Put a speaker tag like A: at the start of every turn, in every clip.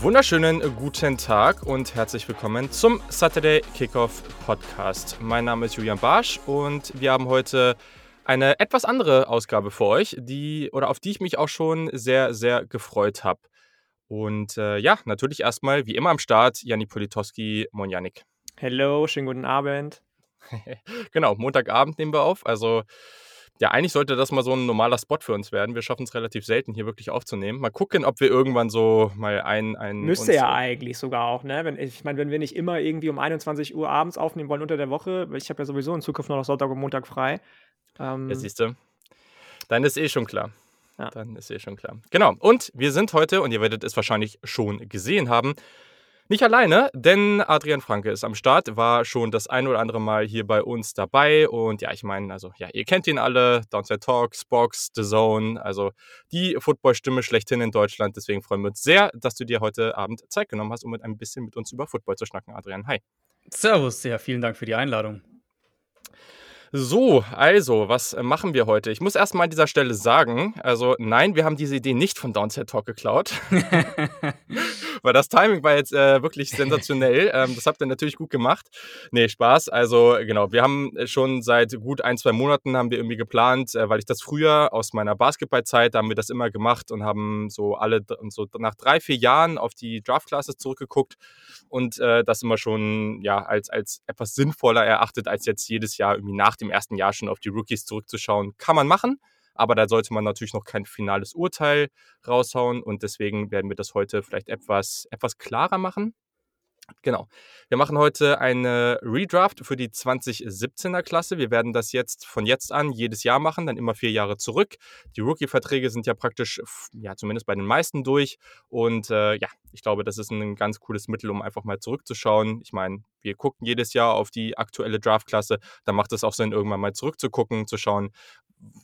A: Wunderschönen guten Tag und herzlich willkommen zum Saturday Kickoff Podcast. Mein Name ist Julian Barsch und wir haben heute eine etwas andere Ausgabe für euch, die oder auf die ich mich auch schon sehr, sehr gefreut habe. Und äh, ja, natürlich erstmal wie immer am Start Janni Politowski, Moin Janik.
B: Hello, schönen guten Abend.
A: genau, Montagabend nehmen wir auf. Also ja, eigentlich sollte das mal so ein normaler Spot für uns werden. Wir schaffen es relativ selten, hier wirklich aufzunehmen. Mal gucken, ob wir irgendwann so mal ein. ein
B: Müsste ja eigentlich sogar auch, ne? Wenn, ich meine, wenn wir nicht immer irgendwie um 21 Uhr abends aufnehmen wollen unter der Woche, ich habe ja sowieso in Zukunft noch Sonntag und Montag frei.
A: Ähm, ja, siehst du. Dann ist eh schon klar. Ja. Dann ist eh schon klar. Genau. Und wir sind heute, und ihr werdet es wahrscheinlich schon gesehen haben, nicht alleine, denn Adrian Franke ist am Start, war schon das ein oder andere Mal hier bei uns dabei. Und ja, ich meine, also ja, ihr kennt ihn alle, Downside Talks, Box, The Zone, also die Football-Stimme schlechthin in Deutschland. Deswegen freuen wir uns sehr, dass du dir heute Abend Zeit genommen hast, um mit ein bisschen mit uns über Football zu schnacken, Adrian. Hi.
C: Servus, ja, vielen Dank für die Einladung.
A: So, also, was machen wir heute? Ich muss erstmal an dieser Stelle sagen, also nein, wir haben diese Idee nicht von Downset Talk geklaut. Weil das Timing war jetzt äh, wirklich sensationell. ähm, das habt ihr natürlich gut gemacht. Nee, Spaß. Also genau, wir haben schon seit gut ein, zwei Monaten haben wir irgendwie geplant, äh, weil ich das früher aus meiner Basketballzeit, da haben wir das immer gemacht und haben so alle, so nach drei, vier Jahren auf die Draft-Classes zurückgeguckt und äh, das immer schon ja als, als etwas sinnvoller erachtet, als jetzt jedes Jahr irgendwie nach dem ersten Jahr schon auf die Rookies zurückzuschauen. Kann man machen, aber da sollte man natürlich noch kein finales Urteil raushauen und deswegen werden wir das heute vielleicht etwas, etwas klarer machen. Genau. Wir machen heute eine Redraft für die 2017er Klasse. Wir werden das jetzt von jetzt an jedes Jahr machen, dann immer vier Jahre zurück. Die Rookie-Verträge sind ja praktisch, ja, zumindest bei den meisten durch. Und äh, ja, ich glaube, das ist ein ganz cooles Mittel, um einfach mal zurückzuschauen. Ich meine, wir gucken jedes Jahr auf die aktuelle Draft-Klasse. Da macht es auch Sinn, irgendwann mal zurückzugucken, zu schauen,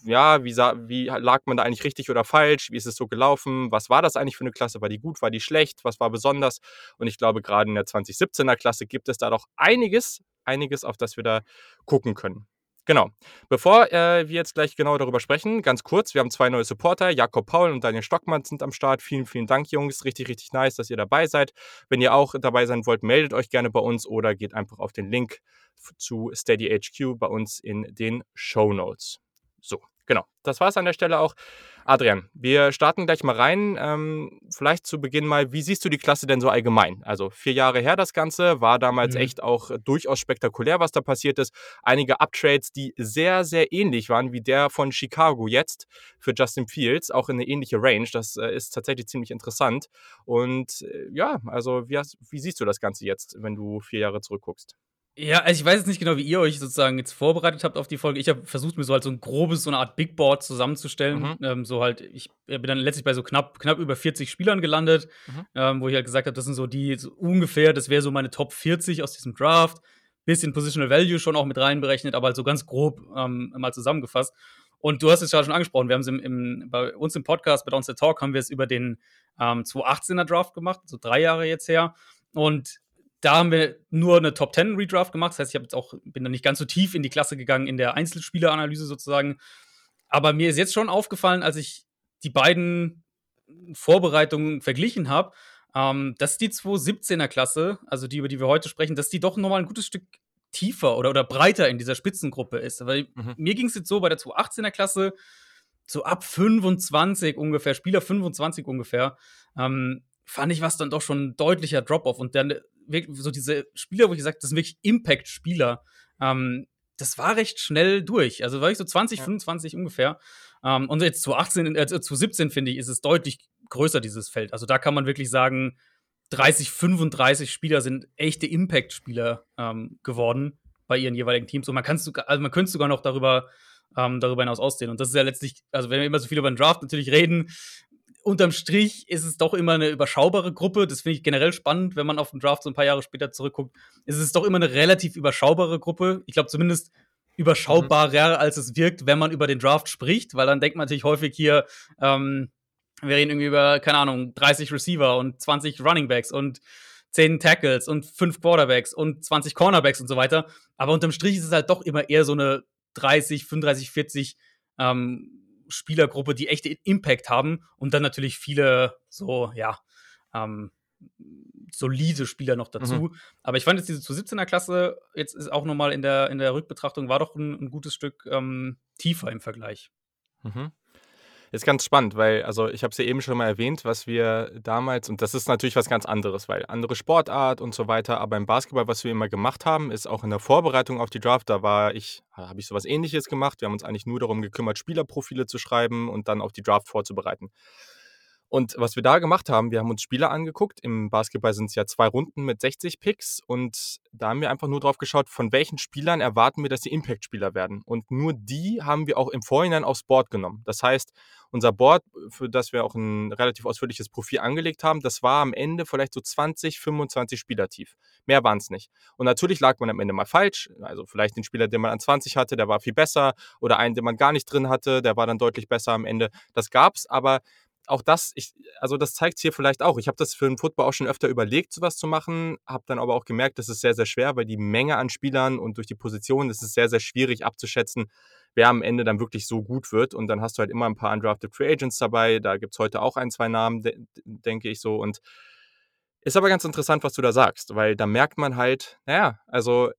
A: ja, wie, wie lag man da eigentlich richtig oder falsch? Wie ist es so gelaufen? Was war das eigentlich für eine Klasse? War die gut? War die schlecht? Was war besonders? Und ich glaube, gerade in der 2017er Klasse gibt es da doch einiges, einiges, auf das wir da gucken können. Genau. Bevor äh, wir jetzt gleich genau darüber sprechen, ganz kurz, wir haben zwei neue Supporter, Jakob Paul und Daniel Stockmann sind am Start. Vielen, vielen Dank, Jungs. Richtig, richtig nice, dass ihr dabei seid. Wenn ihr auch dabei sein wollt, meldet euch gerne bei uns oder geht einfach auf den Link zu Steady HQ bei uns in den Show Notes. So, genau. Das war es an der Stelle auch. Adrian, wir starten gleich mal rein. Ähm, vielleicht zu Beginn mal, wie siehst du die Klasse denn so allgemein? Also vier Jahre her das Ganze, war damals mhm. echt auch durchaus spektakulär, was da passiert ist. Einige Uptrades, die sehr, sehr ähnlich waren wie der von Chicago jetzt für Justin Fields, auch in eine ähnliche Range. Das äh, ist tatsächlich ziemlich interessant. Und äh, ja, also wie, hast, wie siehst du das Ganze jetzt, wenn du vier Jahre zurückguckst?
C: Ja, also ich weiß jetzt nicht genau, wie ihr euch sozusagen jetzt vorbereitet habt auf die Folge. Ich habe versucht, mir so halt so ein grobes, so eine Art Big Board zusammenzustellen. Mhm. Ähm, so halt, ich bin dann letztlich bei so knapp, knapp über 40 Spielern gelandet, mhm. ähm, wo ich halt gesagt habe, das sind so die so ungefähr, das wäre so meine Top 40 aus diesem Draft. Bisschen Positional Value schon auch mit reinberechnet, aber halt so ganz grob ähm, mal zusammengefasst. Und du hast es ja schon angesprochen, wir haben es im, im, bei uns im Podcast, bei Downset Talk, haben wir es über den ähm, 2018er Draft gemacht, so drei Jahre jetzt her. Und da haben wir nur eine Top 10 Redraft gemacht. Das heißt, ich jetzt auch, bin da nicht ganz so tief in die Klasse gegangen in der Einzelspieleranalyse sozusagen. Aber mir ist jetzt schon aufgefallen, als ich die beiden Vorbereitungen verglichen habe, ähm, dass die 217er Klasse, also die, über die wir heute sprechen, dass die doch nochmal ein gutes Stück tiefer oder, oder breiter in dieser Spitzengruppe ist. Weil mhm. mir ging es jetzt so bei der 218er Klasse, so ab 25 ungefähr, Spieler 25 ungefähr, ähm, fand ich was dann doch schon ein deutlicher Drop-off. Und dann so diese Spieler, wo ich gesagt das sind wirklich Impact-Spieler. Ähm, das war recht schnell durch. Also war ich so 20, ja. 25 ungefähr. Ähm, und jetzt zu 18, äh, zu 17 finde ich, ist es deutlich größer, dieses Feld. Also da kann man wirklich sagen, 30, 35 Spieler sind echte Impact-Spieler ähm, geworden bei ihren jeweiligen Teams. Und man kann also man könnte sogar noch darüber, ähm, darüber hinaus ausdehnen. Und das ist ja letztlich, also wenn wir immer so viel über den Draft natürlich reden, unterm Strich ist es doch immer eine überschaubare Gruppe. Das finde ich generell spannend, wenn man auf den Draft so ein paar Jahre später zurückguckt. Ist es doch immer eine relativ überschaubare Gruppe. Ich glaube zumindest überschaubarer, mhm. als es wirkt, wenn man über den Draft spricht, weil dann denkt man natürlich häufig hier, ähm, wir reden irgendwie über, keine Ahnung, 30 Receiver und 20 Running Backs und 10 Tackles und 5 Quarterbacks und 20 Cornerbacks und so weiter. Aber unterm Strich ist es halt doch immer eher so eine 30, 35, 40 ähm, Spielergruppe, die echte Impact haben und dann natürlich viele so, ja, ähm, solide Spieler noch dazu. Mhm. Aber ich fand jetzt diese zu 17er Klasse, jetzt ist auch nochmal in der, in der Rückbetrachtung, war doch ein, ein gutes Stück ähm, tiefer im Vergleich.
A: Mhm. Ist ganz spannend, weil, also ich habe es ja eben schon mal erwähnt, was wir damals, und das ist natürlich was ganz anderes, weil andere Sportart und so weiter, aber im Basketball, was wir immer gemacht haben, ist auch in der Vorbereitung auf die Draft, da war ich, habe ich sowas ähnliches gemacht. Wir haben uns eigentlich nur darum gekümmert, Spielerprofile zu schreiben und dann auf die Draft vorzubereiten. Und was wir da gemacht haben, wir haben uns Spieler angeguckt. Im Basketball sind es ja zwei Runden mit 60 Picks. Und da haben wir einfach nur drauf geschaut, von welchen Spielern erwarten wir, dass sie Impact-Spieler werden. Und nur die haben wir auch im Vorhinein aufs Board genommen. Das heißt, unser Board, für das wir auch ein relativ ausführliches Profil angelegt haben, das war am Ende vielleicht so 20, 25 Spieler tief. Mehr waren es nicht. Und natürlich lag man am Ende mal falsch. Also vielleicht den Spieler, den man an 20 hatte, der war viel besser. Oder einen, den man gar nicht drin hatte, der war dann deutlich besser am Ende. Das gab es, aber auch das, ich, also das zeigt hier vielleicht auch. Ich habe das für den Football auch schon öfter überlegt, sowas zu machen, habe dann aber auch gemerkt, das ist sehr, sehr schwer, weil die Menge an Spielern und durch die Position ist es sehr, sehr schwierig abzuschätzen, wer am Ende dann wirklich so gut wird. Und dann hast du halt immer ein paar undrafted Free Agents dabei. Da gibt es heute auch ein, zwei Namen, de denke ich so. Und ist aber ganz interessant, was du da sagst, weil da merkt man halt, naja, also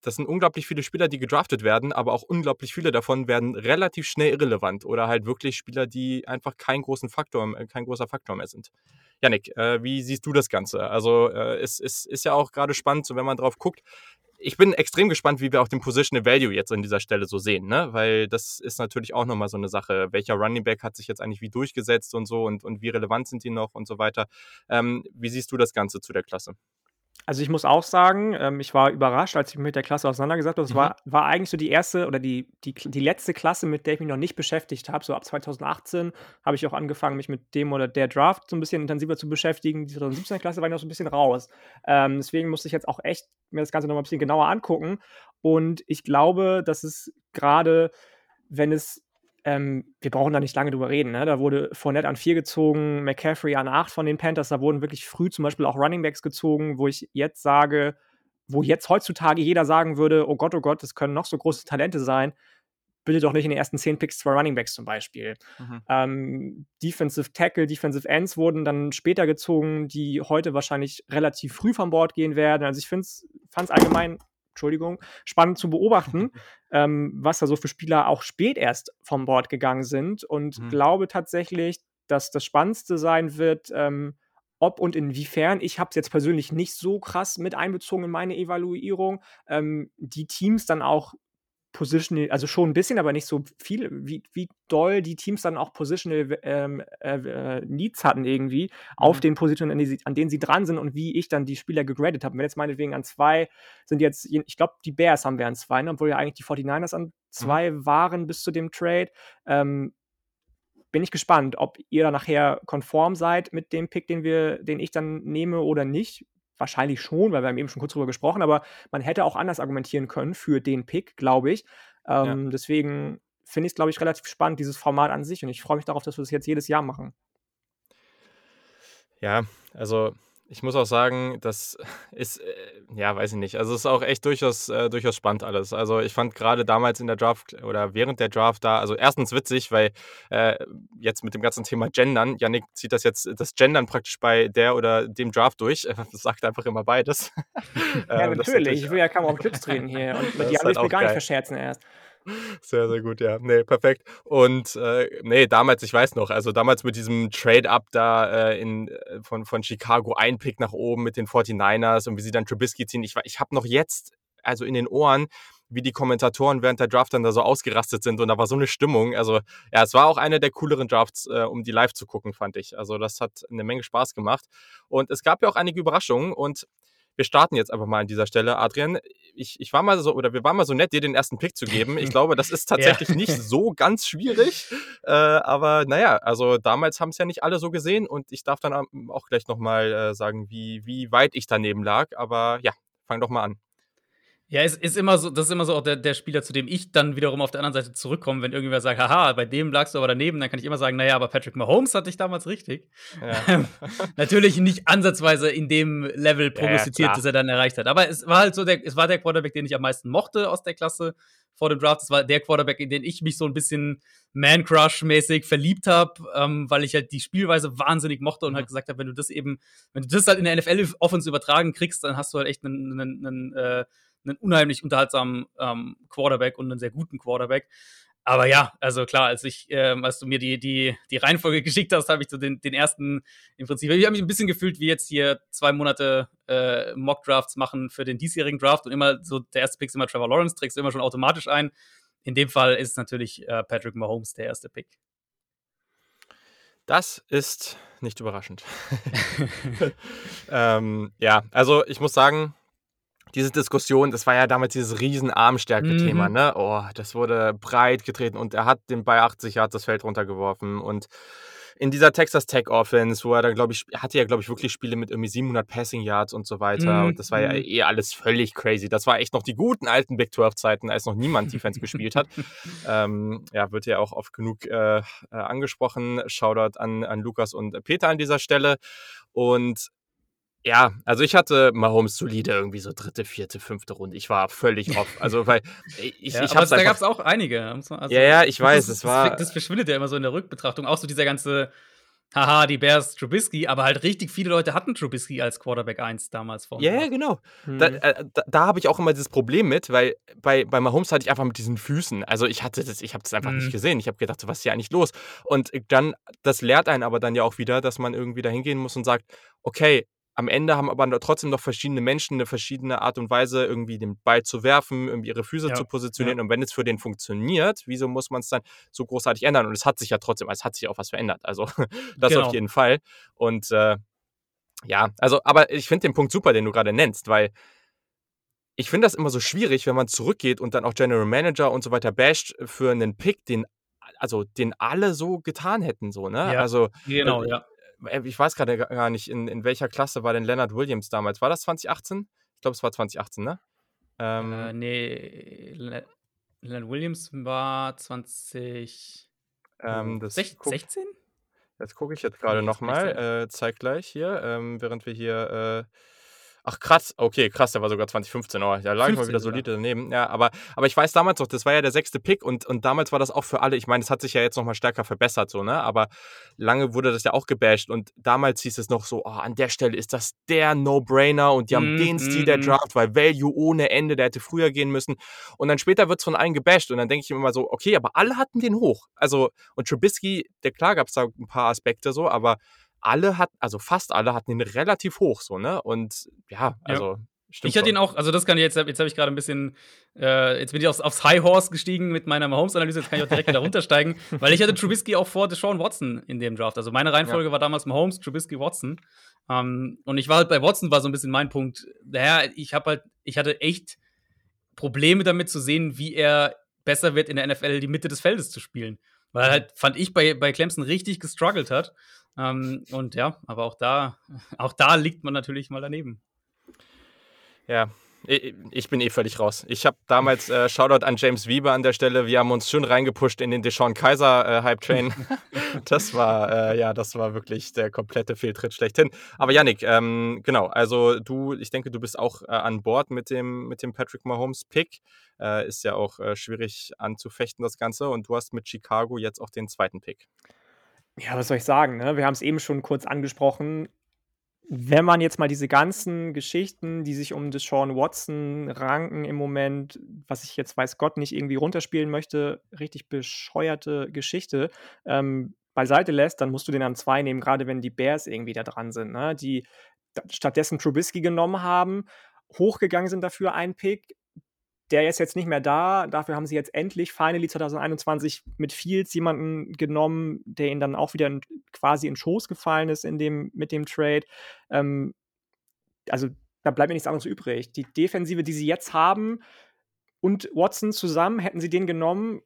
A: das sind unglaublich viele Spieler, die gedraftet werden, aber auch unglaublich viele davon werden relativ schnell irrelevant oder halt wirklich Spieler, die einfach kein, großen Faktor, kein großer Faktor mehr sind. Janik, äh, wie siehst du das Ganze? Also äh, es, es ist ja auch gerade spannend, so wenn man drauf guckt, ich bin extrem gespannt, wie wir auch den Positional Value jetzt an dieser Stelle so sehen, ne? Weil das ist natürlich auch nochmal so eine Sache. Welcher Running Back hat sich jetzt eigentlich wie durchgesetzt und so und, und wie relevant sind die noch und so weiter. Ähm, wie siehst du das Ganze zu der Klasse?
B: Also ich muss auch sagen, ähm, ich war überrascht, als ich mich mit der Klasse auseinandergesetzt habe. Es mhm. war, war eigentlich so die erste oder die, die, die letzte Klasse, mit der ich mich noch nicht beschäftigt habe. So ab 2018 habe ich auch angefangen, mich mit dem oder der Draft so ein bisschen intensiver zu beschäftigen. Die 2017er Klasse war ich noch so ein bisschen raus. Ähm, deswegen musste ich jetzt auch echt mir das Ganze noch mal ein bisschen genauer angucken. Und ich glaube, dass es gerade, wenn es ähm, wir brauchen da nicht lange drüber reden. Ne? Da wurde Fournette an 4 gezogen, McCaffrey an 8 von den Panthers. Da wurden wirklich früh zum Beispiel auch Runningbacks gezogen, wo ich jetzt sage, wo jetzt heutzutage jeder sagen würde: Oh Gott, oh Gott, das können noch so große Talente sein. Bitte doch nicht in den ersten 10 Picks zwei Runningbacks zum Beispiel. Mhm. Ähm, Defensive Tackle, Defensive Ends wurden dann später gezogen, die heute wahrscheinlich relativ früh vom Board gehen werden. Also ich fand es allgemein Entschuldigung, spannend zu beobachten, ähm, was da so für Spieler auch spät erst vom Board gegangen sind. Und mhm. glaube tatsächlich, dass das Spannendste sein wird, ähm, ob und inwiefern, ich habe es jetzt persönlich nicht so krass mit einbezogen in meine Evaluierung, ähm, die Teams dann auch Positional, also schon ein bisschen, aber nicht so viel, wie, wie doll die Teams dann auch Positional ähm, äh, äh, Needs hatten irgendwie mhm. auf den Positionen, an, die, an, denen sie dran sind und wie ich dann die Spieler gegradet habe. Wenn jetzt meinetwegen an zwei sind jetzt, ich glaube, die Bears haben wir an zwei, ne, obwohl ja eigentlich die 49ers an zwei mhm. waren bis zu dem Trade. Ähm, bin ich gespannt, ob ihr da nachher konform seid mit dem Pick, den wir, den ich dann nehme oder nicht. Wahrscheinlich schon, weil wir haben eben schon kurz drüber gesprochen, aber man hätte auch anders argumentieren können für den Pick, glaube ich. Ähm, ja. Deswegen finde ich es, glaube ich, relativ spannend, dieses Format an sich. Und ich freue mich darauf, dass wir das jetzt jedes Jahr machen.
A: Ja, also ich muss auch sagen, das ist, äh, ja, weiß ich nicht. Also es ist auch echt durchaus, äh, durchaus spannend alles. Also ich fand gerade damals in der Draft oder während der Draft da, also erstens witzig, weil äh, jetzt mit dem ganzen Thema Gendern, Yannick zieht das jetzt, das Gendern praktisch bei der oder dem Draft durch. Das sagt einfach immer beides.
B: ja, ähm, natürlich. Ich will ja kaum auf Clips drehen hier. Und mit Jan will ich mir gar nicht verscherzen erst.
A: Sehr, sehr gut, ja. Nee, perfekt. Und äh, nee, damals, ich weiß noch, also damals mit diesem Trade-Up da äh, in, äh, von, von Chicago, ein Pick nach oben mit den 49ers und wie sie dann Trubisky ziehen. Ich, ich habe noch jetzt, also in den Ohren, wie die Kommentatoren während der Draft dann da so ausgerastet sind und da war so eine Stimmung. Also ja, es war auch eine der cooleren Drafts, äh, um die live zu gucken, fand ich. Also das hat eine Menge Spaß gemacht. Und es gab ja auch einige Überraschungen und wir starten jetzt einfach mal an dieser Stelle. Adrian, ich, ich war mal so, oder wir waren mal so nett, dir den ersten Pick zu geben. Ich glaube, das ist tatsächlich ja. nicht so ganz schwierig. Äh, aber naja, also damals haben es ja nicht alle so gesehen und ich darf dann auch gleich nochmal äh, sagen, wie, wie weit ich daneben lag. Aber ja, fang doch mal an.
C: Ja, es ist immer so, das ist immer so auch der, der Spieler, zu dem ich dann wiederum auf der anderen Seite zurückkomme, wenn irgendwer sagt, haha, bei dem lagst du aber daneben, dann kann ich immer sagen, naja, aber Patrick Mahomes hatte ich damals richtig. Ja. Natürlich nicht ansatzweise in dem Level prognostiziert, ja, das er dann erreicht hat. Aber es war halt so, der, es war der Quarterback, den ich am meisten mochte aus der Klasse vor dem Draft. Es war der Quarterback, in den ich mich so ein bisschen Man-Crush-mäßig verliebt habe, ähm, weil ich halt die Spielweise wahnsinnig mochte und mhm. halt gesagt habe, wenn du das eben, wenn du das halt in der NFL-Offense übertragen kriegst, dann hast du halt echt einen, einen, einen äh, einen unheimlich unterhaltsamen ähm, Quarterback und einen sehr guten Quarterback. Aber ja, also klar, als ich, ähm, als du mir die, die, die Reihenfolge geschickt hast, habe ich so den, den ersten im Prinzip, ich habe mich ein bisschen gefühlt, wie jetzt hier zwei Monate äh, Mock-Drafts machen für den diesjährigen Draft und immer so, der erste Pick ist immer Trevor Lawrence, trägst du immer schon automatisch ein. In dem Fall ist natürlich äh, Patrick Mahomes der erste Pick.
A: Das ist nicht überraschend. ähm, ja, also ich muss sagen, diese Diskussion, das war ja damals dieses riesen Armstärke-Thema, mhm. ne? Oh, das wurde breit getreten und er hat den bei 80 Yards das Feld runtergeworfen und in dieser Texas Tech Offense, wo er dann, glaube ich, hatte ja, glaube ich, wirklich Spiele mit irgendwie 700 Passing Yards und so weiter. Mhm. Und das war ja mhm. eh alles völlig crazy. Das war echt noch die guten alten Big 12 Zeiten, als noch niemand Defense gespielt hat. Ähm, ja, wird ja auch oft genug äh, äh, angesprochen. Shoutout an, an Lukas und Peter an dieser Stelle. Und ja, also ich hatte Mahomes solide irgendwie so dritte, vierte, fünfte Runde. Ich war völlig off. Also, weil ich,
C: ja,
A: ich
C: hab's Da gab es auch einige. Also,
A: ja, ja, ich weiß. Das, es war,
C: das verschwindet ja immer so in der Rückbetrachtung. Auch so dieser ganze, haha, die Bears, Trubisky, aber halt richtig viele Leute hatten Trubisky als Quarterback 1 damals vor.
A: Ja, ja, genau. Hm. Da, äh, da, da habe ich auch immer dieses Problem mit, weil bei, bei Mahomes hatte ich einfach mit diesen Füßen, also ich hatte das, ich habe das einfach hm. nicht gesehen. Ich habe gedacht, was ist hier eigentlich los? Und dann, das lehrt einen aber dann ja auch wieder, dass man irgendwie da hingehen muss und sagt, okay, am Ende haben aber trotzdem noch verschiedene Menschen eine verschiedene Art und Weise, irgendwie den Ball zu werfen, irgendwie ihre Füße ja, zu positionieren. Ja. Und wenn es für den funktioniert, wieso muss man es dann so großartig ändern? Und es hat sich ja trotzdem, es hat sich auch was verändert. Also das genau. auf jeden Fall. Und äh, ja, also, aber ich finde den Punkt super, den du gerade nennst, weil ich finde das immer so schwierig, wenn man zurückgeht und dann auch General Manager und so weiter basht für einen Pick, den also den alle so getan hätten, so, ne?
C: Ja,
A: also
C: genau, ja
A: äh, ich weiß gerade gar nicht, in, in welcher Klasse war denn Leonard Williams damals? War das 2018? Ich glaube, es war 2018, ne?
C: Ähm, äh, nee, Le Leonard Williams war 20.
A: Ähm, das
C: 16?
A: Jetzt gucke ich jetzt gerade nee, nochmal. Äh, zeig gleich hier, ähm, während wir hier. Äh, Ach krass, okay, krass, der war sogar 2015, oh, da lag ich mal wieder solide daneben. Ja, aber, aber ich weiß damals noch, das war ja der sechste Pick und, und damals war das auch für alle, ich meine, es hat sich ja jetzt nochmal stärker verbessert, so, ne? Aber lange wurde das ja auch gebasht und damals hieß es noch so, oh, an der Stelle ist das der No-Brainer und die haben mm, den Stil mm, der mhm. Draft, weil Value ohne Ende, der hätte früher gehen müssen. Und dann später wird es von allen gebasht und dann denke ich immer so, okay, aber alle hatten den hoch. Also, und Trubisky, der klar gab es da ein paar Aspekte so, aber alle hatten, also fast alle hatten ihn relativ hoch, so, ne? Und ja, also. Ja.
C: Stimmt ich hatte ihn auch, also das kann ich jetzt, jetzt habe ich gerade ein bisschen, äh, jetzt bin ich aufs, aufs High Horse gestiegen mit meiner Mahomes-Analyse, jetzt kann ich auch direkt wieder runtersteigen, weil ich hatte Trubisky auch vor Deshaun Watson in dem Draft. Also meine Reihenfolge ja. war damals Mahomes, Trubisky, Watson. Ähm, und ich war halt bei Watson, war so ein bisschen mein Punkt. Naja, ich habe halt, ich hatte echt Probleme damit zu sehen, wie er besser wird in der NFL, die Mitte des Feldes zu spielen. Weil er halt, fand ich, bei, bei Clemson richtig gestruggelt hat. Ähm, und ja, aber auch da, auch da liegt man natürlich mal daneben.
A: Ja, ich bin eh völlig raus. Ich habe damals, äh, Shoutout an James Wieber an der Stelle, wir haben uns schön reingepusht in den Deshaun Kaiser äh, Hype Train. das war, äh, ja, das war wirklich der komplette Fehltritt schlechthin. Aber Yannick, ähm, genau, also du, ich denke, du bist auch äh, an Bord mit dem, mit dem Patrick Mahomes Pick. Äh, ist ja auch äh, schwierig anzufechten, das Ganze. Und du hast mit Chicago jetzt auch den zweiten Pick.
B: Ja, was soll ich sagen? Ne? Wir haben es eben schon kurz angesprochen. Wenn man jetzt mal diese ganzen Geschichten, die sich um Deshaun Watson ranken im Moment, was ich jetzt weiß Gott nicht irgendwie runterspielen möchte, richtig bescheuerte Geschichte, ähm, beiseite lässt, dann musst du den an zwei nehmen, gerade wenn die Bears irgendwie da dran sind, ne? die stattdessen Trubisky genommen haben, hochgegangen sind dafür ein Pick, der ist jetzt nicht mehr da. Dafür haben sie jetzt endlich finally 2021 mit Fields jemanden genommen, der ihnen dann auch wieder in, quasi in Schoß gefallen ist in dem, mit dem Trade. Ähm, also da bleibt mir nichts anderes übrig. Die Defensive, die sie jetzt haben und Watson zusammen, hätten sie den genommen,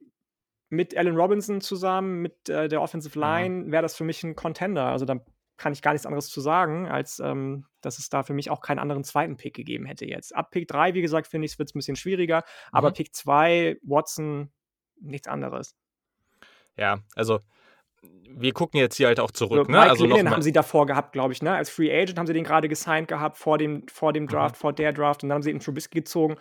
B: mit Allen Robinson zusammen, mit äh, der Offensive Line, wäre das für mich ein Contender. Also da kann ich gar nichts anderes zu sagen, als ähm, dass es da für mich auch keinen anderen zweiten Pick gegeben hätte jetzt. Ab Pick 3, wie gesagt, finde ich, wird es ein bisschen schwieriger, aber
A: Mhm.
B: Pick 2, Watson, nichts anderes.
A: Ja, also wir gucken jetzt hier halt auch zurück, ne?
B: Mike
A: Also
B: Lennon haben sie davor gehabt, glaube ich, ne? Als Free Agent haben sie den gerade gesigned gehabt vor dem, vor dem
A: Mhm.
B: Draft, vor der Draft und dann haben sie eben Trubisky gezogen.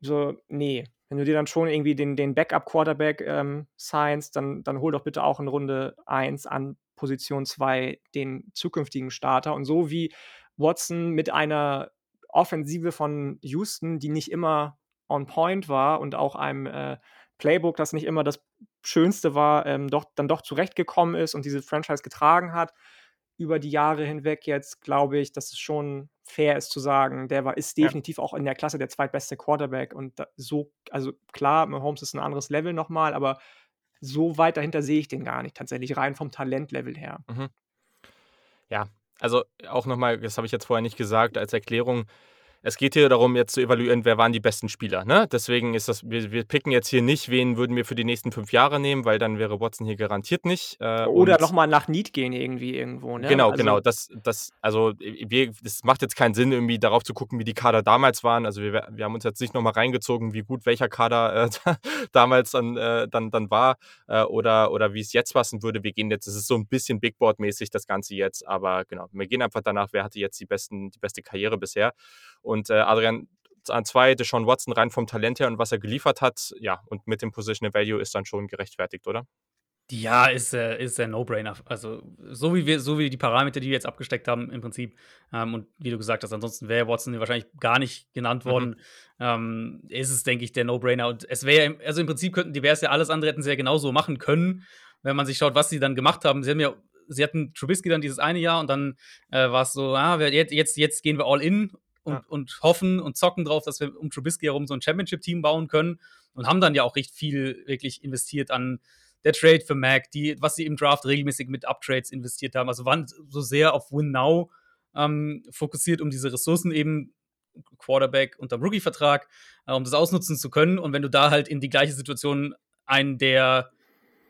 B: So, nee. Wenn du dir dann schon irgendwie den, den Backup-Quarterback ähm, signst, dann, dann hol doch bitte auch in Runde 1 an Position 2 den zukünftigen Starter. Und so wie Watson mit einer Offensive von Houston, die nicht immer on point war und auch einem äh, Playbook, das nicht immer das Schönste war, ähm, doch, dann doch zurechtgekommen ist und diese Franchise getragen hat über die Jahre hinweg jetzt, glaube ich, dass es schon fair ist zu sagen, der war, ist
A: Ja.
B: definitiv auch in der Klasse der zweitbeste Quarterback und da, so, also klar, Mahomes ist ein anderes Level nochmal, aber so weit dahinter sehe ich den gar nicht, tatsächlich rein vom Talentlevel her.
A: Mhm. Ja, also auch nochmal, das habe ich jetzt vorher nicht gesagt, als Erklärung. Es geht hier darum, jetzt zu evaluieren, wer waren die besten Spieler. Ne? Deswegen ist das, wir, wir picken jetzt hier nicht, wen würden wir für die nächsten fünf Jahre nehmen, weil dann wäre Watson hier garantiert nicht. Äh,
B: Oder nochmal nach Need gehen irgendwie irgendwo, ne?
A: Genau,
B: also,
A: genau. Das, das, also wir, das macht jetzt keinen Sinn, irgendwie darauf zu gucken, wie die Kader damals waren. Also wir, wir haben uns jetzt nicht nochmal reingezogen, wie gut welcher Kader äh, damals dann, äh, dann, dann war äh, oder, oder wie es jetzt passen würde. Wir gehen jetzt, es ist so ein bisschen Big Board-mäßig das Ganze jetzt, aber genau, wir gehen einfach danach, wer hatte jetzt die, besten, die beste Karriere bisher. Und äh, Adrian, an zwei, Deshaun Watson rein vom Talent her und was er geliefert hat, ja, und mit dem Positional Value ist dann schon gerechtfertigt, oder?
C: Ja, ist, äh, ist der No-Brainer. Also, so wie wir, so wie die Parameter, die wir jetzt abgesteckt haben, im Prinzip. Ähm, und wie du gesagt hast, ansonsten wäre Watson wahrscheinlich gar nicht genannt
A: Mhm.
C: worden. Ähm, ist es, denke ich, der No-Brainer. Und es wäre, also im Prinzip könnten die Bears ja alles andere hätten sie ja genauso machen können, wenn man sich schaut, was sie dann gemacht haben. Sie haben ja, sie hatten Trubisky dann dieses eine Jahr und dann äh, war es so, ah, jetzt, jetzt gehen wir all in und,
B: Ja.
C: und hoffen und zocken drauf, dass wir um Trubisky herum so ein Championship-Team bauen können. Und haben dann ja auch recht viel wirklich investiert an der Trade für Mac, die, was sie im Draft regelmäßig mit Uptrades investiert haben. Also waren so sehr auf Win Now ähm, fokussiert, um diese Ressourcen eben Quarterback unter Rookie-Vertrag, äh, um das ausnutzen zu können. Und wenn du da halt in die gleiche Situation einen der,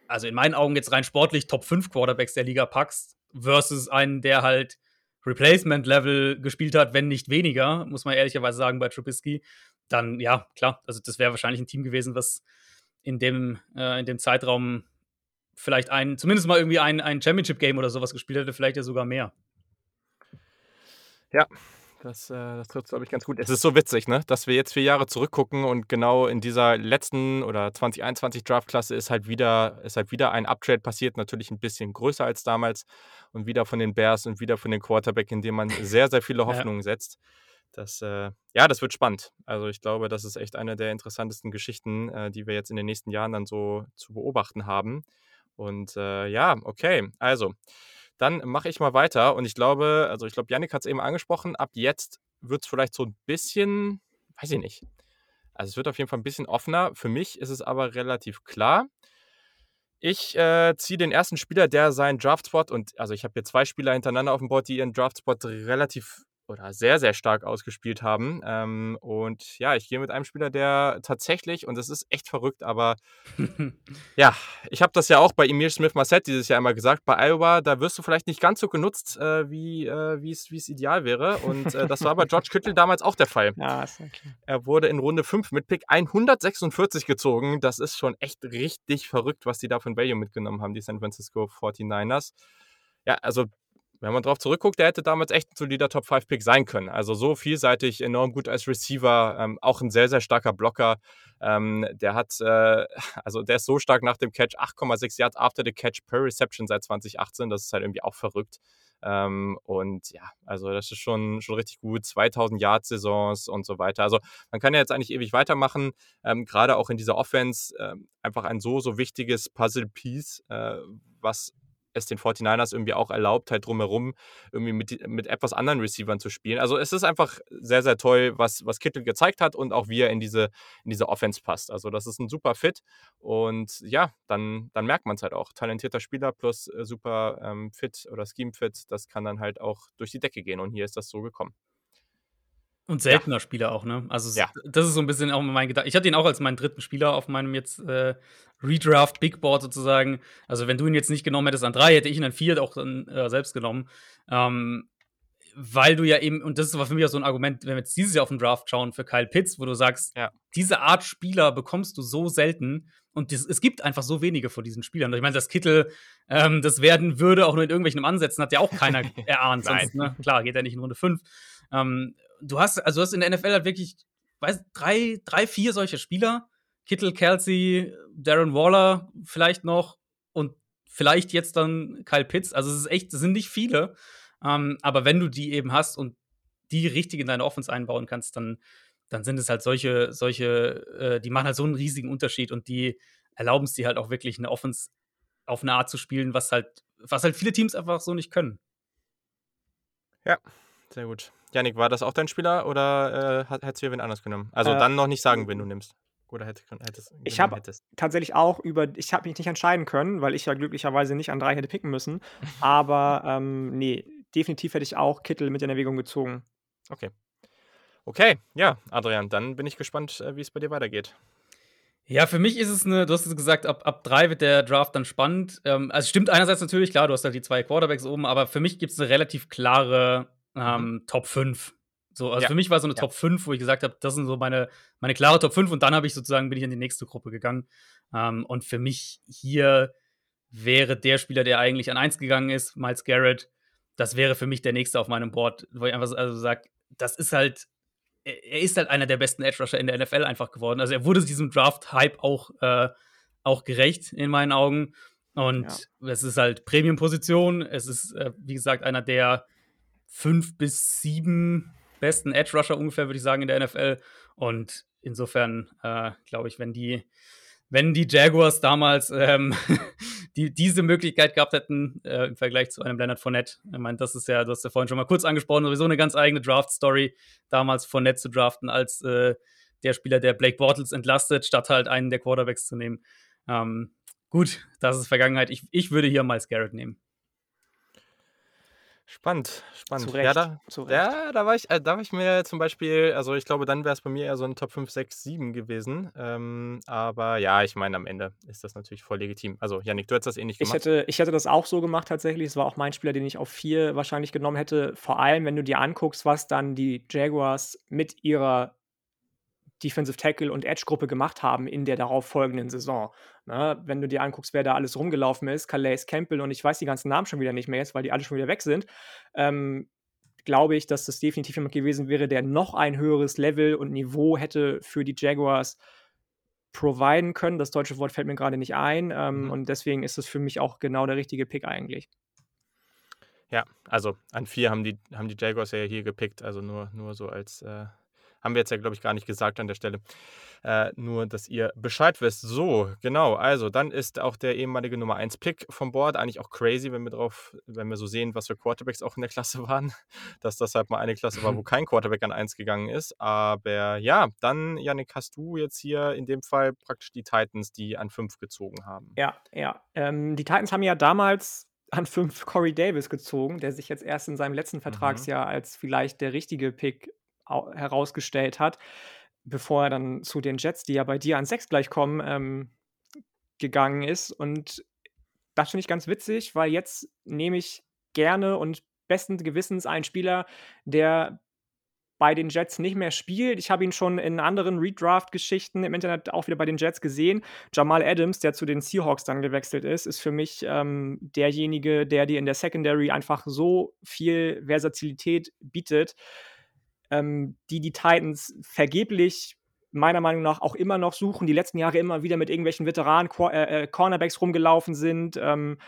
C: also in meinen Augen jetzt rein sportlich Top 5 Quarterbacks der Liga packst, versus einen, der halt Replacement-Level gespielt hat, wenn nicht weniger, muss man ehrlicherweise sagen, bei Trubisky, dann ja, klar, also das wäre wahrscheinlich ein Team gewesen, was in dem, äh, in dem Zeitraum vielleicht ein, zumindest mal irgendwie ein, ein Championship-Game oder sowas gespielt hätte, vielleicht ja sogar mehr.
A: Ja, das, äh, das trifft, glaube ich, ganz gut. Es ist so witzig, ne? dass wir jetzt vier Jahre zurückgucken und genau in dieser letzten oder 2021 Draftklasse ist halt wieder, ist halt wieder ein Uptrade passiert, natürlich ein bisschen größer als damals und wieder von den Bears und wieder von den Quarterback, in dem man sehr, sehr viele
C: Ja.
A: Hoffnungen setzt. Das, äh, ja, das wird spannend. Also ich glaube, das ist echt eine der interessantesten Geschichten, äh, die wir jetzt in den nächsten Jahren dann so zu beobachten haben. Und äh, ja, okay, also dann mache ich mal weiter und ich glaube, also ich glaube, Yannick hat es eben angesprochen, ab jetzt wird es vielleicht so ein bisschen, weiß ich nicht. Also es wird auf jeden Fall ein bisschen offener. Für mich ist es aber relativ klar. Ich äh, ziehe den ersten Spieler, der seinen Draftspot und also ich habe hier zwei Spieler hintereinander auf dem Board, die ihren Draftspot relativ oder sehr, sehr stark ausgespielt haben. Ähm, und ja, ich gehe mit einem Spieler, der tatsächlich, und das ist echt verrückt, aber ja, ich habe das ja auch bei Emir Smith-Marset dieses Jahr immer gesagt. Bei Iowa, da wirst du vielleicht nicht ganz so genutzt, äh, wie äh, es ideal wäre. Und äh, das war bei George Kittle damals auch der Fall.
B: Ja, ist ja klar.
A: Er wurde in Runde 5 mit Pick 146 gezogen. Das ist schon echt richtig verrückt, was die da von Value mitgenommen haben, die San Francisco 49ers. Ja, also wenn man drauf zurückguckt, der hätte damals echt ein solider Top-5-Pick sein können. Also so vielseitig, enorm gut als Receiver, ähm, auch ein sehr, sehr starker Blocker. Ähm, der hat, äh, also der ist so stark nach dem Catch, 8,6 Yards after the Catch per Reception seit 2018. Das ist halt irgendwie auch verrückt. Ähm, und ja, also das ist schon, schon richtig gut. 2000 Yard-Saisons und so weiter. Also man kann ja jetzt eigentlich ewig weitermachen. Ähm, Gerade auch in dieser Offense ähm, einfach ein so, so wichtiges Puzzle-Piece, äh, was es den 49ers irgendwie auch erlaubt, halt drumherum irgendwie mit, mit etwas anderen Receivern zu spielen. Also es ist einfach sehr, sehr toll, was, was Kittel gezeigt hat und auch wie er in diese, in diese Offense passt. Also das ist ein super Fit und ja, dann, dann merkt man es halt auch. Talentierter Spieler plus äh, super ähm, Fit oder Scheme-Fit, das kann dann halt auch durch die Decke gehen und hier ist das so gekommen.
C: Und seltener ja. Spieler auch, ne? Also, ja. das ist so ein bisschen auch mein Gedanke. Ich hatte ihn auch als meinen dritten Spieler auf meinem jetzt äh, Redraft Big Board sozusagen. Also, wenn du ihn jetzt nicht genommen hättest an drei, hätte ich ihn an vier auch dann äh, selbst genommen. Ähm, weil du ja eben, und das war für mich auch so ein Argument, wenn wir jetzt dieses Jahr auf den Draft schauen für Kyle Pitts, wo du sagst, ja. diese Art Spieler bekommst du so selten und das, es gibt einfach so wenige von diesen Spielern. Ich meine, das Kittel, ähm, das werden würde, auch nur in irgendwelchen Ansätzen, hat ja auch keiner erahnt. sonst, ne? Klar, geht ja nicht in Runde 5. Ähm, du hast, also du hast in der NFL halt wirklich, weiß, drei, drei, vier solche Spieler. Kittel, Kelsey, Darren Waller vielleicht noch und vielleicht jetzt dann Kyle Pitts. Also es ist echt, es sind nicht viele. Ähm, aber wenn du die eben hast und die richtig in deine Offense einbauen kannst, dann, dann sind es halt solche, solche, äh, die machen halt so einen riesigen Unterschied und die erlauben es dir halt auch wirklich eine Offense auf eine Art zu spielen, was halt, was halt viele Teams einfach so nicht können.
A: Ja, sehr gut. Janik, war das auch dein Spieler oder äh, hättest du wen anders genommen? Also äh, dann noch nicht sagen, wen du nimmst. Oder hättest, hättest
B: ich habe tatsächlich auch über, ich habe mich nicht entscheiden können, weil ich ja glücklicherweise nicht an drei hätte picken müssen. Aber ähm, nee, definitiv hätte ich auch Kittel mit in Erwägung gezogen.
A: Okay. Okay, ja, Adrian, dann bin ich gespannt, äh, wie es bei dir weitergeht.
C: Ja, für mich ist es eine, du hast es gesagt, ab, ab drei wird der Draft dann spannend. Ähm, also stimmt einerseits natürlich, klar, du hast halt die zwei Quarterbacks oben, aber für mich gibt es eine relativ klare ähm, mhm. Top 5. So, also ja. für mich war so eine ja. Top 5, wo ich gesagt habe, das sind so meine, meine klare Top 5 und dann habe ich sozusagen, bin ich in die nächste Gruppe gegangen. Ähm, und für mich hier wäre der Spieler, der eigentlich an 1 gegangen ist, Miles Garrett, das wäre für mich der nächste auf meinem Board, wo ich einfach also sage, das ist halt, er ist halt einer der besten Edge Rusher in der NFL einfach geworden. Also er wurde diesem Draft-Hype auch, äh, auch gerecht in meinen Augen. Und ja. es ist halt Premium-Position. Es ist, äh, wie gesagt, einer der fünf bis sieben besten Edge Rusher ungefähr, würde ich sagen, in der NFL. Und insofern äh, glaube ich, wenn die wenn die Jaguars damals ähm, die, diese Möglichkeit gehabt hätten äh, im Vergleich zu einem Leonard Fournette. Ich meine, das ist ja, du hast ja vorhin schon mal kurz angesprochen, sowieso eine ganz eigene Draft-Story, damals Fournette zu draften als äh, der Spieler, der Blake Bortles entlastet, statt halt einen der Quarterbacks zu nehmen. Ähm, gut, das ist Vergangenheit. Ich, ich würde hier Miles Garrett nehmen.
A: Spannend, spannend. Zu Recht, ja, da, zu Recht. ja, da war ich, äh, da war ich mir zum Beispiel, also ich glaube, dann wäre es bei mir eher so ein Top 5, 6, 7 gewesen. Ähm, aber ja, ich meine, am Ende ist das natürlich voll legitim. Also, Janik, du hättest das ähnlich
B: gemacht. Ich hätte, ich hätte das auch so gemacht tatsächlich. Es war auch mein Spieler, den ich auf 4 wahrscheinlich genommen hätte. Vor allem, wenn du dir anguckst, was dann die Jaguars mit ihrer Defensive Tackle und Edge-Gruppe gemacht haben in der darauf folgenden Saison. Ne? Wenn du dir anguckst, wer da alles rumgelaufen ist, Calais Campbell und ich weiß die ganzen Namen schon wieder nicht mehr jetzt, weil die alle schon wieder weg sind, ähm, glaube ich, dass das definitiv jemand gewesen wäre, der noch ein höheres Level und Niveau hätte für die Jaguars providen können. Das deutsche Wort fällt mir gerade nicht ein ähm, mhm. und deswegen ist es für mich auch genau der richtige Pick eigentlich.
A: Ja, also an vier haben die, haben die Jaguars ja hier gepickt, also nur, nur so als äh, haben wir jetzt ja, glaube ich, gar nicht gesagt an der Stelle. Äh, nur, dass ihr Bescheid wisst. So, genau. Also, dann ist auch der ehemalige Nummer 1 Pick vom Board eigentlich auch crazy, wenn wir drauf, wenn wir so sehen, was für Quarterbacks auch in der Klasse waren, dass das halt mal eine Klasse war, wo kein Quarterback an 1 gegangen ist. Aber ja, dann, Yannick, hast du jetzt hier in dem Fall praktisch die Titans, die an 5 gezogen haben.
B: Ja, ja. Ähm, die Titans haben ja damals an 5 Corey Davis gezogen, der sich jetzt erst in seinem letzten mhm. Vertragsjahr mhm. als vielleicht der richtige Pick herausgestellt hat, bevor er dann zu den Jets, die ja bei dir an 6 gleich kommen, ähm, gegangen ist. Und das finde ich ganz witzig, weil jetzt nehme ich gerne und besten Gewissens einen Spieler, der bei den Jets nicht mehr spielt. Ich habe ihn schon in anderen Redraft-Geschichten im Internet auch wieder bei den Jets gesehen. Jamal Adams, der zu den Seahawks dann gewechselt ist, ist für mich ähm, derjenige, der dir in der Secondary einfach so viel Versatilität bietet, ähm, die die Titans vergeblich meiner Meinung nach auch immer noch suchen, die letzten Jahre immer wieder mit irgendwelchen Veteranen äh, äh, rumgelaufen sind. Ähm,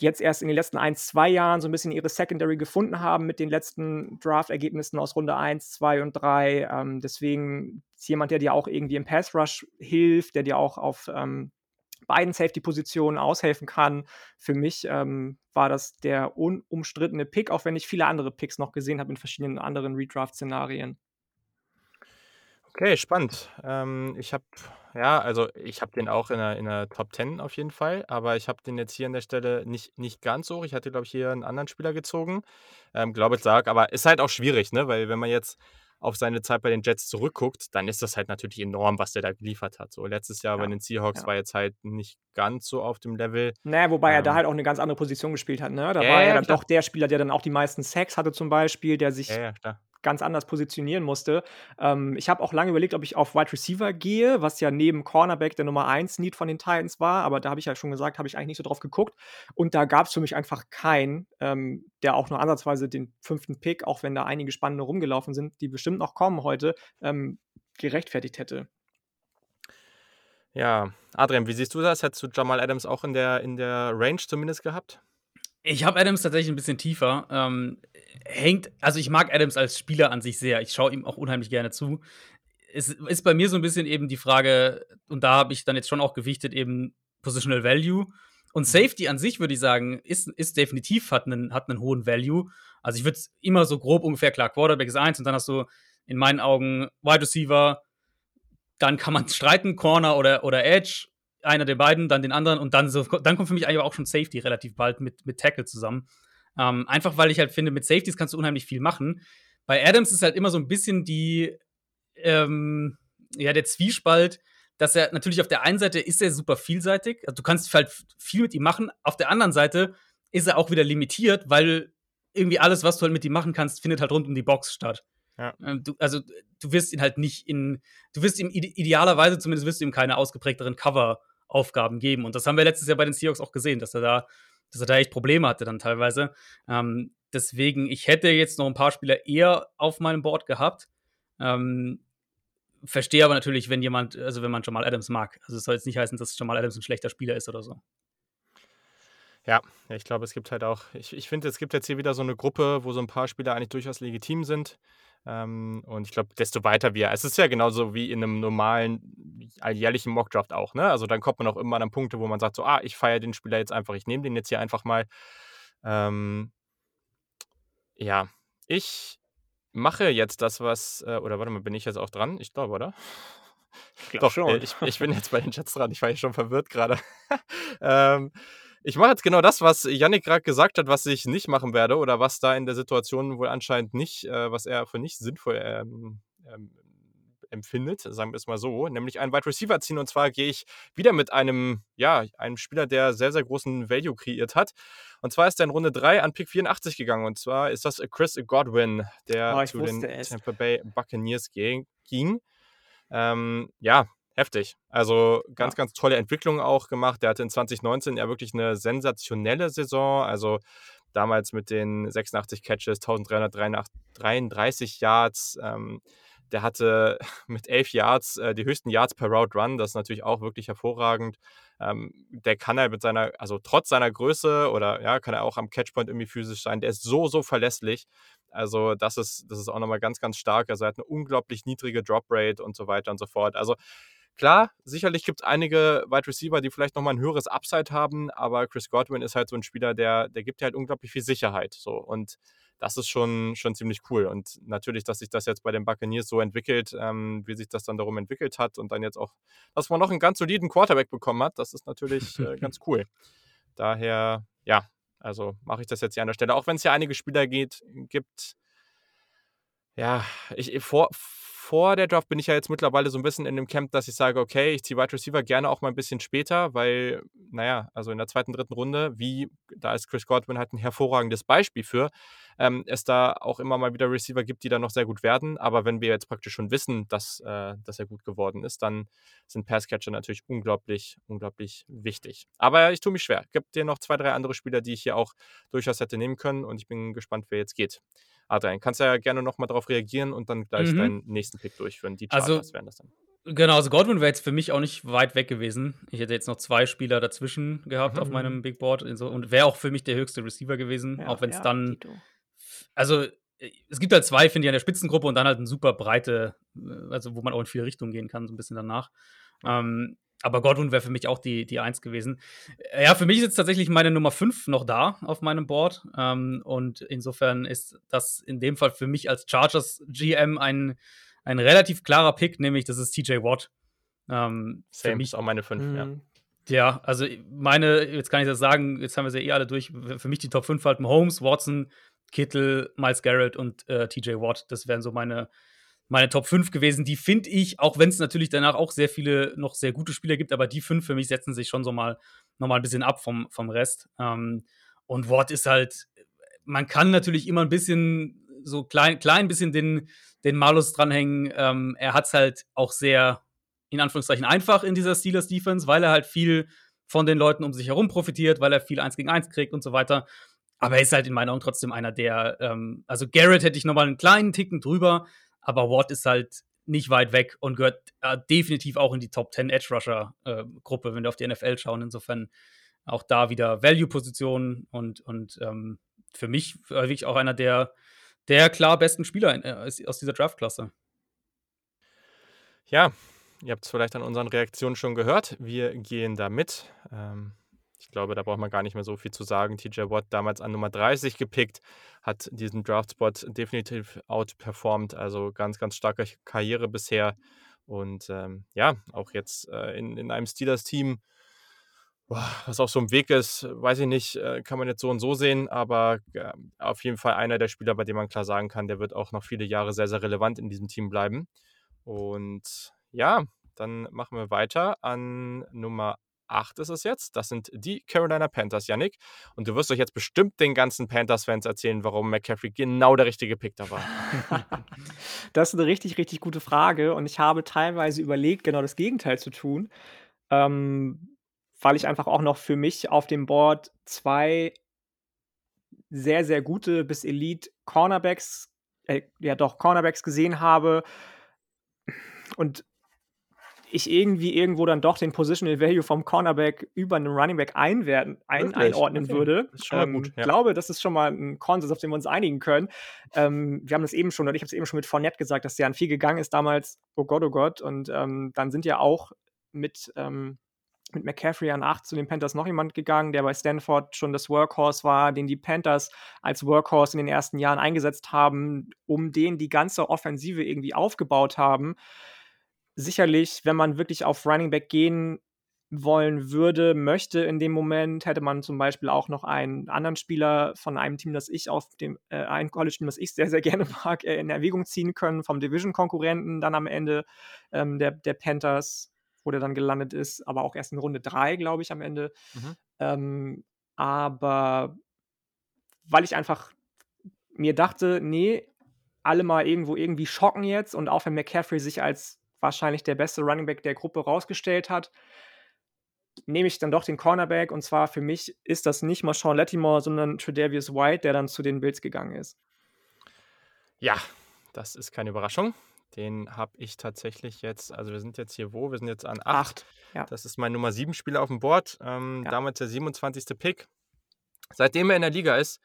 B: jetzt erst in den letzten ein, zwei Jahren so ein bisschen ihre Secondary gefunden haben mit den letzten Draft-Ergebnissen aus Runde 1, 2 und 3. Ähm, deswegen ist jemand, der dir auch irgendwie im Pass-Rush hilft, der dir auch auf ähm, beiden Safety-Positionen aushelfen kann. Für mich ähm, war das der unumstrittene Pick, auch wenn ich viele andere Picks noch gesehen habe in verschiedenen anderen Redraft-Szenarien.
A: Okay, spannend. Ähm, ich habe, ja, also ich habe den auch in der, in der Top 10 auf jeden Fall, aber ich habe den jetzt hier an der Stelle nicht, nicht ganz so. Ich hatte, glaube ich, hier einen anderen Spieler gezogen. Ähm, glaube ich, sag, aber ist halt auch schwierig, ne? Weil wenn man jetzt auf seine Zeit bei den Jets zurückguckt, dann ist das halt natürlich enorm, was der da geliefert hat. So letztes Jahr
B: Ja,
A: bei den Seahawks
B: ja.
A: war jetzt halt nicht ganz so auf dem Level.
B: Naja, wobei er da
A: Ähm,
B: halt auch eine ganz andere Position gespielt hat, ne? Da
A: ja,
B: war er
A: ja,
B: dann doch der Spieler, der dann auch die meisten Sacks hatte zum Beispiel, der sich. Ganz anders positionieren musste. Ähm, ich habe auch lange überlegt, ob ich auf Wide Receiver gehe, was ja neben Cornerback der Nummer 1 Need von den Titans war, aber da habe ich ja schon gesagt, habe ich eigentlich nicht so drauf geguckt. Und da gab es für mich einfach keinen, ähm, der auch nur ansatzweise den fünften Pick, auch wenn da einige spannende rumgelaufen sind, die bestimmt noch kommen heute, ähm, gerechtfertigt hätte.
A: Ja, Adrian, wie siehst du das? Hättest du Jamal Adams auch in der, in der Range zumindest gehabt?
C: Ich habe Adams tatsächlich ein bisschen tiefer. Ähm, hängt, also ich mag Adams als Spieler an sich sehr. Ich schaue ihm auch unheimlich gerne zu. Es ist bei mir so ein bisschen eben die Frage, und da habe ich dann jetzt schon auch gewichtet, eben Positional Value. Und Safety an sich, würde ich sagen, ist, ist definitiv, hat einen, hat einen hohen Value. Also ich würde es immer so grob ungefähr klar, Quarterback ist eins und dann hast du in meinen Augen Wide Receiver, dann kann man streiten, Corner oder, oder Edge, einer der beiden, dann den anderen und dann so, dann kommt für mich eigentlich auch schon Safety relativ bald mit, mit Tackle zusammen. Ähm, einfach weil ich halt finde, mit Safeties kannst du unheimlich viel machen. Bei Adams ist halt immer so ein bisschen die, ähm, ja, der Zwiespalt, dass er natürlich auf der einen Seite ist er super vielseitig, also du kannst halt viel mit ihm machen, auf der anderen Seite ist er auch wieder limitiert, weil irgendwie alles, was du halt mit ihm machen kannst, findet halt rund um die Box statt.
A: Ja.
C: Ähm, du, also du wirst ihn halt nicht in, du wirst ihm ide idealerweise zumindest wirst du ihm keine ausgeprägteren Cover-Aufgaben geben. Und das haben wir letztes Jahr bei den Seahawks auch gesehen, dass er da, dass er da echt Probleme hatte dann teilweise. Ähm, deswegen, ich hätte jetzt noch ein paar Spieler eher auf meinem Board gehabt. Ähm, verstehe aber natürlich, wenn jemand, also wenn man Jamal Adams mag. Also es soll jetzt nicht heißen, dass Jamal Adams ein schlechter Spieler ist oder so.
A: Ja, ja, ich glaube, es gibt halt auch, ich, ich finde, es gibt jetzt hier wieder so eine Gruppe, wo so ein paar Spieler eigentlich durchaus legitim sind. Ähm, und ich glaube, desto weiter wir, es ist ja genauso wie in einem normalen, alljährlichen Mockdraft auch, ne? Also dann kommt man auch immer an Punkte, wo man sagt, so, ah, ich feiere den Spieler jetzt einfach, ich nehme den jetzt hier einfach mal. Ähm, ja, ich mache jetzt das, was, äh, oder warte mal, bin ich jetzt auch dran? Ich glaube, oder?
B: Ich glaub
A: Doch,
B: schon.
A: äh, ich, ich bin jetzt bei den Chats dran. Ich war hier schon verwirrt gerade. ähm, ich mache jetzt genau das, was Yannick gerade gesagt hat, was ich nicht machen werde oder was da in der Situation wohl anscheinend nicht, äh, was er für nicht sinnvoll ähm, ähm, empfindet, sagen wir es mal so, nämlich einen Wide Receiver ziehen. Und zwar gehe ich wieder mit einem, ja, einem Spieler, der sehr, sehr großen Value kreiert hat. Und zwar ist er in Runde 3 an Pick 84 gegangen. Und zwar ist das Chris Godwin, der
B: Oh,
A: zu den
B: es.
A: Tampa Bay Buccaneers ging. Ähm, ja, heftig. Also ganz,
B: Ja.
A: ganz tolle Entwicklung auch gemacht. Der hatte in 2019 ja wirklich eine sensationelle Saison. Also damals mit den 86 Catches, 1333 Yards. Ähm, der hatte mit 11 Yards äh, die höchsten Yards per Route Run. Das ist natürlich auch wirklich hervorragend. Ähm, der kann halt mit seiner, also trotz seiner Größe oder ja, kann er auch am Catchpoint irgendwie physisch sein. Der ist so, so verlässlich. Also das ist, das ist auch nochmal ganz, ganz stark. Also er hat eine unglaublich niedrige Drop Rate und so weiter und so fort. Also klar, sicherlich gibt es einige Wide Receiver, die vielleicht nochmal ein höheres Upside haben, aber Chris Godwin ist halt so ein Spieler, der, der gibt halt unglaublich viel Sicherheit. So. Und das ist schon, schon ziemlich cool. Und natürlich, dass sich das jetzt bei den Buccaneers so entwickelt, ähm, wie sich das dann darum entwickelt hat und dann jetzt auch, dass man noch einen ganz soliden Quarterback bekommen hat, das ist natürlich äh, ganz cool. Daher, ja, also mache ich das jetzt hier an der Stelle. Auch wenn es ja einige Spieler geht, gibt, ja, ich, vor, vor der Draft bin ich ja jetzt mittlerweile so ein bisschen in dem Camp, dass ich sage, okay, ich ziehe Wide Receiver gerne auch mal ein bisschen später, weil, naja, also in der zweiten, dritten Runde, wie, da ist Chris Godwin halt ein hervorragendes Beispiel für, ähm, es da auch immer mal wieder Receiver gibt, die dann noch sehr gut werden. Aber wenn wir jetzt praktisch schon wissen, dass, äh, dass er gut geworden ist, dann sind Passcatcher natürlich unglaublich, unglaublich wichtig. Aber ich tue mich schwer. Gibt dir noch zwei, drei andere Spieler, die ich hier auch durchaus hätte nehmen können und ich bin gespannt, wer jetzt geht. Adrian, kannst ja gerne nochmal darauf reagieren und dann gleich
C: Mhm.
A: deinen nächsten Pick durchführen. Die
C: Also-
A: Chargers wären das dann.
C: Genau, also Godwin wäre jetzt für mich auch nicht weit weg gewesen. Ich hätte jetzt noch zwei Spieler dazwischen gehabt auf
B: Mhm.
C: meinem Big Board so, und wäre auch für mich der höchste Receiver gewesen,
B: Ja,
C: auch wenn es
B: ja,
C: dann
B: Tito.
C: Also äh, es gibt halt zwei, finde ich, an der Spitzengruppe und dann halt eine super breite, äh, also wo man auch in viele Richtungen gehen kann, so ein bisschen danach. Ähm, aber Godwin wäre für mich auch die, die Eins gewesen. Äh, Ja, für mich ist jetzt tatsächlich meine Nummer 5 noch da auf meinem Board. Ähm, und insofern ist das in dem Fall für mich als Chargers GM ein, ein relativ klarer Pick, nämlich das ist TJ Watt.
A: Ähm, Same, für mich, ist auch meine 5, ja. Mhm.
C: Ja, also meine, jetzt kann ich das sagen, jetzt haben wir sie eh alle durch. Für mich die Top 5 halt Holmes, Watson, Kittel, Miles Garrett und äh, TJ Watt. Das wären so meine, meine Top 5 gewesen. Die finde ich, auch wenn es natürlich danach auch sehr viele noch sehr gute Spieler gibt, aber die fünf für mich setzen sich schon so mal noch mal ein bisschen ab vom, vom Rest. Ähm, und Watt ist halt, man kann natürlich immer ein bisschen so klein, klein bisschen den, den Malus dranhängen. Ähm, er hat es halt auch sehr in Anführungszeichen einfach in dieser Steelers Defense, weil er halt viel von den Leuten um sich herum profitiert, weil er viel 1 gegen 1 kriegt und so weiter. Aber er ist halt in meinen Augen trotzdem einer der, ähm, also Garrett hätte ich nochmal einen kleinen Ticken drüber, aber Watt ist halt nicht weit weg und gehört äh, definitiv auch in die Top 10 Edge Rusher äh, Gruppe, wenn wir auf die NFL schauen. Insofern auch da wieder Value-Positionen und, und ähm, für mich wirklich auch einer der, der klar besten Spieler in, äh, aus dieser Draft-Klasse.
A: Ja, Ihr habt es vielleicht an unseren Reaktionen schon gehört. Wir gehen da mit. Ähm, ich glaube, da braucht man gar nicht mehr so viel zu sagen. TJ Watt damals an Nummer 30 gepickt, hat diesen Draftspot definitiv outperformed. Also ganz, ganz starke Karriere bisher. Und ähm, ja, auch jetzt äh, in, in einem Steelers-Team, was auch so im Weg ist, weiß ich nicht, äh, kann man jetzt so und so sehen, aber äh, auf jeden Fall einer der Spieler, bei dem man klar sagen kann, der wird auch noch viele Jahre sehr, sehr relevant in diesem Team bleiben. Und ja, dann machen wir weiter an Nummer 8 ist es jetzt. Das sind die Carolina Panthers, Yannick. Und du wirst euch jetzt bestimmt den ganzen Panthers-Fans erzählen, warum McCaffrey genau der richtige Pick da war.
B: das ist eine richtig, richtig gute Frage. Und ich habe teilweise überlegt, genau das Gegenteil zu tun. Ähm, weil ich einfach auch noch für mich auf dem Board zwei sehr, sehr gute bis Elite Cornerbacks, äh, ja doch, Cornerbacks gesehen habe. Und ich irgendwie irgendwo dann doch den Positional Value vom Cornerback über einen Running Back einwerden, ein, einordnen okay. würde.
A: Das ist schon mal gut.
B: Ich ähm, ja. glaube, das ist schon mal ein Konsens, auf den wir uns einigen können. Ähm, wir haben das eben schon, oder ich habe es eben schon mit Fournette gesagt, dass der an viel gegangen ist damals. Oh Gott, oh Gott. Und ähm, dann sind ja auch mit, ähm, mit McCaffrey an 8 zu den Panthers noch jemand gegangen, der bei Stanford schon das Workhorse war, den die Panthers als Workhorse in den ersten Jahren eingesetzt haben, um den die ganze Offensive irgendwie aufgebaut haben sicherlich, wenn man wirklich auf Running Back gehen wollen würde, möchte in dem Moment, hätte man zum Beispiel auch noch einen anderen Spieler von einem Team, das ich auf dem, äh, ein College-Team, das ich sehr, sehr gerne mag, äh, in Erwägung ziehen können, vom Division-Konkurrenten dann am Ende ähm, der, der Panthers, wo der dann gelandet ist, aber auch erst in Runde 3, glaube ich, am Ende. Mhm. Ähm, aber weil ich einfach mir dachte, nee, alle mal irgendwo irgendwie schocken jetzt und auch wenn McCaffrey sich als wahrscheinlich der beste Running Back der Gruppe rausgestellt hat, nehme ich dann doch den Cornerback. Und zwar für mich ist das nicht mal Sean Lattimore, sondern Tredavious White, der dann zu den Bills gegangen ist.
A: Ja, das ist keine Überraschung. Den habe ich tatsächlich jetzt, also wir sind jetzt hier wo? Wir sind jetzt an 8. Ja. Das ist mein Nummer 7 Spieler auf dem Board. Ähm, ja. Damals der 27. Pick. Seitdem er in der Liga ist,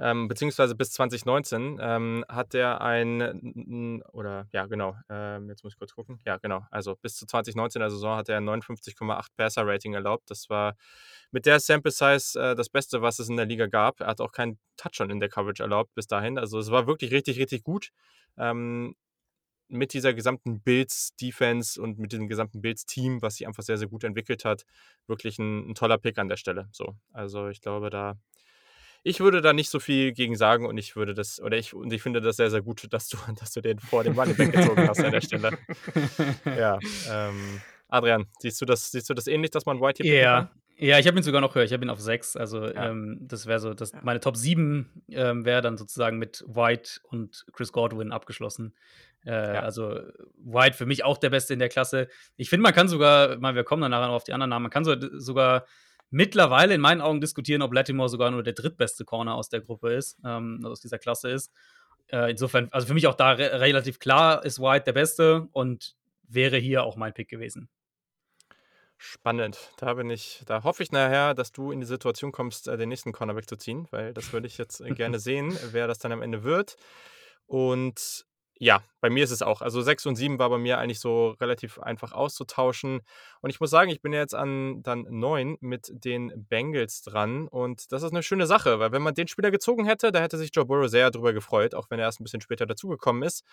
A: ähm, beziehungsweise bis 2019, ähm, hat er ein, oder ja, genau, ähm, jetzt muss ich kurz gucken. Ja, genau, also bis zu 2019 der Saison hat er ein 59,8 Passer-Rating erlaubt. Das war mit der Sample Size äh, das Beste, was es in der Liga gab. Er hat auch keinen Touchdown in der Coverage erlaubt bis dahin. Also es war wirklich richtig, richtig gut. Ähm, mit dieser gesamten Bills-Defense und mit dem gesamten Bills-Team, was sich einfach sehr, sehr gut entwickelt hat, wirklich ein, ein, toller Pick an der Stelle. So, also ich glaube, da ich würde da nicht so viel gegen sagen und ich würde das, oder ich, und ich finde das sehr, sehr gut, dass du, dass du den vor dem Money weggezogen hast an der Stelle. Ja. Ähm, Adrian, siehst du das, siehst du das ähnlich, dass man White
C: hier Ja, ja, ich habe ihn sogar noch höher. Ich habe ihn auf 6. Also, ja. ähm, das wäre so, das, meine Top 7 ähm, wäre dann sozusagen mit White und Chris Godwin abgeschlossen. Äh, ja. Also, White für mich auch der Beste in der Klasse. Ich finde, man kann sogar, mal, wir kommen dann nachher noch auf die anderen Namen, man kann so, sogar mittlerweile in meinen Augen diskutieren, ob Latimore sogar nur der drittbeste Corner aus der Gruppe ist, ähm, aus dieser Klasse ist. Äh, insofern, also für mich auch da re relativ klar ist White der Beste und wäre hier auch mein Pick gewesen.
A: Spannend. Da bin ich, da hoffe ich nachher, dass du in die Situation kommst, äh, den nächsten Corner wegzuziehen, weil das würde ich jetzt äh, gerne sehen, wer das dann am Ende wird. Und ja, bei mir ist es auch. Also 6 und 7 war bei mir eigentlich so relativ einfach auszutauschen. Und ich muss sagen, ich bin jetzt an dann 9 mit den Bengals dran. Und das ist eine schöne Sache, weil wenn man den Spieler gezogen hätte, da hätte sich Joe Burrow sehr darüber gefreut, auch wenn er erst ein bisschen später dazugekommen ist.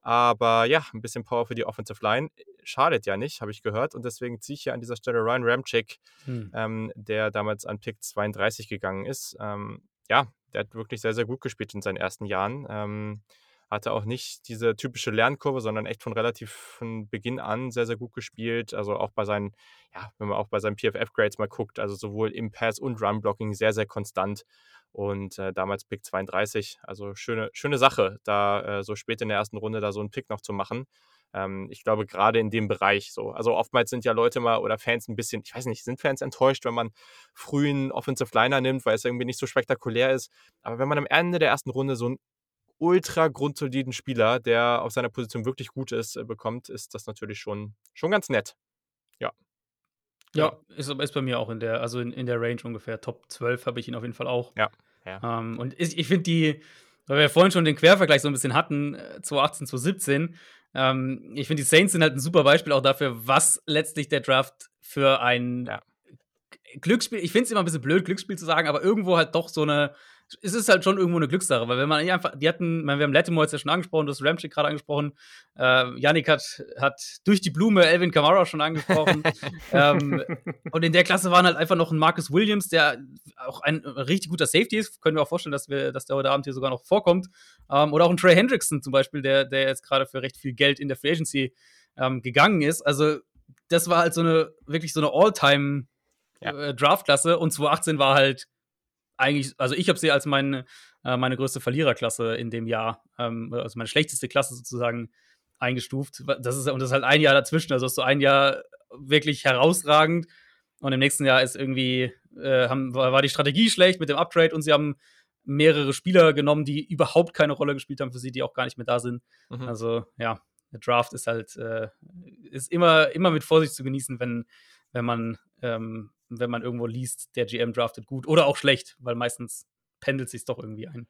A: Aber ja, ein bisschen Power für die Offensive Line schadet ja nicht, habe ich gehört. Und deswegen ziehe ich hier an dieser Stelle Ryan Ramchick, hm. ähm, der damals an Pick 32 gegangen ist. Ähm, ja, der hat wirklich sehr, sehr gut gespielt in seinen ersten Jahren. Ähm, hatte auch nicht diese typische Lernkurve, sondern echt von relativ von Beginn an sehr, sehr gut gespielt. Also auch bei seinen, ja, wenn man auch bei seinen PFF-Grades mal guckt, also sowohl im Pass- und Run-Blocking sehr, sehr konstant. Und äh, damals Pick 32. Also schöne, schöne Sache, da äh, so spät in der ersten Runde da so einen Pick noch zu machen. Ähm, ich glaube, gerade in dem Bereich so. Also oftmals sind ja Leute mal oder Fans ein bisschen, ich weiß nicht, sind Fans enttäuscht, wenn man frühen Offensive Liner nimmt, weil es irgendwie nicht so spektakulär ist. Aber wenn man am Ende der ersten Runde so einen ultra grundsoliden Spieler, der auf seiner Position wirklich gut ist, äh, bekommt, ist das natürlich schon, schon ganz nett. Ja.
C: Ja, ist, ist bei mir auch in der, also in, in der Range ungefähr. Top 12 habe ich ihn auf jeden Fall auch.
A: Ja. ja.
C: Ähm, und ich, ich finde die, weil wir ja vorhin schon den Quervergleich so ein bisschen hatten, 2018, äh, 2017, ähm, ich finde die Saints sind halt ein super Beispiel auch dafür, was letztlich der Draft für ein ja. Glücksspiel, ich finde es immer ein bisschen blöd, Glücksspiel zu sagen, aber irgendwo halt doch so eine, es ist halt schon irgendwo eine Glückssache, weil wenn man einfach, die hatten, wir haben Lattimore jetzt ja schon angesprochen, du hast Ramchick gerade angesprochen, äh, Yannick hat, hat durch die Blume Elvin Kamara schon angesprochen. ähm, und in der Klasse waren halt einfach noch ein Marcus Williams, der auch ein richtig guter Safety ist. Können wir auch vorstellen, dass, wir, dass der heute Abend hier sogar noch vorkommt. Ähm, oder auch ein Trey Hendrickson zum Beispiel, der, der jetzt gerade für recht viel Geld in der Free Agency ähm, gegangen ist. Also, das war halt so eine, wirklich so eine All-Time- ja. äh, Draftklasse und 2018 war halt eigentlich, also ich habe sie als meine, äh, meine größte Verliererklasse in dem Jahr, ähm, also meine schlechteste Klasse sozusagen eingestuft. Das ist, und das ist halt ein Jahr dazwischen, also hast du ein Jahr wirklich herausragend und im nächsten Jahr ist irgendwie, äh, haben, war die Strategie schlecht mit dem Uptrade und sie haben mehrere Spieler genommen, die überhaupt keine Rolle gespielt haben für sie, die auch gar nicht mehr da sind. Mhm. Also ja, der Draft ist halt, äh, ist immer, immer mit Vorsicht zu genießen, wenn, wenn man ähm, wenn man irgendwo liest, der GM draftet gut oder auch schlecht, weil meistens pendelt sich doch irgendwie ein.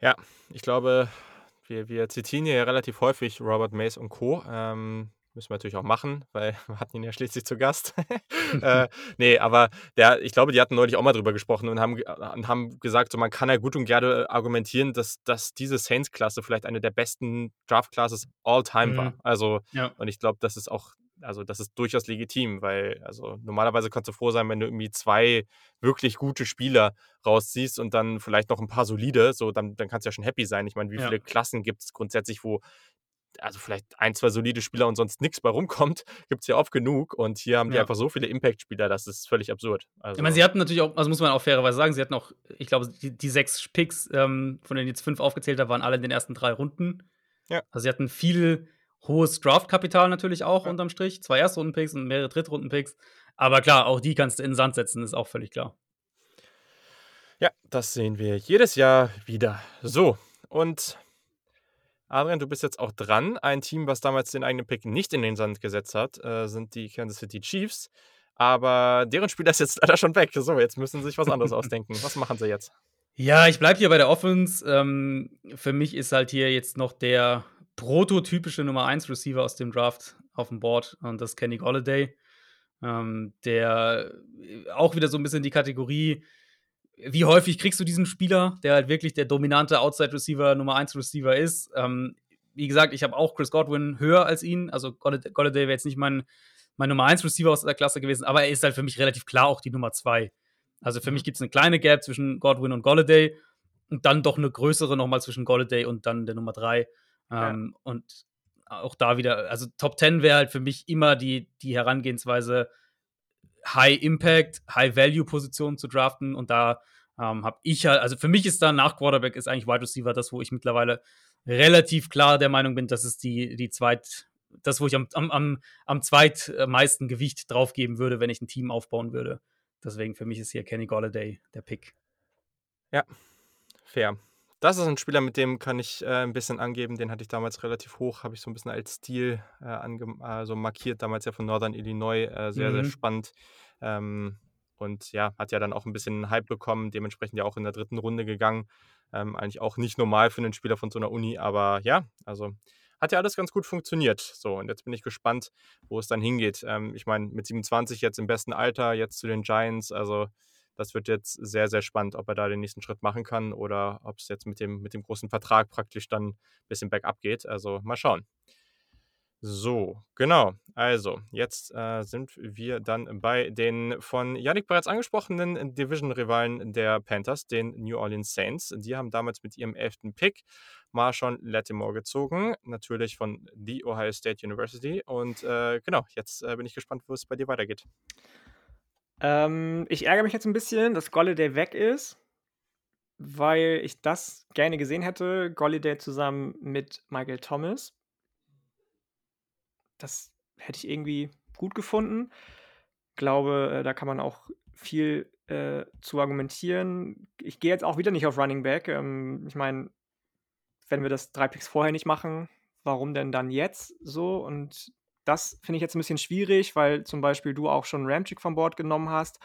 A: Ja, ich glaube, wir, wir zitieren hier ja relativ häufig Robert Mace und Co. Ähm, müssen wir natürlich auch machen, weil wir hatten ihn ja schließlich zu Gast. äh, nee, aber der, ich glaube, die hatten neulich auch mal drüber gesprochen und haben, und haben gesagt, so man kann ja gut und gerne argumentieren, dass, dass diese Saints-Klasse vielleicht eine der besten Draft-Classes all time mhm. war. Also, ja. und ich glaube, das ist auch also das ist durchaus legitim, weil also normalerweise kannst du froh sein, wenn du irgendwie zwei wirklich gute Spieler rausziehst und dann vielleicht noch ein paar solide, so dann, dann kannst du ja schon happy sein. Ich meine, wie ja. viele Klassen gibt es grundsätzlich, wo also vielleicht ein, zwei solide Spieler und sonst nichts bei rumkommt, gibt es ja oft genug. Und hier haben die ja. einfach so viele Impact-Spieler, das ist völlig absurd.
C: Also ich meine, sie hatten natürlich auch, also muss man auch fairerweise sagen, sie hatten auch, ich glaube, die, die sechs Picks, ähm, von denen jetzt fünf aufgezählt haben, waren alle in den ersten drei Runden. Ja. Also sie hatten viel hohes Draftkapital natürlich auch ja. unterm Strich. Zwei Erstrunden-Picks und mehrere Drittrunden-Picks. Aber klar, auch die kannst du in den Sand setzen, ist auch völlig klar.
A: Ja, das sehen wir jedes Jahr wieder. So, und Adrian, du bist jetzt auch dran. Ein Team, was damals den eigenen Pick nicht in den Sand gesetzt hat, äh, sind die Kansas City Chiefs. Aber deren Spieler ist jetzt leider schon weg. So, jetzt müssen sie sich was anderes ausdenken. Was machen sie jetzt?
C: Ja, ich bleibe hier bei der Offense. Ähm, für mich ist halt hier jetzt noch der prototypische Nummer 1 Receiver aus dem Draft auf dem Board und das ist Kenny Golladay, ähm, der äh, auch wieder so ein bisschen die Kategorie, wie häufig kriegst du diesen Spieler, der halt wirklich der dominante Outside Receiver, Nummer 1 Receiver ist. Ähm, wie gesagt, ich habe auch Chris Godwin höher als ihn, also Golladay wäre jetzt nicht mein, mein Nummer 1 Receiver aus der Klasse gewesen, aber er ist halt für mich relativ klar auch die Nummer 2. Also für mich mhm. gibt es eine kleine Gap zwischen Godwin und Golladay und dann doch eine größere nochmal zwischen Golladay und dann der Nummer 3. Ähm, ja. Und auch da wieder, also Top 10 wäre halt für mich immer die, die Herangehensweise, High Impact, High Value Positionen zu draften. Und da ähm, habe ich halt, also für mich ist da nach Quarterback ist eigentlich Wide Receiver das, wo ich mittlerweile relativ klar der Meinung bin, dass es die, die zweit, das, wo ich am, am, am, am zweitmeisten Gewicht draufgeben würde, wenn ich ein Team aufbauen würde. Deswegen für mich ist hier Kenny Golladay der Pick.
A: Ja, fair. Das ist ein Spieler, mit dem kann ich äh, ein bisschen angeben. Den hatte ich damals relativ hoch, habe ich so ein bisschen als Stil äh, also markiert, damals ja von Northern Illinois. Äh, sehr, mhm. sehr spannend. Ähm, und ja, hat ja dann auch ein bisschen Hype bekommen, dementsprechend ja auch in der dritten Runde gegangen. Ähm, eigentlich auch nicht normal für einen Spieler von so einer Uni, aber ja, also hat ja alles ganz gut funktioniert. So, und jetzt bin ich gespannt, wo es dann hingeht. Ähm, ich meine, mit 27 jetzt im besten Alter, jetzt zu den Giants, also Das wird jetzt sehr, sehr spannend, ob er da den nächsten Schritt machen kann oder ob es jetzt mit dem, mit dem großen Vertrag praktisch dann ein bisschen bergab geht. Also mal schauen. So, genau. Also, jetzt äh, sind wir dann bei den von Yannick bereits angesprochenen Division-Rivalen der Panthers, den New Orleans Saints. Die haben damals mit ihrem elften Pick Marshawn Lattimore gezogen, natürlich von The Ohio State University. Und äh, genau, jetzt äh, bin ich gespannt, wo es bei dir weitergeht.
B: Ähm, ich ärgere mich jetzt ein bisschen, dass Golladay weg ist, weil ich das gerne gesehen hätte. Golladay zusammen mit Michael Thomas das hätte ich irgendwie gut gefunden. Glaube, äh, da kann man auch viel äh, zu argumentieren. Ich gehe jetzt auch wieder nicht auf Running Back. Ähm, ich meine, wenn wir das drei Picks vorher nicht machen, warum denn dann jetzt so? Und das finde ich jetzt ein bisschen schwierig, weil zum Beispiel du auch schon Ramchick von Bord genommen hast.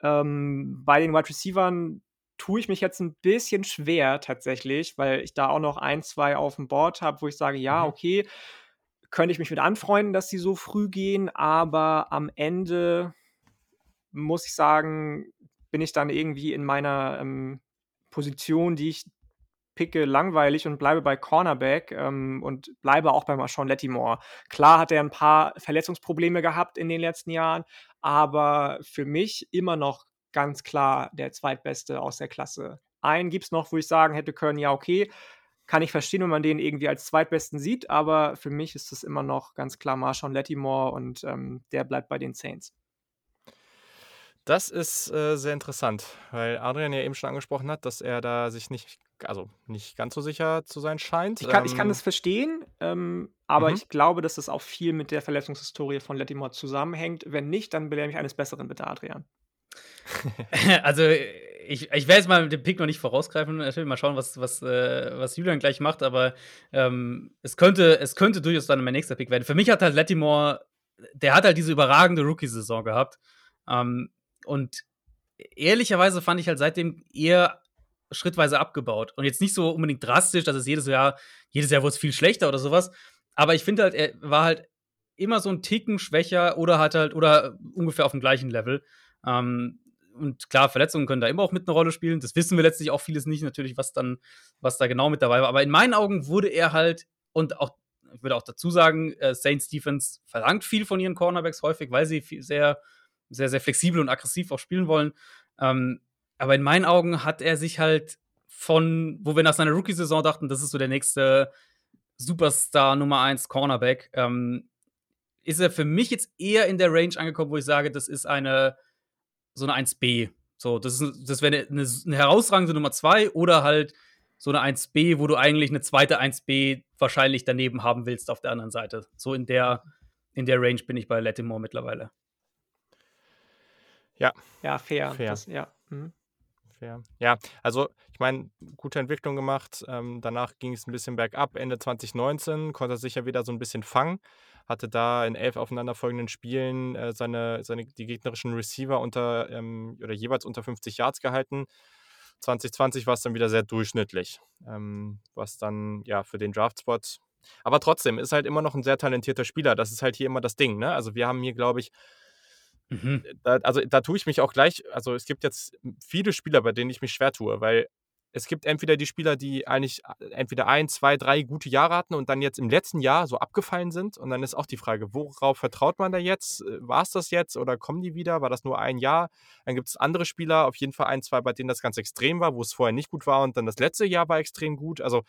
B: Ähm, bei den Wide Receivern tue ich mich jetzt ein bisschen schwer tatsächlich, weil ich da auch noch ein, zwei auf dem Board habe, wo ich sage, ja, mhm. okay, könnte ich mich mit anfreunden, dass sie so früh gehen, aber am Ende muss ich sagen, bin ich dann irgendwie in meiner ähm, Position, die ich picke, langweilig und bleibe bei Cornerback ähm, und bleibe auch bei Marshawn Lettimore. Klar hat er ein paar Verletzungsprobleme gehabt in den letzten Jahren, aber für mich immer noch ganz klar der zweitbeste aus der Klasse. Einen gibt es noch, wo ich sagen hätte können, ja, okay, kann ich verstehen, wenn man den irgendwie als zweitbesten sieht, aber für mich ist es immer noch ganz klar Marshawn Lattimore und ähm, der bleibt bei den Saints.
A: Das ist äh, sehr interessant, weil Adrian ja eben schon angesprochen hat, dass er da sich nicht, also nicht ganz so sicher zu sein scheint.
B: Ich kann, ähm, ich kann ähm, das verstehen, ähm, aber mhm. ich glaube, dass das auch viel mit der Verletzungshistorie von Lattimore zusammenhängt. Wenn nicht, dann belehre mich eines Besseren bitte, Adrian.
C: also ich, ich werde jetzt mal den Pick noch nicht vorausgreifen, natürlich mal schauen, was, was, äh, was Julian gleich macht, aber ähm, es, könnte, es könnte durchaus dann mein nächster Pick werden. Für mich hat halt Lattimore, der hat halt diese überragende Rookie-Saison gehabt. Ähm, und ehrlicherweise fand ich halt seitdem eher schrittweise abgebaut. Und jetzt nicht so unbedingt drastisch, dass es jedes Jahr, jedes Jahr wurde es viel schlechter oder sowas. Aber ich finde halt, er war halt immer so ein Ticken schwächer oder hat halt, oder ungefähr auf dem gleichen Level. Ähm, und klar, Verletzungen können da immer auch mit eine Rolle spielen. Das wissen wir letztlich auch vieles nicht, natürlich, was dann, was da genau mit dabei war. Aber in meinen Augen wurde er halt, und auch, ich würde auch dazu sagen, äh, Saints Defense verlangt viel von ihren Cornerbacks häufig, weil sie sehr, sehr, sehr flexibel und aggressiv auch spielen wollen. Ähm, aber in meinen Augen hat er sich halt von, wo wir nach seiner Rookie-Saison dachten, das ist so der nächste Superstar Nummer 1 Cornerback, ähm, ist er für mich jetzt eher in der Range angekommen, wo ich sage, das ist eine so eine 1b. So, das, das wäre eine, eine herausragende Nummer 2 oder halt so eine 1b, wo du eigentlich eine zweite 1b wahrscheinlich daneben haben willst auf der anderen Seite. So in der, in der Range bin ich bei Lattimore mittlerweile.
A: Ja.
B: Ja, fair.
A: fair.
B: Das, ja. Mhm.
A: Fair. Ja, also ich meine, gute Entwicklung gemacht. Ähm, danach ging es ein bisschen bergab. Ende 2019 konnte er sich ja wieder so ein bisschen fangen hatte da in elf aufeinanderfolgenden Spielen äh, seine, seine, die gegnerischen Receiver unter ähm, oder jeweils unter 50 Yards gehalten. 2020 war es dann wieder sehr durchschnittlich, ähm, was dann ja für den Draftspot. Aber trotzdem ist halt immer noch ein sehr talentierter Spieler. Das ist halt hier immer das Ding. Ne? Also wir haben hier, glaube ich, Mhm. Da, also da tue ich mich auch gleich, also es gibt jetzt viele Spieler, bei denen ich mich schwer tue, weil es gibt entweder die Spieler, die eigentlich äh, entweder ein, zwei, drei gute Jahre hatten und dann jetzt im letzten Jahr so abgefallen sind. Und dann ist auch die Frage, worauf vertraut man da jetzt? Äh, War es das jetzt oder kommen die wieder? War das nur ein Jahr? Dann gibt es andere Spieler, auf jeden Fall ein, zwei, bei denen das ganz extrem war, wo es vorher nicht gut war und dann das letzte Jahr war extrem gut. Also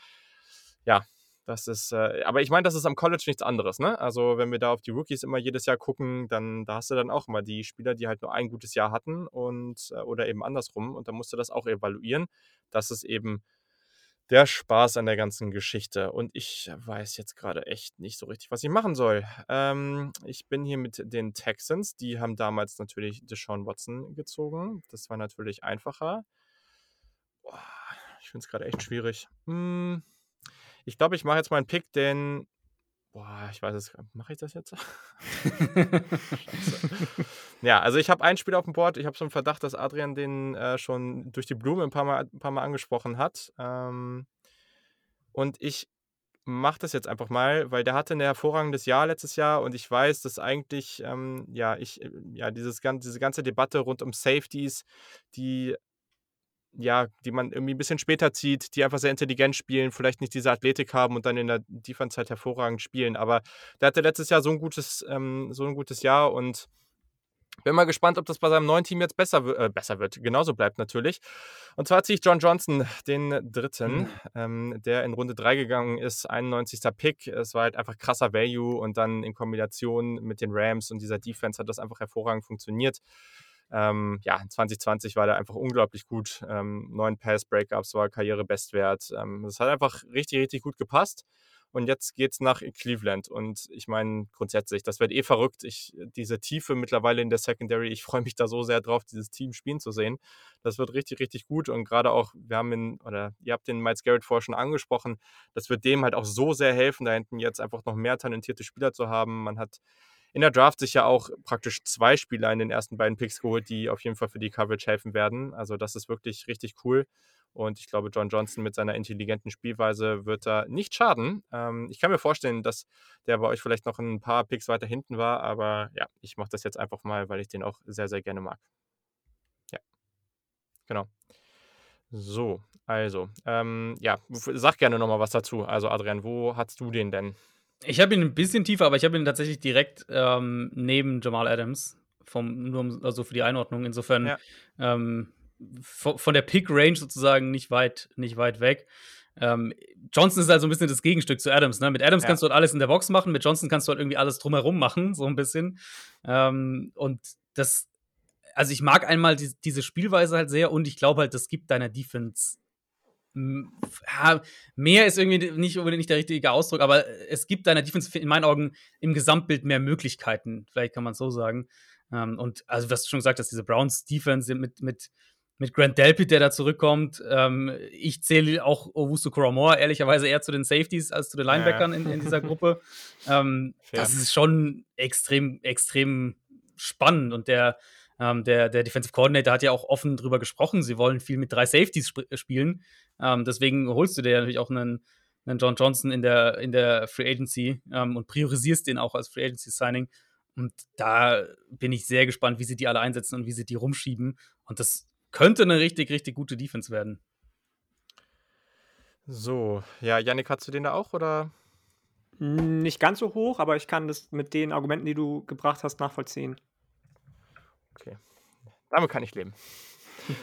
A: ja, das ist, äh, aber ich meine, das ist am College nichts anderes, ne? Also, wenn wir da auf die Rookies immer jedes Jahr gucken, dann da hast du dann auch immer die Spieler, die halt nur ein gutes Jahr hatten und äh, oder eben andersrum und dann musst du das auch evaluieren. Das ist eben der Spaß an der ganzen Geschichte. Und ich weiß jetzt gerade echt nicht so richtig, was ich machen soll. Ähm, ich bin hier mit den Texans. Die haben damals natürlich Deshaun Watson gezogen. Das war natürlich einfacher. Boah, ich finde es gerade echt schwierig. Hm. Ich glaube, ich mache jetzt mal einen Pick, den. Boah, ich weiß es. Mache ich das jetzt? ja, also ich habe ein Spiel auf dem Board. Ich habe so einen Verdacht, dass Adrian den äh, schon durch die Blume ein paar Mal, ein paar Mal angesprochen hat. Ähm, und ich mache das jetzt einfach mal, weil der hatte ein hervorragendes Jahr letztes Jahr und ich weiß, dass eigentlich, ähm, ja, ich, äh, ja, dieses, diese ganze Debatte rund um Safeties, die ja, die man irgendwie ein bisschen später zieht, die einfach sehr intelligent spielen, vielleicht nicht diese Athletik haben und dann in der Defense halt hervorragend spielen. Aber der hatte letztes Jahr so ein gutes, ähm, so ein gutes Jahr und bin mal gespannt, ob das bei seinem neuen Team jetzt besser, äh, besser wird. Genauso bleibt natürlich. Und zwar ziehe ich John Johnson, den dritten, mhm. ähm, der in Runde 3 gegangen ist, 91. Pick. Es war halt einfach krasser Value und dann in Kombination mit den Rams und dieser Defense hat das einfach hervorragend funktioniert. Ähm, ja, 2020 war der einfach unglaublich gut. Ähm, neun Pass-Breakups war Karrierebestwert. Ähm, das hat einfach richtig, richtig gut gepasst. Und jetzt geht es nach Cleveland. Und ich meine, grundsätzlich, das wird eh verrückt. Ich, diese Tiefe mittlerweile in der Secondary, ich freue mich da so sehr drauf, dieses Team spielen zu sehen. Das wird richtig, richtig gut. Und gerade auch, wir haben ihn, oder ihr habt den Miles Garrett vorher schon angesprochen, das wird dem halt auch so sehr helfen, da hinten jetzt einfach noch mehr talentierte Spieler zu haben. Man hat in der Draft sich ja auch praktisch zwei Spieler in den ersten beiden Picks geholt, die auf jeden Fall für die Coverage helfen werden. Also das ist wirklich richtig cool. Und ich glaube, John Johnson mit seiner intelligenten Spielweise wird da nicht schaden. Ähm, ich kann mir vorstellen, dass der bei euch vielleicht noch ein paar Picks weiter hinten war, aber ja, ich mache das jetzt einfach mal, weil ich den auch sehr, sehr gerne mag. Ja, genau. So, also, ähm, ja, sag gerne nochmal was dazu. Also, Adrian, wo hast du den denn?
C: Ich habe ihn ein bisschen tiefer, aber ich habe ihn tatsächlich direkt ähm, neben Jamal Adams. Vom, nur um, also für die Einordnung. Insofern ja. ähm, von der Pick-Range sozusagen nicht weit, nicht weit weg. Ähm, Johnson ist halt so ein bisschen das Gegenstück zu Adams. Ne? Mit Adams ja. kannst du halt alles in der Box machen, mit Johnson kannst du halt irgendwie alles drumherum machen, so ein bisschen. Ähm, und das, also ich mag einmal die, diese Spielweise halt sehr und ich glaube halt, das gibt deiner Defense ja, mehr ist irgendwie nicht unbedingt nicht der richtige Ausdruck, aber es gibt deiner Defense in meinen Augen im Gesamtbild mehr Möglichkeiten, vielleicht kann man es so sagen. Ähm, und also, was du schon gesagt hast, diese Browns Defense mit, mit, mit Grant Delpit, der da zurückkommt. Ähm, ich zähle auch Owusu Koromor ehrlicherweise eher zu den Safeties als zu den Linebackern ja. in, in, dieser Gruppe. ähm, das ist schon extrem, extrem spannend und der ähm, der, der Defensive Coordinator hat ja auch offen drüber gesprochen, sie wollen viel mit drei Safeties sp spielen. Ähm, deswegen holst du dir natürlich auch einen, einen John Johnson in der, in der Free Agency ähm, und priorisierst den auch als Free Agency Signing. Und da bin ich sehr gespannt, wie sie die alle einsetzen und wie sie die rumschieben. Und das könnte eine richtig, richtig gute Defense werden.
A: So, ja, Yannick, hast du den da auch oder?
B: Nicht ganz so hoch, aber ich kann das mit den Argumenten, die du gebracht hast, nachvollziehen.
A: Okay. Damit kann ich leben.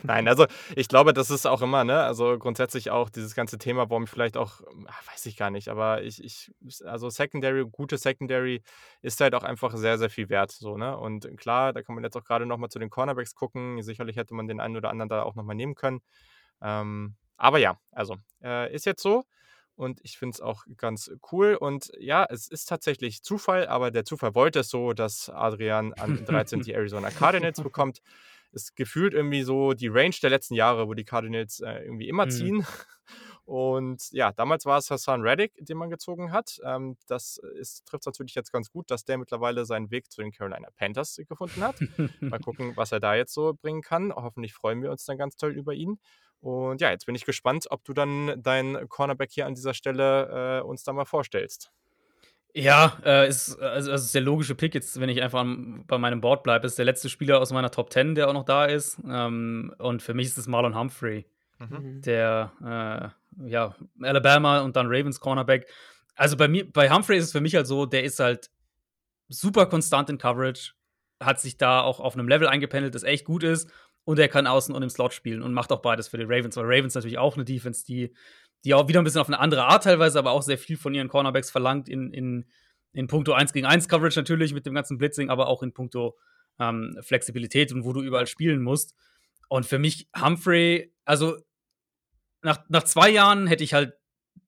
A: Nein, also ich glaube, das ist auch immer, ne, also grundsätzlich auch dieses ganze Thema, warum ich vielleicht auch, ach, weiß ich gar nicht, aber ich, ich, also Secondary, gute Secondary ist halt auch einfach sehr, sehr viel wert, so, ne, und klar, da kann man jetzt auch gerade nochmal zu den Cornerbacks gucken, sicherlich hätte man den einen oder anderen da auch nochmal nehmen können, ähm, aber ja, also äh, ist jetzt so und ich finde es auch ganz cool. Und ja, es ist tatsächlich Zufall, aber der Zufall wollte es so, dass Adrian an 13 die Arizona Cardinals bekommt. Ist gefühlt irgendwie so die Range der letzten Jahre, wo die Cardinals äh, irgendwie immer mhm. ziehen. Und ja, damals war es Hassan Reddick, den man gezogen hat. Ähm, das trifft natürlich jetzt ganz gut, dass der mittlerweile seinen Weg zu den Carolina Panthers gefunden hat. Mal gucken, was er da jetzt so bringen kann. Hoffentlich freuen wir uns dann ganz toll über ihn. Und ja, jetzt bin ich gespannt, ob du dann deinen Cornerback hier an dieser Stelle äh, uns da mal vorstellst.
C: Ja, äh, ist, also, also ist der logische Pick jetzt, wenn ich einfach bei meinem Board bleibe, ist der letzte Spieler aus meiner Top 10, der auch noch da ist. Ähm, und für mich ist es Marlon Humphrey, mhm. der äh, ja, Alabama und dann Ravens Cornerback. Also bei mir, bei Humphrey ist es für mich halt so, der ist halt super konstant in Coverage, hat sich da auch auf einem Level eingependelt, das echt gut ist und er kann außen und im Slot spielen und macht auch beides für die Ravens, weil Ravens natürlich auch eine Defense, die, die auch wieder ein bisschen auf eine andere Art teilweise, aber auch sehr viel von ihren Cornerbacks verlangt in, in, in puncto 1 gegen 1 Coverage natürlich mit dem ganzen Blitzing, aber auch in puncto ähm, Flexibilität und wo du überall spielen musst. Und für mich Humphrey, also nach, nach zwei Jahren hätte ich halt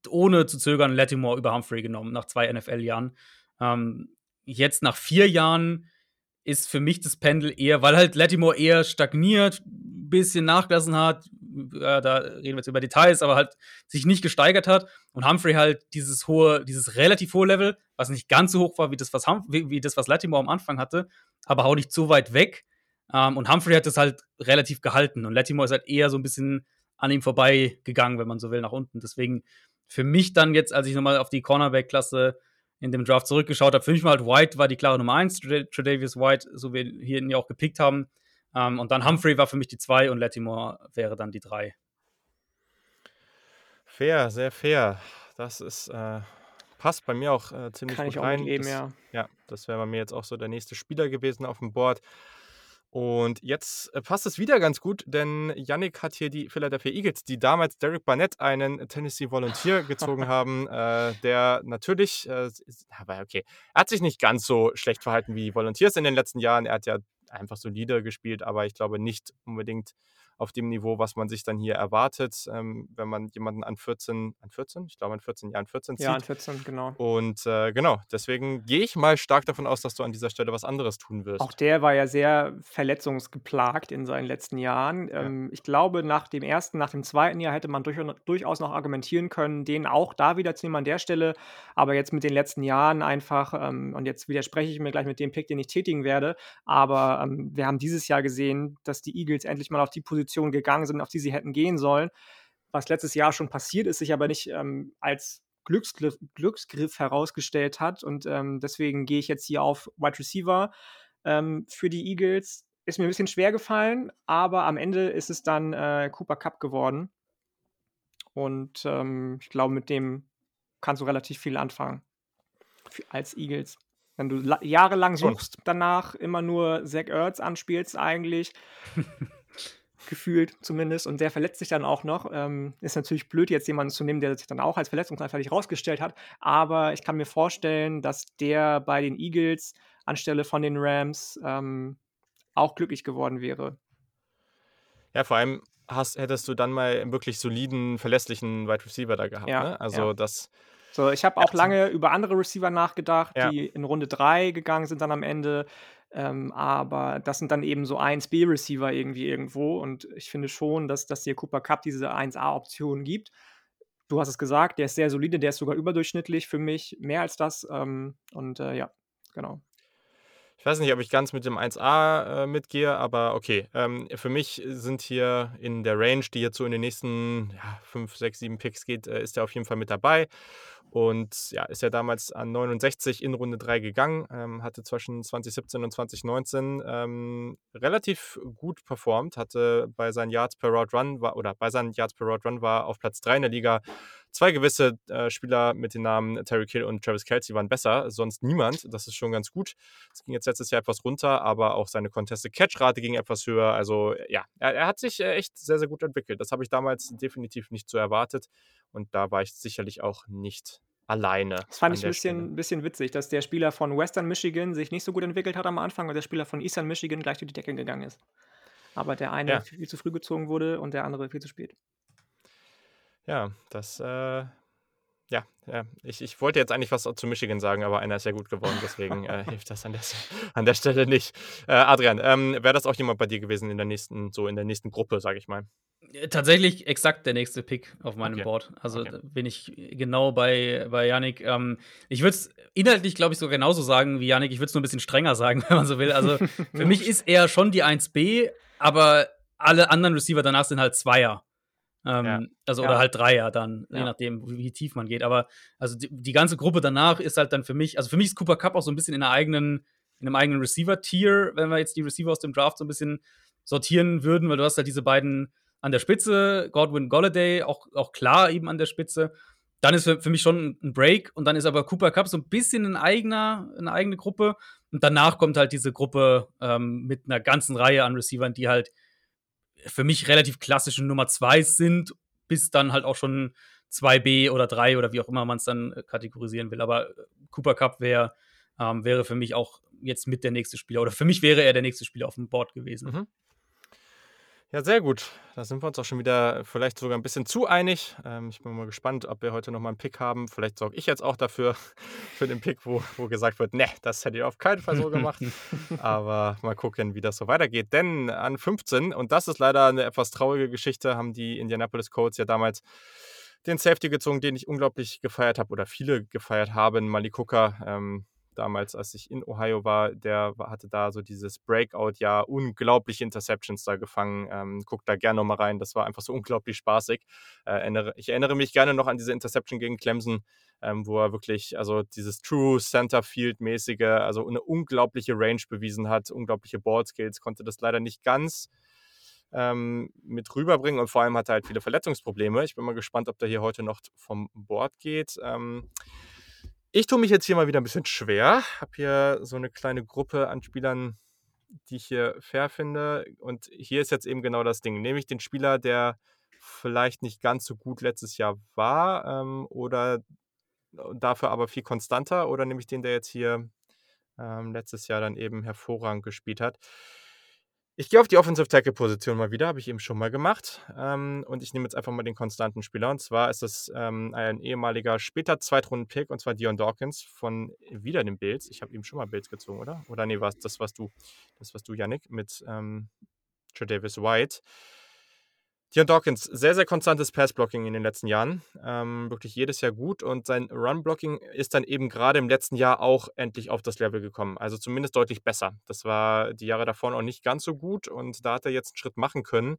C: ohne zu zögern Latimore über Humphrey genommen, nach zwei NFL-Jahren. Ähm, jetzt nach vier Jahren ist für mich das Pendel eher, weil halt Latimore eher stagniert, ein bisschen nachgelassen hat. Ja, da reden wir jetzt über Details, aber halt sich nicht gesteigert hat. Und Humphrey halt dieses hohe, dieses relativ hohe Level, was nicht ganz so hoch war wie das, was, hum wie, wie, das, was Latimore am Anfang hatte, aber auch nicht so weit weg. Ähm, und Humphrey hat das halt relativ gehalten. Und Latimore ist halt eher so ein bisschen an ihm vorbei gegangen, wenn man so will, nach unten. Deswegen für mich dann jetzt, als ich nochmal auf die Cornerback-Klasse in dem Draft zurückgeschaut habe, für mich war halt White war die klare Nummer 1, Tredavious White, so wie wir hier ihn ja auch gepickt haben. Ähm, und dann Humphrey war für mich die 2 und Latimore wäre dann die 3.
A: Fair, sehr fair. Das ist, äh, passt bei mir auch äh, ziemlich
B: Kann
A: gut
B: ich auch
A: rein.
B: mitleben,
A: Das,
B: ja.
A: ja, das wäre bei mir jetzt auch so der nächste Spieler gewesen auf dem Board. Und jetzt äh, passt es wieder ganz gut, denn Yannick hat hier die Philadelphia Eagles, die damals Derek Barnett, einen Tennessee Volunteer, gezogen haben, äh, der natürlich, äh, aber okay, er hat sich nicht ganz so schlecht verhalten wie die Volunteers in den letzten Jahren. Er hat ja einfach solide gespielt, aber ich glaube nicht unbedingt auf dem Niveau, was man sich dann hier erwartet, ähm, wenn man jemanden an 14, an 14, ich glaube an 14 Jahren 14 zieht.
B: Ja, an 14, genau.
A: Und äh, genau, deswegen gehe ich mal stark davon aus, dass du an dieser Stelle was anderes tun wirst.
B: Auch der war ja sehr verletzungsgeplagt in seinen letzten Jahren.
A: Ja.
B: Ähm, ich glaube, nach dem ersten, nach dem zweiten Jahr hätte man durch, durchaus noch argumentieren können, den auch da wieder zu nehmen an der Stelle. Aber jetzt mit den letzten Jahren einfach, ähm, und jetzt widerspreche ich mir gleich mit dem Pick, den ich tätigen werde, aber ähm, wir haben dieses Jahr gesehen, dass die Eagles endlich mal auf die Position gegangen sind, auf die sie hätten gehen sollen. Was letztes Jahr schon passiert ist, sich aber nicht ähm, als Glücksgriff, Glücksgriff herausgestellt hat. Und ähm, deswegen gehe ich jetzt hier auf Wide Receiver ähm, für die Eagles. Ist mir ein bisschen schwer gefallen, aber am Ende ist es dann äh, Cooper Cup geworden. Und ähm, ich glaube, mit dem kannst du relativ viel anfangen für, als Eagles. Wenn du la- jahrelang suchst, danach immer nur Zach Ertz anspielst, eigentlich gefühlt zumindest, und der verletzt sich dann auch noch. Ähm, ist natürlich blöd, jetzt jemanden zu nehmen, der sich dann auch als verletzungsanfällig rausgestellt hat. Aber ich kann mir vorstellen, dass der bei den Eagles anstelle von den Rams ähm, auch glücklich geworden wäre.
A: Ja, vor allem hast, hättest du dann mal einen wirklich soliden, verlässlichen Wide Receiver da gehabt.
B: Ja,
A: ne? Also
B: ja.
A: das,
B: So, ich habe auch lange über andere Receiver nachgedacht,
A: Ja.
B: die in Runde 3 gegangen sind dann am Ende. Ähm, aber das sind dann eben so 1B-Receiver irgendwie irgendwo. Und ich finde schon, dass, dass dir Cooper Cup diese 1A-Option gibt. Du hast es gesagt, der ist sehr solide, der ist sogar überdurchschnittlich für mich, mehr als das. Ähm, und äh, ja, genau.
A: Ich weiß nicht, ob ich ganz mit dem 1A äh, mitgehe, aber okay. Ähm, für mich sind hier in der Range, die jetzt so in den nächsten ja, 5, 6, 7 Picks geht, äh, ist er auf jeden Fall mit dabei. Und ja, ist ja damals an 69 in Runde 3 gegangen, ähm, hatte zwischen 2017 und 2019 ähm, relativ gut performt, hatte bei seinen Yards per Route Run war, oder bei seinen Yards per Route Run war auf Platz 3 in der Liga. Zwei gewisse äh, Spieler mit den Namen Terry Kill und Travis Kelsey waren besser, sonst niemand. Das ist schon ganz gut. Es ging jetzt letztes Jahr etwas runter, aber auch seine Contested Catch-Rate ging etwas höher. Also ja, er, er hat sich äh, echt sehr, sehr gut entwickelt. Das habe ich damals definitiv nicht so erwartet. Und da war ich sicherlich auch nicht alleine.
B: Das fand
A: an
B: ich ein bisschen, bisschen witzig, dass der Spieler von Western Michigan sich nicht so gut entwickelt hat am Anfang und der Spieler von Eastern Michigan gleich durch die Decke gegangen ist. Aber der eine
A: Ja.
B: viel zu früh gezogen wurde und der andere viel zu spät.
A: Ja, das, äh, ja, ja. Ich, ich wollte jetzt eigentlich was zu Michigan sagen, aber einer ist ja gut geworden, deswegen äh, hilft das an der, an der Stelle nicht. Äh, Adrian, ähm, wäre das auch jemand bei dir gewesen in der nächsten, so in der nächsten Gruppe, sage ich mal?
C: Äh, Tatsächlich exakt der nächste Pick auf meinem
A: Okay.
C: Board. Also
A: Okay.
C: bin ich genau bei, bei Yannick. Ähm, ich würde es inhaltlich, glaube ich, so genauso sagen wie Yannick. Ich würde es nur ein bisschen strenger sagen, wenn man so will. Also für mich ist er schon die 1B, aber alle anderen Receiver danach sind halt Zweier. Ähm,
A: Ja.
C: Also
B: Ja.
C: oder halt Dreier dann, je
B: Ja.
C: nachdem, wie, wie tief man geht. Aber also die, die ganze Gruppe danach ist halt dann für mich, also für mich ist Cooper Cup auch so ein bisschen in einer eigenen, in einem eigenen Receiver-Tier, wenn wir jetzt die Receiver aus dem Draft so ein bisschen sortieren würden, weil du hast halt diese beiden an der Spitze, Godwin Golladay, auch, auch klar eben an der Spitze. Dann ist für, für mich schon ein Break und dann ist aber Cooper Cup so ein bisschen ein eigener, eine eigene Gruppe. Und danach kommt halt diese Gruppe ähm, mit einer ganzen Reihe an Receivern, die halt für mich relativ klassische Nummer 2 sind, bis dann halt auch schon 2B oder 3 oder wie auch immer man es dann äh, kategorisieren will. Aber äh, Cooper Cup wär, ähm, wäre für mich auch jetzt mit der nächste Spieler oder für mich wäre er der nächste Spieler auf dem Board gewesen.
A: Mhm. Ja, sehr gut. Da sind wir uns auch schon wieder vielleicht sogar ein bisschen zu einig. Ähm, ich bin mal gespannt, ob wir heute nochmal einen Pick haben. Vielleicht sorge ich jetzt auch dafür, für den Pick, wo, wo gesagt wird, ne, das hätte ich auf keinen Fall so gemacht. Aber mal gucken, wie das so weitergeht. Denn an 15, und das ist leider eine etwas traurige Geschichte, haben die Indianapolis Colts ja damals den Safety gezogen, den ich unglaublich gefeiert habe oder viele gefeiert haben, Malik Hooker. Ähm, damals, als ich in Ohio war, der hatte da so dieses Breakout-Jahr, unglaubliche Interceptions da gefangen. Ähm, guck da gerne nochmal rein, das war einfach so unglaublich spaßig. Äh, erinnere, ich erinnere mich gerne noch an diese Interception gegen Clemson, ähm, wo er wirklich, also dieses True Center Field-mäßige, also eine unglaubliche Range bewiesen hat, unglaubliche Ball Skills, konnte das leider nicht ganz ähm, mit rüberbringen und vor allem hat er halt viele Verletzungsprobleme. Ich bin mal gespannt, ob der hier heute noch vom Board geht. Ich tue mich jetzt hier mal wieder ein bisschen schwer. Habe hier so eine kleine Gruppe an Spielern, die ich hier fair finde. Und hier ist jetzt eben genau das Ding. Nehme ich den Spieler, der vielleicht nicht ganz so gut letztes Jahr war ähm, oder dafür aber viel konstanter oder nehme ich den, der jetzt hier ähm, letztes Jahr dann eben hervorragend gespielt hat. Ich gehe auf die Offensive Tackle Position mal wieder, habe ich eben schon mal gemacht. Ähm, und ich nehme jetzt einfach mal den konstanten Spieler. Und zwar ist das ähm, ein ehemaliger später Zweitrunden-Pick, und zwar Dion Dawkins von wieder den Bills. Ich habe eben schon mal Bills gezogen, oder? Oder nee, was, das warst du, das warst du, Yannick, mit ähm, Davis White. Dion Dawkins, sehr, sehr konstantes Pass-Blocking in den letzten Jahren. Ähm, wirklich jedes Jahr gut. Und sein Run-Blocking ist dann eben gerade im letzten Jahr auch endlich auf das Level gekommen. Also zumindest deutlich besser. Das war die Jahre davor noch nicht ganz so gut. Und da hat er jetzt einen Schritt machen können.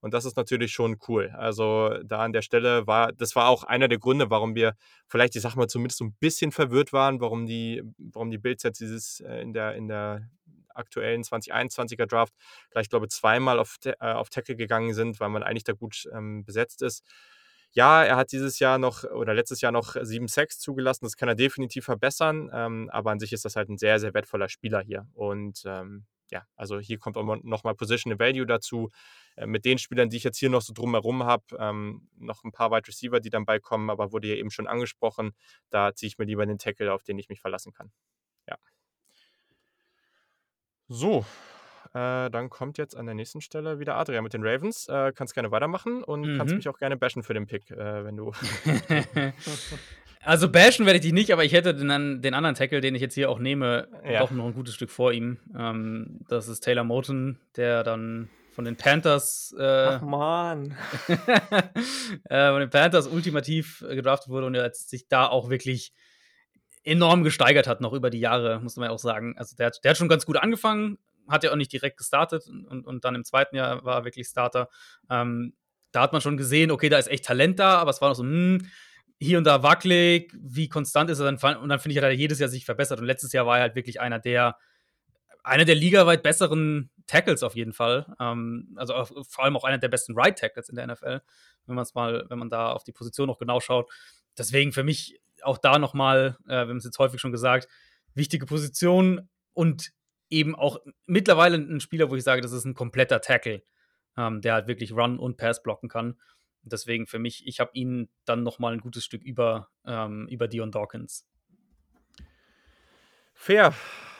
A: Und das ist natürlich schon cool. Also da an der Stelle war, das war auch einer der Gründe, warum wir vielleicht, ich sag mal, zumindest so ein bisschen verwirrt waren, warum die, warum die Bills jetzt dieses äh, in der, in der aktuellen 2021er Draft gleich, glaube ich, zweimal auf, äh, auf Tackle gegangen sind, weil man eigentlich da gut ähm, besetzt ist. Ja, er hat dieses Jahr noch oder letztes Jahr noch 7 Sacks zugelassen. Das kann er definitiv verbessern. Ähm, aber an sich ist das halt ein sehr, sehr wertvoller Spieler hier. Und ähm, ja, also hier kommt auch nochmal Position Value dazu. Äh, mit den Spielern, die ich jetzt hier noch so drumherum habe, ähm, noch ein paar Wide Receiver, die dann beikommen, aber wurde ja eben schon angesprochen. Da ziehe ich mir lieber den Tackle, auf den ich mich verlassen kann. Ja. So, äh, dann kommt jetzt an der nächsten Stelle wieder Adrian mit den Ravens. Äh, kannst gerne weitermachen und mhm. kannst mich auch gerne bashen für den Pick, äh, wenn du.
C: also bashen werde ich dich nicht, aber ich hätte den, den, anderen Tackle, den ich jetzt hier auch nehme, ja. doch noch ein gutes Stück vor ihm. Ähm, das ist Taylor Moten, der dann von den Panthers. Äh,
B: Ach man.
C: äh, von den Panthers ultimativ gedraftet wurde und jetzt sich da auch wirklich enorm gesteigert hat, noch über die Jahre, muss man ja auch sagen. Also der, der hat schon ganz gut angefangen, hat ja auch nicht direkt gestartet und, und dann im zweiten Jahr war er wirklich Starter. Ähm, da hat man schon gesehen, okay, da ist echt Talent da, aber es war noch so, hm, hier und da wackelig, wie konstant ist er dann? Und dann finde ich, hat er jedes Jahr sich verbessert. Und letztes Jahr war er halt wirklich einer der, einer der ligaweit besseren Tackles auf jeden Fall. Ähm, also auf, vor allem auch einer der besten Right Tackles in der NFL, wenn man es mal, wenn man da auf die Position noch genau schaut. Deswegen für mich auch da nochmal, äh, wir haben es jetzt häufig schon gesagt, wichtige Position und eben auch mittlerweile ein Spieler, wo ich sage, das ist ein kompletter Tackle, ähm, der halt wirklich Run und Pass blocken kann. Deswegen für mich, ich habe ihn dann nochmal ein gutes Stück über, ähm, über Dion Dawkins.
A: Fair.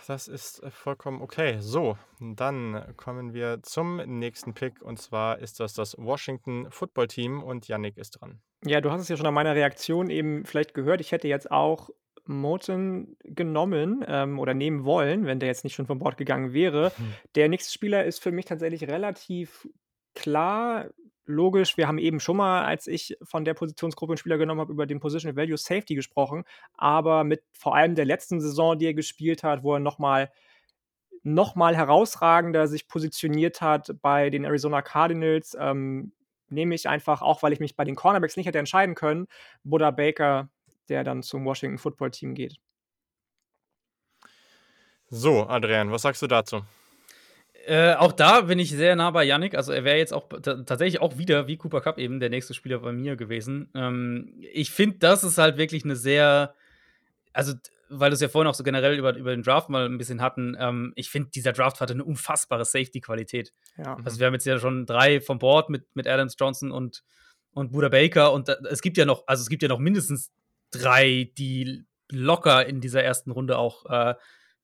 A: Das ist äh, vollkommen okay. So, dann kommen wir zum nächsten Pick und zwar ist das das Washington Football Team und Yannick ist dran.
B: Ja, du hast es ja schon an meiner Reaktion eben vielleicht gehört. Ich hätte jetzt auch Moten genommen ähm, oder nehmen wollen, wenn der jetzt nicht schon von Bord gegangen wäre. Mhm. Der nächste Spieler ist für mich tatsächlich relativ klar logisch, wir haben eben schon mal, als ich von der Positionsgruppe einen Spieler genommen habe, über den Position Value Safety gesprochen, aber mit vor allem der letzten Saison, die er gespielt hat, wo er nochmal noch mal herausragender sich positioniert hat bei den Arizona Cardinals, ähm, nehme ich einfach, auch weil ich mich bei den Cornerbacks nicht hätte entscheiden können, Buddha Baker, der dann zum Washington Football Team geht.
A: So, Adrian, was sagst du dazu?
C: Äh, auch da bin ich sehr nah bei Yannick. Also er wäre jetzt auch tatsächlich auch wieder, wie Cooper Cup eben, der nächste Spieler bei mir gewesen. Ähm, ich finde, das ist halt wirklich eine sehr, also weil du es ja vorhin auch so generell über, über den Draft mal ein bisschen hatten, ähm, ich finde, dieser Draft hatte eine unfassbare Safety-Qualität. Ja. Also wir haben jetzt ja schon drei vom Board mit, mit Adams Johnson und, und Buda Baker und da, es gibt ja noch, also es gibt ja noch mindestens drei, die locker in dieser ersten Runde auch äh,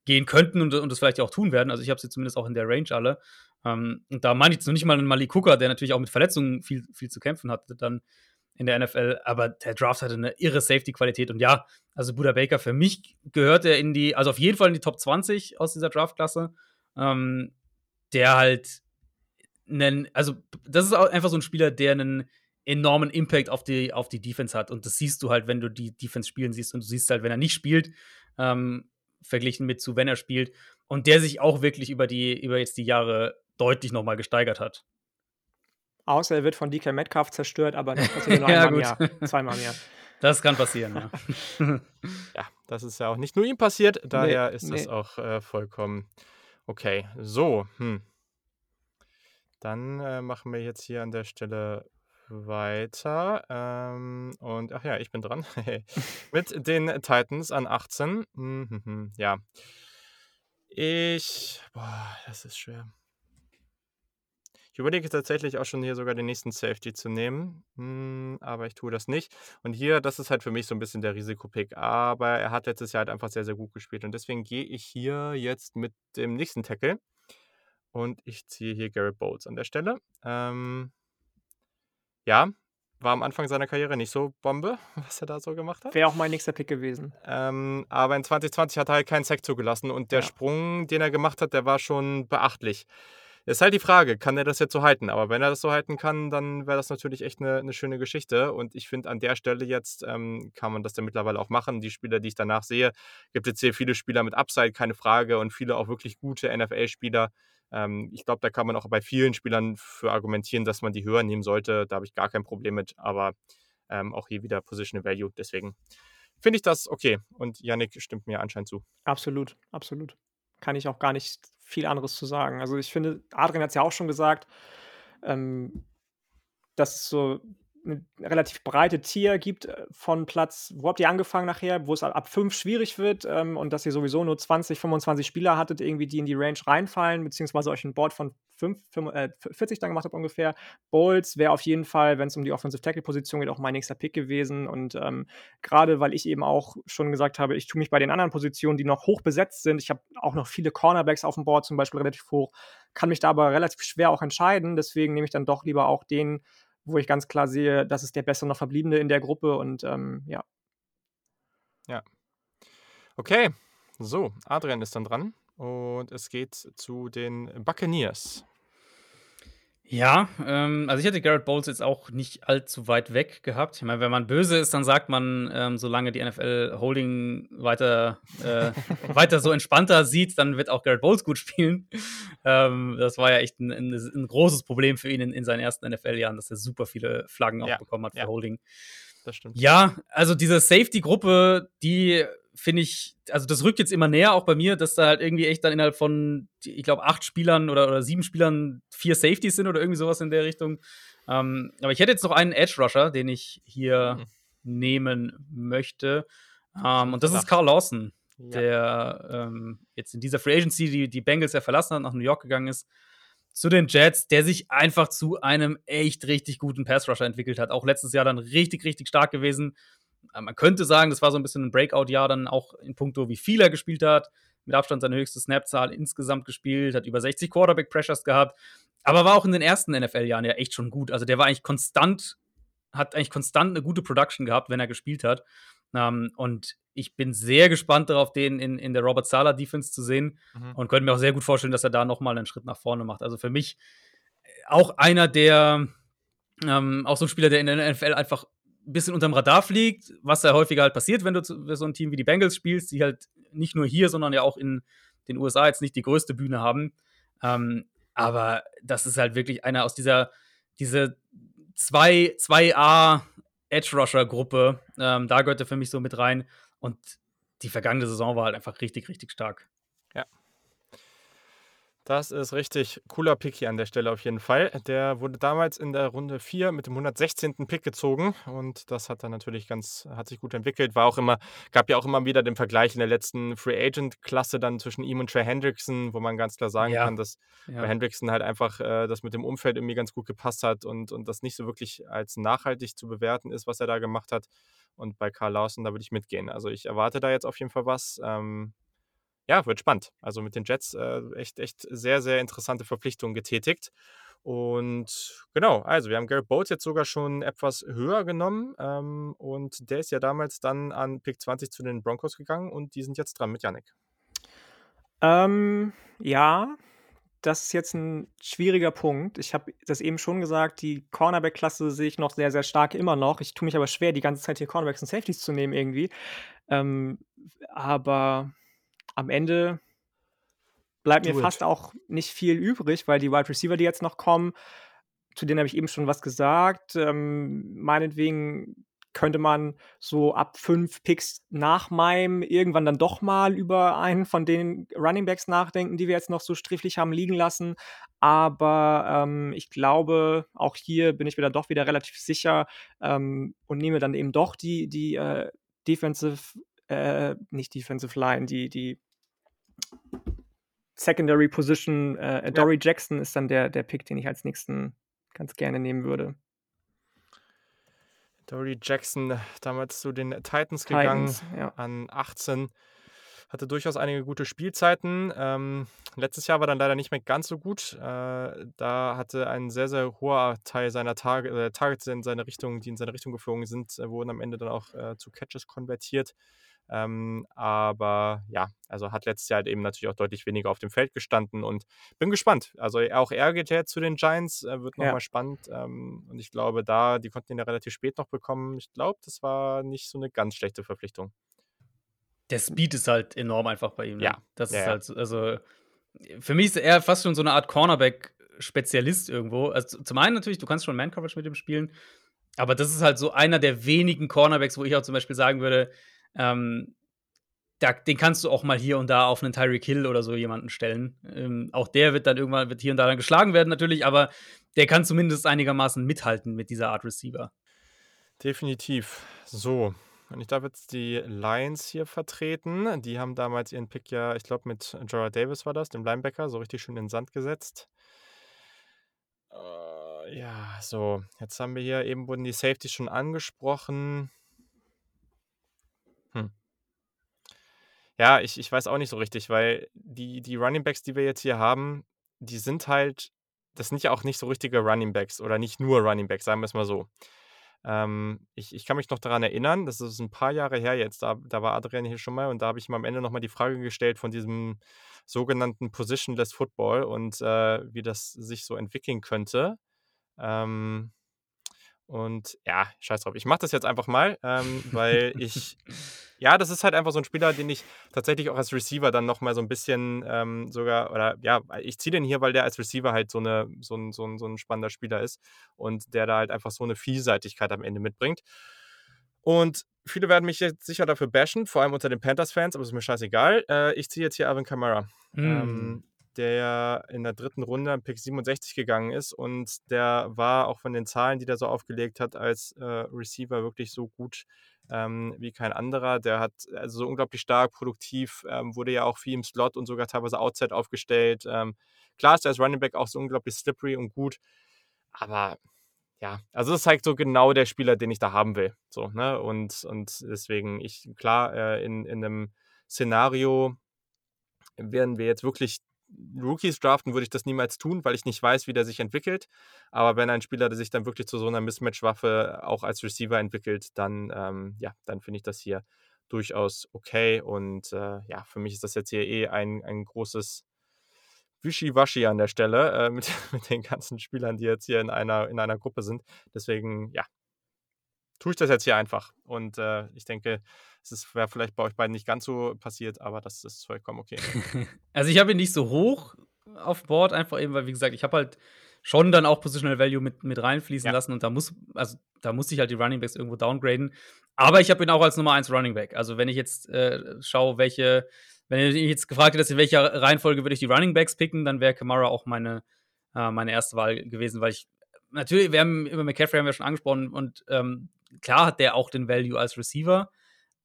C: gehen könnten und, und das vielleicht auch tun werden. Also ich habe sie zumindest auch in der Range alle. Ähm, und da meine ich jetzt noch nicht mal einen Malik Cooker, der natürlich auch mit Verletzungen viel, viel zu kämpfen hatte dann in der NFL, aber der Draft hatte eine irre Safety-Qualität und ja, also Buda Baker, für mich gehört er in die, also auf jeden Fall in die Top 20 aus dieser Draftklasse, ähm, der halt einen, also das ist auch einfach so ein Spieler, der einen enormen Impact auf die, auf die Defense hat und das siehst du halt, wenn du die Defense spielen siehst und du siehst halt, wenn er nicht spielt, ähm, verglichen mit zu, wenn er spielt. Und der sich auch wirklich über die, über jetzt die Jahre deutlich nochmal gesteigert hat.
B: Außer er wird von DK Metcalf zerstört, aber das passiert nur ja, einmal im Jahr, zweimal im Jahr.
C: Das kann passieren, ja.
A: ja, das ist ja auch nicht nur ihm passiert, daher nee, ist nee. es auch äh, vollkommen okay. So, hm. Dann äh, machen wir jetzt hier an der Stelle weiter. Ähm, und ach ja, ich bin dran. Mit den Titans an 18. Mhm, ja. Ich. Boah, das ist schwer. Ich überlege tatsächlich auch schon hier sogar den nächsten Safety zu nehmen, hm, aber ich tue das nicht. Und hier, das ist halt für mich so ein bisschen der Risikopick. Aber er hat letztes Jahr halt einfach sehr, sehr gut gespielt. Und deswegen gehe ich hier jetzt mit dem nächsten Tackle. Und ich ziehe hier Garrett Bowles an der Stelle. Ähm, ja, war am Anfang seiner Karriere nicht so Bombe, was er da so gemacht hat.
B: Wäre auch mein nächster Pick gewesen.
A: Ähm, aber in 2020 hat er halt keinen Sack zugelassen und der ja. Sprung, den er gemacht hat, der war schon beachtlich. Ist halt die Frage, kann er das jetzt so halten? Aber wenn er das so halten kann, dann wäre das natürlich echt eine, eine schöne Geschichte. Und ich finde, an der Stelle jetzt ähm, kann man das dann mittlerweile auch machen. Die Spieler, die ich danach sehe, gibt es hier viele Spieler mit Upside, keine Frage, und viele auch wirklich gute NFL-Spieler. Ähm, ich glaube, da kann man auch bei vielen Spielern für argumentieren, dass man die höher nehmen sollte. Da habe ich gar kein Problem mit. Aber ähm, auch hier wieder Positional Value. Deswegen finde ich das okay. Und Yannick stimmt mir anscheinend zu.
B: Absolut, absolut. Kann ich auch gar nicht viel anderes zu sagen. Also ich finde, Adrian hat es ja auch schon gesagt, ähm, dass so eine relativ breite Tier gibt äh, von Platz, wo habt ihr angefangen nachher, wo es ab 5 schwierig wird ähm, und dass ihr sowieso nur 20, 25 Spieler hattet, irgendwie, die in die Range reinfallen, beziehungsweise euch ein Board von 5, 5 äh, 40 dann gemacht habt ungefähr. Bowles wäre auf jeden Fall, wenn es um die Offensive Tackle-Position geht, auch mein nächster Pick gewesen. Und ähm, gerade, weil ich eben auch schon gesagt habe, ich tue mich bei den anderen Positionen, die noch hoch besetzt sind, ich habe auch noch viele Cornerbacks auf dem Board zum Beispiel relativ hoch, kann mich da aber relativ schwer auch entscheiden, deswegen nehme ich dann doch lieber auch den wo ich ganz klar sehe, das ist der bessere noch Verbliebene in der Gruppe und ähm, ja.
A: Ja. Okay, so, Adrian ist dann dran und es geht zu den Buccaneers.
C: Ja, ähm, also ich hätte Garrett Bowles jetzt auch nicht allzu weit weg gehabt. Ich meine, wenn man böse ist, dann sagt man, ähm, solange die NFL Holding weiter, äh, weiter so entspannter sieht, dann wird auch Garrett Bowles gut spielen. Ähm, das war ja echt ein, ein, ein, großes Problem für ihn in, in seinen ersten NFL-Jahren, dass er super viele Flaggen auch ja, bekommen hat für ja. Holding. Das stimmt. Ja, also diese Safety-Gruppe, die finde ich, also das rückt jetzt immer näher, auch bei mir, dass da halt irgendwie echt dann innerhalb von, ich glaube, acht Spielern oder, oder sieben Spielern vier Safeties sind oder irgendwie sowas in der Richtung. Ähm, aber ich hätte jetzt noch einen Edge Rusher, den ich hier mhm. nehmen möchte. Ähm, und das ist Carl Lawson, ja. der ähm, jetzt in dieser Free Agency die, die Bengals ja verlassen hat, nach New York gegangen ist zu den Jets, der sich einfach zu einem echt richtig guten Pass Rusher entwickelt hat. Auch letztes Jahr dann richtig, richtig stark gewesen. Äh, man könnte sagen, das war so ein bisschen ein Breakout-Jahr dann auch in puncto, wie viel er gespielt hat. Mit Abstand seine höchste Snap-Zahl insgesamt gespielt, hat über 60 Quarterback-Pressures gehabt, aber war auch in den ersten NFL-Jahren ja echt schon gut. Also der war eigentlich konstant, hat eigentlich konstant eine gute Production gehabt, wenn er gespielt hat. Um, ähm, und ich bin sehr gespannt darauf, den in, in der Robert Sala Defense zu sehen mhm. und könnte mir auch sehr gut vorstellen, dass er da nochmal einen Schritt nach vorne macht. Also für mich auch einer der, ähm, auch so ein Spieler, der in der NFL einfach ein bisschen unterm Radar fliegt, was ja häufiger halt passiert, wenn du so ein Team wie die Bengals spielst, die halt nicht nur hier, sondern ja auch in den USA jetzt nicht die größte Bühne haben. Ähm, aber das ist halt wirklich einer aus dieser diese 2, 2A Edge Rusher Gruppe. Ähm, da gehört er für mich so mit rein. Und die vergangene Saison war halt einfach richtig, richtig stark.
A: Das ist richtig cooler Pick hier an der Stelle auf jeden Fall. Der wurde damals in der Runde 4 mit dem 116. Pick gezogen und das hat dann natürlich ganz, hat sich gut entwickelt. War auch immer, gab ja auch immer wieder den Vergleich in der letzten Free Agent Klasse dann zwischen ihm und Trey Hendrickson, wo man ganz klar sagen ja. kann, dass ja. bei Hendrickson halt einfach äh, das mit dem Umfeld irgendwie ganz gut gepasst hat und, und das nicht so wirklich als nachhaltig zu bewerten ist, was er da gemacht hat. Und bei Karl Lawson, da würde ich mitgehen. Also ich erwarte da jetzt auf jeden Fall was. Ähm, ja, wird spannend. Also mit den Jets äh, echt, echt sehr, sehr interessante Verpflichtungen getätigt. Und genau, also wir haben Garrett Bowles jetzt sogar schon etwas höher genommen. Ähm, und der ist ja damals dann an Pick 20 zu den Broncos gegangen und die sind jetzt dran mit Yannick.
B: Ähm, ja, das ist jetzt ein schwieriger Punkt. Ich habe das eben schon gesagt, die Cornerback-Klasse sehe ich noch sehr, sehr stark immer noch. Ich tue mich aber schwer, die ganze Zeit hier Cornerbacks und Safeties zu nehmen irgendwie. Ähm, aber am Ende bleibt mir fast auch nicht viel übrig, weil die Wide Receiver, die jetzt noch kommen, zu denen habe ich eben schon was gesagt. Ähm, meinetwegen könnte man so ab fünf Picks nach meinem irgendwann dann doch mal über einen von den Running Backs nachdenken, die wir jetzt noch so strifflich haben liegen lassen. Aber ähm, ich glaube, auch hier bin ich mir dann doch wieder relativ sicher ähm, und nehme dann eben doch die, die äh, Defensive, äh, nicht Defensive Line, die, die Secondary Position. Äh, Dory ja. Jackson ist dann der, der Pick, den ich als nächsten ganz gerne nehmen würde.
A: Dory Jackson, damals zu den Titans gegangen, Titans, ja. an 18. Hatte durchaus einige gute Spielzeiten. Ähm, letztes Jahr war dann leider nicht mehr ganz so gut. Äh, da hatte ein sehr, sehr hoher Teil seiner Tage, äh, Targets in seine Richtung, die in seine Richtung geflogen sind, äh, wurden am Ende dann auch äh, zu Catches konvertiert. Ähm, aber ja, also hat letztes Jahr halt eben natürlich auch deutlich weniger auf dem Feld gestanden und bin gespannt. Also auch er geht ja jetzt zu den Giants, äh, wird nochmal ja. spannend. Ähm, und ich glaube, da, die konnten ihn ja relativ spät noch bekommen. Ich glaube, das war nicht so eine ganz schlechte Verpflichtung.
C: Der Speed ist halt enorm einfach bei ihm. Ne?
A: Ja.
C: Das
A: ja,
C: ist halt, also für mich ist er fast schon so eine Art Cornerback-Spezialist irgendwo. Also zum einen natürlich, du kannst schon Man-Coverage mit ihm spielen, aber das ist halt so einer der wenigen Cornerbacks, wo ich auch zum Beispiel sagen würde, ähm, da, den kannst du auch mal hier und da auf einen Tyreek Hill oder so jemanden stellen. Ähm, auch der wird dann irgendwann, wird hier und da dann geschlagen werden natürlich, aber der kann zumindest einigermaßen mithalten mit dieser Art Receiver.
A: Definitiv. So, und ich darf jetzt die Lions hier vertreten. Die haben damals ihren Pick ja, ich glaube, mit Gerard Davis war das, dem Linebacker, so richtig schön in den Sand gesetzt. Uh, ja, so, jetzt haben wir hier eben wurden die Safeties schon angesprochen. Ja, ich, ich weiß auch nicht so richtig, weil die, die Running Backs, die wir jetzt hier haben, die sind halt, das sind ja auch nicht so richtige Running Backs oder nicht nur Running Backs, sagen wir es mal so. Ähm, ich, ich kann mich noch daran erinnern, das ist ein paar Jahre her jetzt, da, da war Adrian hier schon mal und da habe ich ihm am Ende nochmal die Frage gestellt von diesem sogenannten Positionless Football und äh, wie das sich so entwickeln könnte. Ähm, und ja, scheiß drauf. Ich mache das jetzt einfach mal, ähm, weil ich, ja, das ist halt einfach so ein Spieler, den ich tatsächlich auch als Receiver dann nochmal so ein bisschen ähm, sogar, oder ja, ich ziehe den hier, weil der als Receiver halt so, eine, so, ein, so, ein, so ein spannender Spieler ist und der da halt einfach so eine Vielseitigkeit am Ende mitbringt. Und viele werden mich jetzt sicher dafür bashen, vor allem unter den Panthers-Fans, aber es ist mir scheißegal. Äh, ich ziehe jetzt hier Alvin Kamara. Mm. Ähm, der in der dritten Runde an Pick 67 gegangen ist und der war auch von den Zahlen, die der so aufgelegt hat, als äh, Receiver wirklich so gut ähm, wie kein anderer. Der hat also so unglaublich stark, produktiv, ähm, wurde ja auch viel im Slot und sogar teilweise Outside aufgestellt. Ähm, klar ist er als Running Back auch so unglaublich slippery und gut, aber ja, also das zeigt so genau der Spieler, den ich da haben will. So, ne? Und, und deswegen, ich, klar, äh, in, in einem Szenario werden wir jetzt wirklich Rookies draften würde ich das niemals tun, weil ich nicht weiß, wie der sich entwickelt. Aber wenn ein Spieler, der sich dann wirklich zu so einer Mismatch-Waffe auch als Receiver entwickelt, dann, ähm, ja, dann finde ich das hier durchaus okay. Und äh, ja, für mich ist das jetzt hier eh ein, ein großes Wischiwaschi an der Stelle äh, mit, mit den ganzen Spielern, die jetzt hier in einer, in einer Gruppe sind. Deswegen, ja, tue ich das jetzt hier einfach. Und äh, ich denke, es wäre vielleicht bei euch beiden nicht ganz so passiert, aber das ist vollkommen okay.
C: also ich habe ihn nicht so hoch auf Board, einfach eben, weil, wie gesagt, ich habe halt schon dann auch Positional Value mit, mit reinfließen ja. lassen und da muss, also da muss ich halt die Running Backs irgendwo downgraden. Aber ich habe ihn auch als Nummer 1 Running Back. Also wenn ich jetzt äh, schaue, welche, wenn ihr jetzt gefragt hättet, in welcher Reihenfolge würde ich die Running Backs picken, dann wäre Kamara auch meine, äh, meine erste Wahl gewesen, weil ich natürlich, wir haben über McCaffrey haben wir schon angesprochen und ähm, klar hat der auch den Value als Receiver,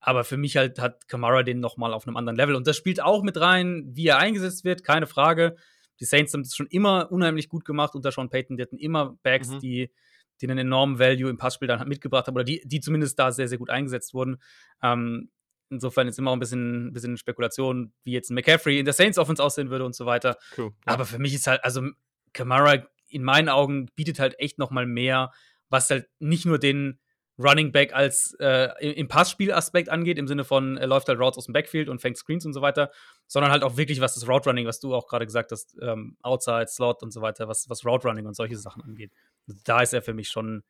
C: aber für mich halt hat Kamara den nochmal auf einem anderen Level. Und das spielt auch mit rein, wie er eingesetzt wird, keine Frage. Die Saints haben das schon immer unheimlich gut gemacht unter Sean Payton. Die hatten immer Backs, mhm. die, die einen enormen Value im Passspiel dann mitgebracht haben oder die, die zumindest da sehr, sehr gut eingesetzt wurden. Ähm, insofern ist immer auch ein bisschen, bisschen Spekulation, wie jetzt ein McCaffrey in der Saints Offense aussehen würde und so weiter. Cool, ja. Aber für mich ist halt, also Kamara in meinen Augen bietet halt echt nochmal mehr, was halt nicht nur den Running Back als äh, im Passspielaspekt angeht, im Sinne von, er läuft halt Routes aus dem Backfield und fängt Screens und so weiter, sondern halt auch wirklich, was das Route Running, was du auch gerade gesagt hast, ähm, Outside, Slot und so weiter, was, was Route Running und solche Sachen angeht. Da ist er für mich schon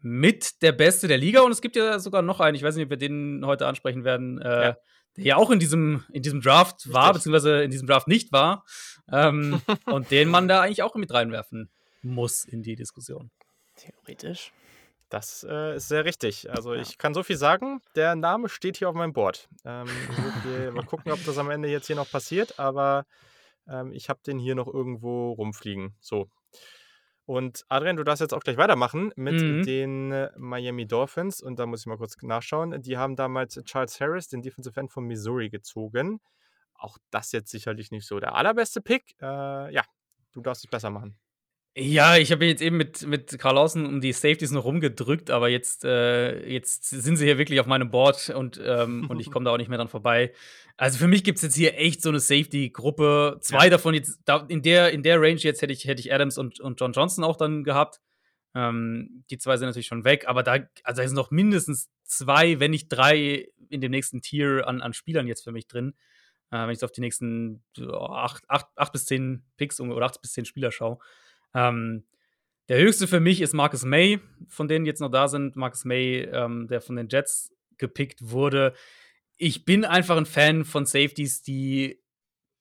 C: mit der Beste der Liga und es gibt ja sogar noch einen, ich weiß nicht, ob wir den heute ansprechen werden, äh, ja. der ja auch in diesem, in diesem Draft Richtig. war, beziehungsweise in diesem Draft nicht war ähm, und den man da eigentlich auch mit reinwerfen muss in die Diskussion.
B: Theoretisch.
A: Das äh, ist sehr richtig. Also ja. ich kann so viel sagen. Der Name steht hier auf meinem Board. Ähm, wir, mal gucken, ob das am Ende jetzt hier noch passiert, aber ähm, ich habe den hier noch irgendwo rumfliegen. So. Und Adrian, du darfst jetzt auch gleich weitermachen mit mhm. den äh, Miami Dolphins. Und da muss ich mal kurz nachschauen. Die haben damals Charles Harris, den Defensive End von Missouri, gezogen. Auch das jetzt sicherlich nicht so der allerbeste Pick. Äh, ja, du darfst es besser machen.
C: Ja, ich habe jetzt eben mit, mit Karl Lawson um die Safeties noch rumgedrückt, aber jetzt, äh, jetzt sind sie hier wirklich auf meinem Board und, ähm, und ich komme da auch nicht mehr dran vorbei. Also für mich gibt es jetzt hier echt so eine Safety-Gruppe. Zwei ja. davon jetzt, da, in, der, in der Range jetzt hätte ich, hätte ich Adams und, und John Johnson auch dann gehabt. Ähm, die zwei sind natürlich schon weg, aber da, also da sind noch mindestens zwei, wenn nicht drei in dem nächsten Tier an, an Spielern jetzt für mich drin. Äh, wenn ich so auf die nächsten oh, acht, acht, acht bis zehn Picks oder acht bis zehn Spieler schaue. Ähm, der höchste für mich ist Marcus May, von denen jetzt noch da sind. Marcus May, ähm, der von den Jets gepickt wurde. Ich bin einfach ein Fan von Safeties, die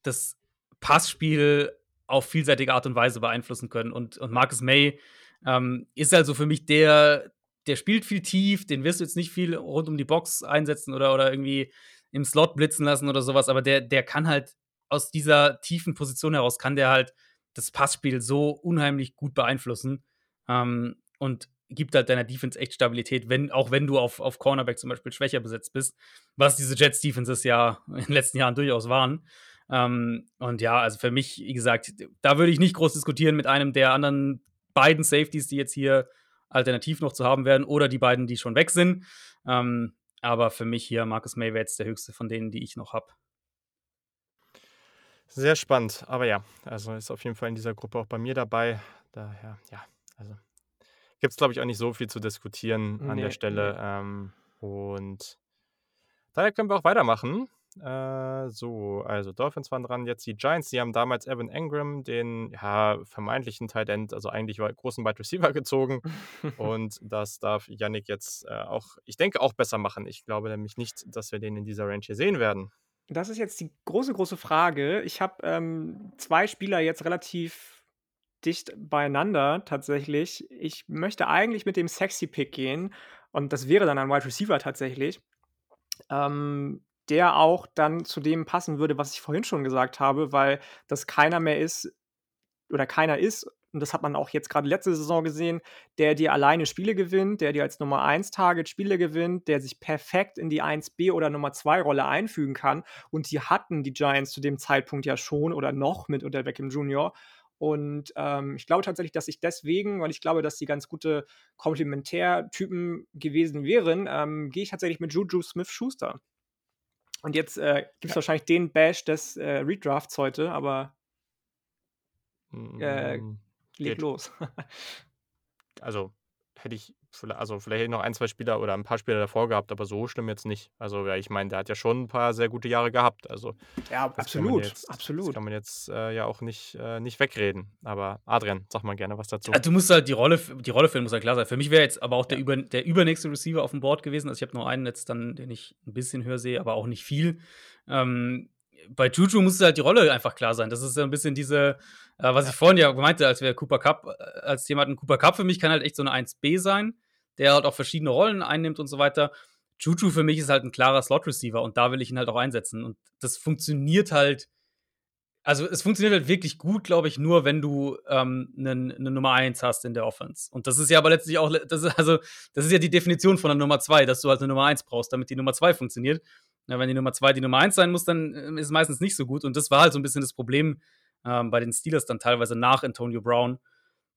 C: das Passspiel auf vielseitige Art und Weise beeinflussen können. Und, und Marcus May ähm, ist also für mich der, der spielt viel tief, den wirst du jetzt nicht viel rund um die Box einsetzen oder, oder irgendwie im Slot blitzen lassen oder sowas, aber der, der kann halt aus dieser tiefen Position heraus, kann der halt das Passspiel so unheimlich gut beeinflussen ähm, und gibt halt deiner Defense echt Stabilität, wenn, auch wenn du auf, auf Cornerback zum Beispiel schwächer besetzt bist, was diese Jets Defenses ja in den letzten Jahren durchaus waren. Ähm, und ja, also für mich, wie gesagt, da würde ich nicht groß diskutieren mit einem der anderen beiden Safeties, die jetzt hier alternativ noch zu haben werden, oder die beiden, die schon weg sind. Ähm, aber für mich hier Marcus May wäre jetzt der höchste von denen, die ich noch habe.
A: Sehr spannend, aber ja, also ist auf jeden Fall in dieser Gruppe auch bei mir dabei. Daher, ja, also gibt es, glaube ich, auch nicht so viel zu diskutieren an der Stelle. Ähm, und daher können wir auch weitermachen. Äh, so, also Dolphins waren dran, jetzt die Giants, die haben damals Evan Engram, den ja, vermeintlichen Tight End, also eigentlich großen Wide Receiver gezogen. und das darf Yannick jetzt äh, auch, ich denke, auch besser machen. Ich glaube nämlich nicht, dass wir den in dieser Range hier sehen werden.
B: Das ist jetzt die große, große Frage. Ich habe ähm, zwei Spieler jetzt relativ dicht beieinander tatsächlich. Ich möchte eigentlich mit dem Sexy Pick gehen und das wäre dann ein Wide Receiver tatsächlich, ähm, der auch dann zu dem passen würde, was ich vorhin schon gesagt habe, weil das keiner mehr ist oder keiner ist und das hat man auch jetzt gerade letzte Saison gesehen, der dir alleine Spiele gewinnt, der dir als Nummer 1 Target Spiele gewinnt, der sich perfekt in die 1B oder Nummer 2 Rolle einfügen kann. Und die hatten die Giants zu dem Zeitpunkt ja schon oder noch mit unter Beckham Jr. Und ähm, ich glaube tatsächlich, dass ich deswegen, weil ich glaube, dass die ganz gute Komplementärtypen gewesen wären, ähm, gehe ich tatsächlich mit Juju Smith-Schuster. Und jetzt äh, gibt es ja. wahrscheinlich den Bash des äh, Redrafts heute, aber äh, mm. Leg geht. los.
A: also hätte ich, also vielleicht hätte ich noch ein, zwei Spieler oder ein paar Spieler davor gehabt, aber so schlimm jetzt nicht. Also ja, ich meine, der hat ja schon ein paar sehr gute Jahre gehabt. Also
B: ja, absolut,
A: jetzt,
B: absolut.
A: Das kann man jetzt äh, ja auch nicht, äh, nicht wegreden. Aber Adrian, sag mal gerne was dazu.
C: Also, du musst halt die Rolle, die Rolle für ihn muss halt klar sein. Für mich wäre jetzt aber auch der, über, der übernächste Receiver auf dem Board gewesen. Also ich habe nur einen jetzt dann, den ich ein bisschen höher sehe, aber auch nicht viel. Ähm, bei Juju muss halt die Rolle einfach klar sein. Das ist so ein bisschen diese, äh, was ja. ich vorhin ja meinte, als wir Cooper Cup, äh, als jemanden Cooper Cup für mich kann halt echt so eine 1B sein, der halt auch verschiedene Rollen einnimmt und so weiter. Juju für mich ist halt ein klarer Slot-Receiver und da will ich ihn halt auch einsetzen. Und das funktioniert halt, also es funktioniert halt wirklich gut, glaube ich, nur wenn du ähm, eine ne Nummer 1 hast in der Offense. Und das ist ja aber letztlich auch, das ist, also, das ist ja die Definition von einer Nummer 2, dass du halt eine Nummer 1 brauchst, damit die Nummer 2 funktioniert. Ja, wenn die Nummer 2 die Nummer 1 sein muss, dann ähm, ist es meistens nicht so gut. Und das war halt so ein bisschen das Problem ähm, bei den Steelers dann teilweise nach Antonio Brown.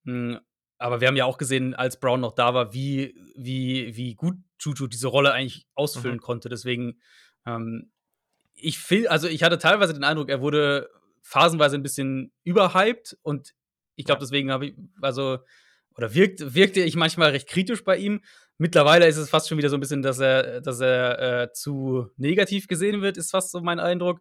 C: Mhm. Aber wir haben ja auch gesehen, als Brown noch da war, wie, wie, wie gut Juju diese Rolle eigentlich ausfüllen mhm. konnte. Deswegen, ähm, ich finde, also ich hatte teilweise den Eindruck, er wurde phasenweise ein bisschen überhyped und ich glaube, deswegen habe ich, also, oder wirkt, wirkte ich manchmal recht kritisch bei ihm. Mittlerweile ist es fast schon wieder so ein bisschen, dass er, dass er äh, zu negativ gesehen wird, ist fast so mein Eindruck.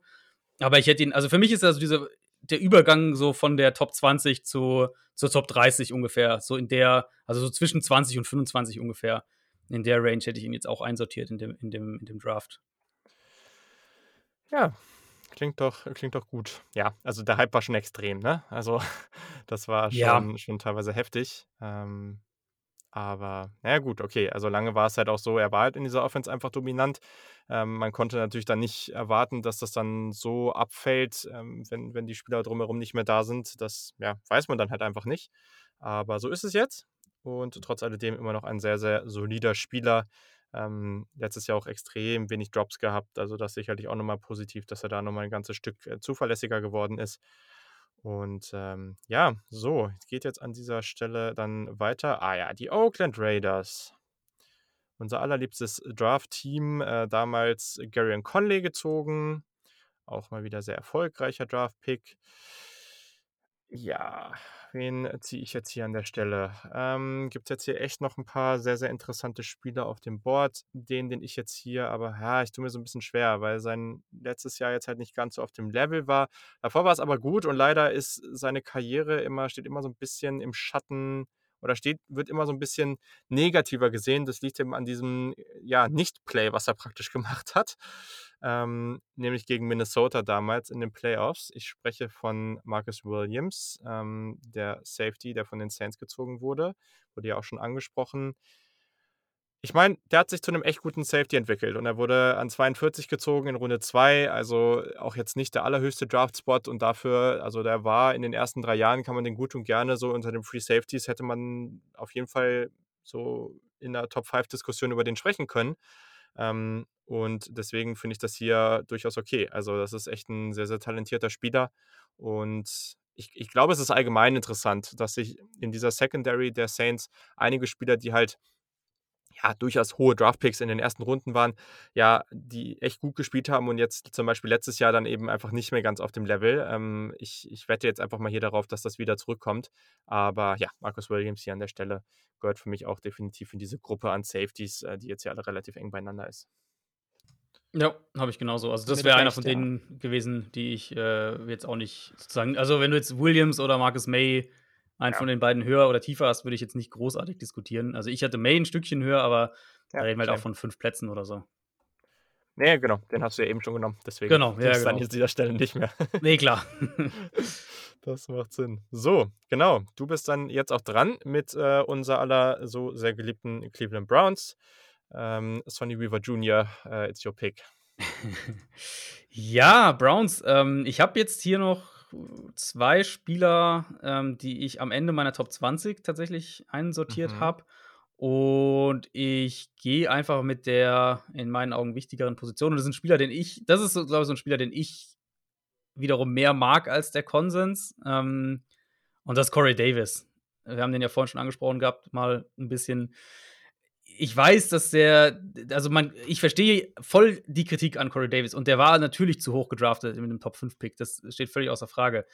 C: Aber ich hätte ihn, also für mich ist also diese, der Übergang so von der Top 20 zu, zur Top 30 ungefähr. So in der, also so zwischen 20 und 25 ungefähr. In der Range hätte ich ihn jetzt auch einsortiert in dem, in dem, in dem Draft.
A: Ja, klingt doch, klingt doch gut. Ja, also der Hype war schon extrem, ne? Also das war schon, ja. schon teilweise heftig. Ähm, aber naja gut, okay. Also lange war es halt auch so, er war halt in dieser Offense einfach dominant. Ähm, man konnte natürlich dann nicht erwarten, dass das dann so abfällt, ähm, wenn, wenn die Spieler drumherum nicht mehr da sind. Das ja, weiß man dann halt einfach nicht. Aber so ist es jetzt. Und trotz alledem immer noch ein sehr, sehr solider Spieler. Ähm, letztes Jahr auch extrem wenig Drops gehabt. Also das sicherlich auch nochmal positiv, dass er da nochmal ein ganzes Stück äh, zuverlässiger geworden ist. Und ähm, ja, so, geht jetzt an dieser Stelle dann weiter. Ah ja, die Oakland Raiders. Unser allerliebstes Draft-Team, äh, damals Gary Conley gezogen. Auch mal wieder sehr erfolgreicher Draft-Pick. Ja, wen ziehe ich jetzt hier an der Stelle? Ähm, Gibt es jetzt hier echt noch ein paar sehr, sehr interessante Spieler auf dem Board. Den, den ich jetzt hier, aber ja, ich tue mir so ein bisschen schwer, weil sein letztes Jahr jetzt halt nicht ganz so auf dem Level war. Davor war es aber gut und leider ist seine Karriere immer, steht immer so ein bisschen im Schatten oder steht, wird immer so ein bisschen negativer gesehen. Das liegt eben an diesem ja, Nicht-Play, was er praktisch gemacht hat. Ähm, nämlich gegen Minnesota damals in den Playoffs. Ich spreche von Marcus Williams, ähm, der Safety, der von den Saints gezogen wurde. Wurde ja auch schon angesprochen. Ich meine, der hat sich zu einem echt guten Safety entwickelt und er wurde an 42 gezogen in Runde 2, also auch jetzt nicht der allerhöchste Draft-Spot und dafür, also der war in den ersten drei Jahren, kann man den gut und gerne so unter den Free Safeties hätte man auf jeden Fall so in der Top-5-Diskussion über den sprechen können. Ähm, und deswegen finde ich das hier durchaus okay. Also das ist echt ein sehr, sehr talentierter Spieler und ich, ich glaube, es ist allgemein interessant, dass sich in dieser Secondary der Saints einige Spieler, die halt ja, durchaus hohe Draftpicks in den ersten Runden waren, ja, die echt gut gespielt haben und jetzt zum Beispiel letztes Jahr dann eben einfach nicht mehr ganz auf dem Level. Ähm, ich, ich wette jetzt einfach mal hier darauf, dass das wieder zurückkommt. Aber ja, Marcus Williams hier an der Stelle gehört für mich auch definitiv in diese Gruppe an Safeties, äh, die jetzt ja alle relativ eng beieinander ist.
C: Ja, habe ich genauso. Also das wäre einer von denen ja. gewesen, die ich äh, jetzt auch nicht sozusagen, also wenn du jetzt Williams oder Marcus May einen ja. von den beiden höher oder tiefer hast, würde ich jetzt nicht großartig diskutieren. Also ich hatte May ein Stückchen höher, aber ja, da reden wir halt auch von fünf Plätzen oder so.
A: Nee, genau, den hast du ja eben schon genommen. Deswegen
C: genau, ja,
A: genau. an dieser Stelle nicht mehr.
C: Nee, klar.
A: das macht Sinn. So, genau. Du bist dann jetzt auch dran mit äh, unser aller so sehr geliebten Cleveland Browns. Ähm, Sonny Weaver Jr., uh, it's your pick.
C: ja, Browns. Ähm, ich habe jetzt hier noch zwei Spieler, ähm, die ich am Ende meiner Top 20 tatsächlich einsortiert mhm. habe. Und ich gehe einfach mit der in meinen Augen wichtigeren Position. Und das ist ein Spieler, den ich, das ist, glaube ich, so ein Spieler, den ich wiederum mehr mag als der Konsens. Ähm, und das ist Corey Davis. Wir haben den ja vorhin schon angesprochen gehabt, mal ein bisschen ich weiß, dass der, also man, ich verstehe voll die Kritik an Corey Davis und der war natürlich zu hoch gedraftet mit dem Top 5 Pick, das steht völlig außer Frage.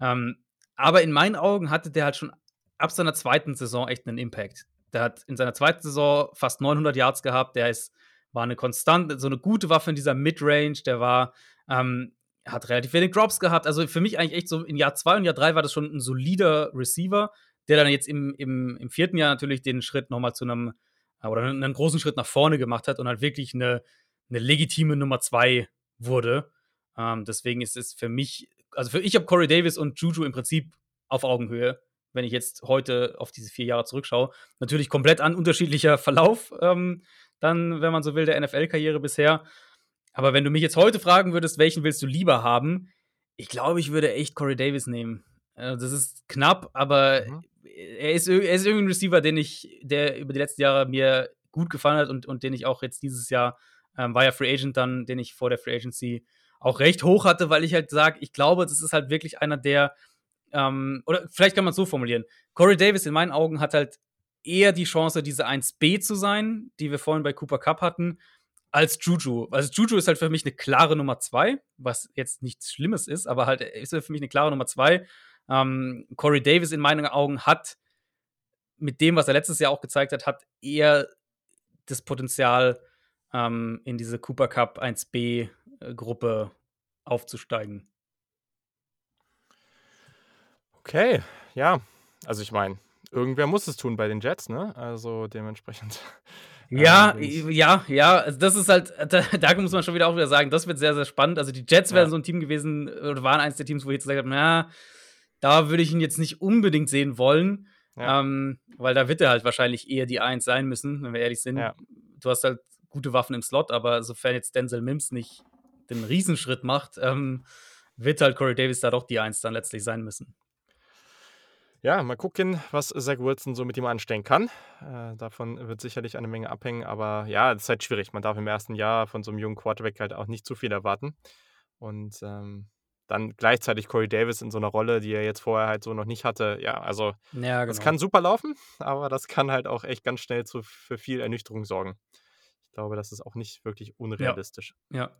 C: Ähm, aber in meinen Augen hatte der halt schon ab seiner zweiten Saison echt einen Impact. Der hat in seiner zweiten Saison fast 900 Yards gehabt, der ist, war eine konstante, so eine gute Waffe in dieser Midrange, der war, ähm, hat relativ wenig Drops gehabt. Also für mich eigentlich echt so in Jahr 2 und Jahr 3 war das schon ein solider Receiver, der dann jetzt im, im, im vierten Jahr natürlich den Schritt nochmal zu einem oder einen großen Schritt nach vorne gemacht hat und halt wirklich eine, eine legitime Nummer zwei wurde. Ähm, deswegen ist es für mich, also für ich habe Corey Davis und Juju im Prinzip auf Augenhöhe, wenn ich jetzt heute auf diese vier Jahre zurückschaue. Natürlich komplett an unterschiedlicher Verlauf, ähm, dann, wenn man so will, der NFL-Karriere bisher. Aber wenn du mich jetzt heute fragen würdest, welchen willst du lieber haben, ich glaube, ich würde echt Corey Davis nehmen. Also das ist knapp, aber mhm er ist, er ist irgendwie ein Receiver, den ich, der über die letzten Jahre mir gut gefallen hat und, und den ich auch jetzt dieses Jahr, ähm, war ja Free Agent dann, den ich vor der Free Agency auch recht hoch hatte, weil ich halt sage, ich glaube, das ist halt wirklich einer der, ähm, oder vielleicht kann man es so formulieren. Corey Davis in meinen Augen hat halt eher die Chance, diese 1B zu sein, die wir vorhin bei Cooper Cup hatten, als Juju. Also Juju ist halt für mich eine klare Nummer 2, was jetzt nichts Schlimmes ist, aber halt ist für mich eine klare Nummer 2. Ähm, Corey Davis in meinen Augen hat mit dem, was er letztes Jahr auch gezeigt hat, hat eher das Potenzial, ähm, in diese Cooper Cup 1B-Gruppe aufzusteigen.
A: Okay, ja. Also ich meine, irgendwer muss es tun bei den Jets, ne? Also dementsprechend.
C: Ja, ähm, ja, ja. Also das ist halt, da, da, muss man schon wieder auch wieder sagen, das wird sehr, sehr spannend. Also die Jets ja. wären so ein Team gewesen, oder waren eins der Teams, wo ich jetzt gesagt habe, na, da würde ich ihn jetzt nicht unbedingt sehen wollen. Ja. Ähm, weil da wird er halt wahrscheinlich eher die Eins sein müssen, wenn wir ehrlich sind. Ja. Du hast halt gute Waffen im Slot, aber sofern jetzt Denzel Mims nicht den Riesenschritt macht, ähm, wird halt Corey Davis da doch die Eins dann letztlich sein müssen.
A: Ja, mal gucken, was Zach Wilson so mit ihm anstellen kann. Äh, davon wird sicherlich eine Menge abhängen, aber ja, es ist halt schwierig. Man darf im ersten Jahr von so einem jungen Quarterback halt auch nicht zu viel erwarten. Und ähm, dann gleichzeitig Corey Davis in so einer Rolle, die er jetzt vorher halt so noch nicht hatte. Ja, also ja, genau. das kann super laufen, aber das kann halt auch echt ganz schnell zu, für viel Ernüchterung sorgen. Ich glaube, das ist auch nicht wirklich unrealistisch.
C: Ja. ja.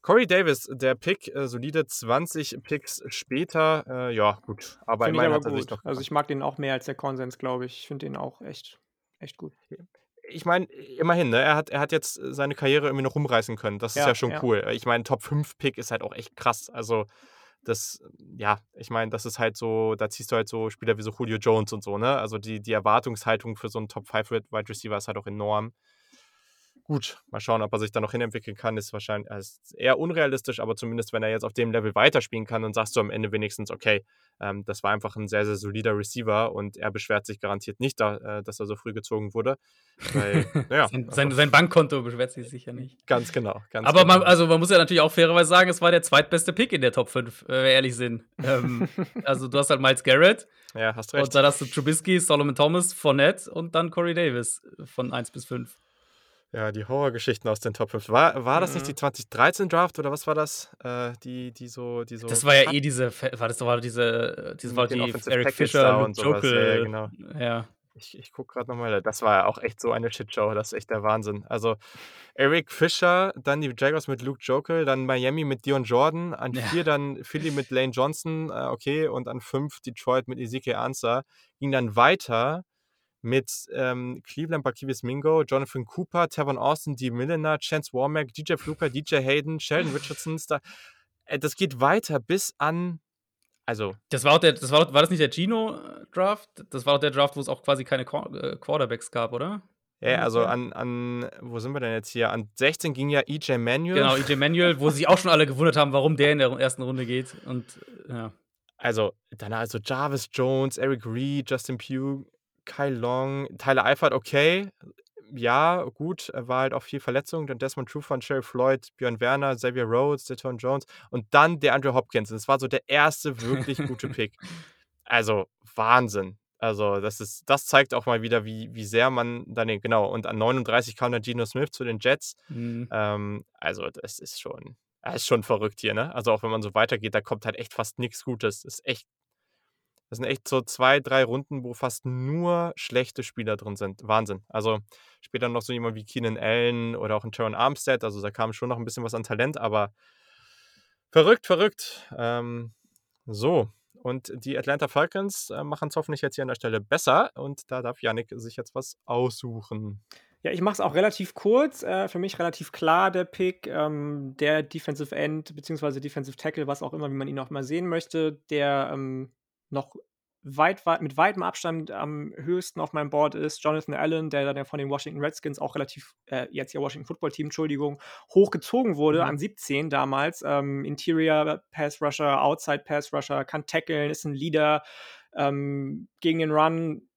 A: Corey Davis, der Pick, äh, solide 20 Picks später. Äh, ja, gut. Aber
B: immerhin hat er gut. sich doch. Also ich mag den auch mehr als der Konsens, glaube ich. Ich finde den auch echt, echt gut.
A: Ich meine, immerhin, ne? er, hat, er hat jetzt seine Karriere irgendwie noch rumreißen können. Das ist ja, ja schon ja. cool. Ich meine, Top 5 Pick ist halt auch echt krass. Also, das, ja, ich meine, das ist halt so, da ziehst du halt so Spieler wie so Julio Jones und so, ne? Also die, die Erwartungshaltung für so einen Top 5 Wide Receiver ist halt auch enorm. Gut, mal schauen, ob er sich da noch hinentwickeln kann, ist wahrscheinlich ist eher unrealistisch, aber zumindest wenn er jetzt auf dem Level weiterspielen kann, dann sagst du am Ende wenigstens, okay, ähm, das war einfach ein sehr, sehr solider Receiver und er beschwert sich garantiert nicht, da, äh, dass er so früh gezogen wurde. Weil,
C: naja, sein, sein, sein, Bankkonto beschwert sich sicher nicht.
A: Ganz genau. Ganz
C: aber
A: genau.
C: Man, also man muss ja natürlich auch fairerweise sagen, es war der zweitbeste Pick in der Top 5, wenn wir ehrlich sind. ähm, also du hast halt Miles Garrett.
A: Ja, hast recht.
C: Und dann hast du Trubisky, Solomon Thomas, Fournette und dann Corey Davis von 1 bis 5.
A: Ja, die Horrorgeschichten aus den Top 5. War, war das mhm. nicht die 2013 Draft oder was war das? Äh, die, die so, die so.
C: Das war ja eh diese, war das war diese, das war die Eric Fischer und Jokel. Ja, ja, genau. Ja.
A: Ich, ich gucke gerade nochmal, das war ja auch echt so eine Shitshow, das ist echt der Wahnsinn. Also Eric Fischer, dann die Jaguars mit Luke Jokel, dann Miami mit Dion Jordan, an ja. vier dann Philly mit Lane Johnson, äh, okay, und an fünf Detroit mit Ezekiel Ansah. Ging dann weiter mit ähm, Cleveland Barkivis Mingo, Jonathan Cooper, Tavon Austin, Dee Milliner, Chance Warmack, DJ Fluker, DJ Hayden, Sheldon Richardson. Da, äh, das geht weiter bis an. Also.
C: Das war auch der, das war, war das nicht der Gino-Draft? Das war auch der Draft, wo es auch quasi keine äh, Quarterbacks gab, oder?
A: Ja, also an, an, wo sind wir denn jetzt hier? An 16 ging ja EJ Manuel.
C: Genau, EJ Manuel, wo sich auch schon alle gewundert haben, warum der in der ersten Runde geht. Und ja.
A: Also, dann also Jarvis Jones, Eric Reed, Justin Pugh, Kai Long, Tyler Eifert, okay. Ja, gut, er war halt auch viel Verletzung. Dann Desmond Trufant, Sherry Floyd, Björn Werner, Xavier Rhodes, Deton Jones und dann der Andrew Hopkins. Das war so der erste wirklich gute Pick. Also Wahnsinn. Also, das ist, das zeigt auch mal wieder, wie, wie sehr man dann, genau, und an 39 kam dann Geno Smith zu den Jets. Mhm. Ähm, also, das ist schon, das ist schon verrückt hier, ne? Also, auch wenn man so weitergeht, da kommt halt echt fast nichts Gutes. Das ist echt das sind echt so zwei, drei Runden, wo fast nur schlechte Spieler drin sind. Wahnsinn. Also später noch so jemand wie Keenan Allen oder auch ein Teron Armstead. Also da kam schon noch ein bisschen was an Talent, aber verrückt, verrückt. Ähm, so. Und die Atlanta Falcons äh, machen es hoffentlich jetzt hier an der Stelle besser. Und da darf Yannick sich jetzt was aussuchen.
B: Ja, ich mache es auch relativ kurz. Äh, für mich relativ klar der Pick. Ähm, der Defensive End bzw. Defensive Tackle, was auch immer, wie man ihn auch mal sehen möchte, der ähm, noch weit, weit, mit weitem Abstand am höchsten auf meinem Board ist Jonathan Allen, der dann von den Washington Redskins auch relativ, äh, jetzt ja Washington Football Team, Entschuldigung, hochgezogen wurde mhm. an 17 damals. Ähm, Interior Pass Rusher, Outside Pass Rusher, kann tackeln, ist ein Leader ähm, gegen den Run.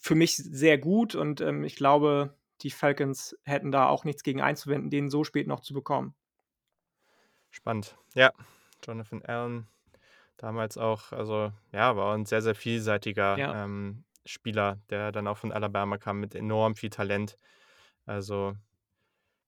B: Für mich sehr gut und ähm, ich glaube, die Falcons hätten da auch nichts gegen einzuwenden, den so spät noch zu bekommen.
A: Spannend. Ja, Jonathan Allen damals auch, also ja, war ein sehr, sehr vielseitiger ja. ähm, Spieler, der dann auch von Alabama kam mit enorm viel Talent. Also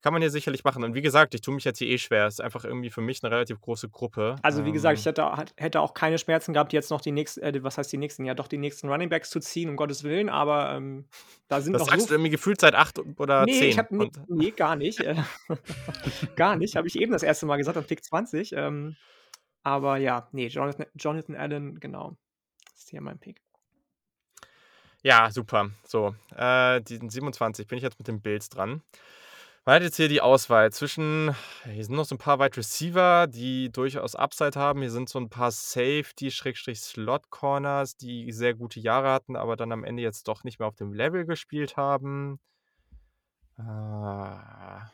A: kann man hier sicherlich machen. Und wie gesagt, ich tue mich jetzt hier eh schwer. Es ist einfach irgendwie für mich eine relativ große Gruppe.
B: Also wie gesagt, ich ähm. hätte, hätte auch keine Schmerzen gehabt, jetzt noch die nächsten, äh, was heißt die nächsten, ja doch die nächsten Runningbacks zu ziehen, um Gottes Willen, aber ähm, da sind
A: das
B: noch
A: sagst so du irgendwie gefühlt seit acht oder nee, zehn.
B: Ich hab, nee, nee, gar nicht. Äh, gar nicht, habe ich eben das erste Mal gesagt, am Pick 20. Ähm, aber ja, nee, Jonathan, Jonathan Allen, genau. Ist hier mein Pick.
A: Ja, super. So, äh, diesen 27 bin ich jetzt mit den Bills dran. Man hat jetzt hier die Auswahl zwischen, hier sind noch so ein paar Wide Receiver, die durchaus Upside haben. Hier sind so ein paar Safety-Slot-Corners, die sehr gute Jahre hatten, aber dann am Ende jetzt doch nicht mehr auf dem Level gespielt haben. Ah,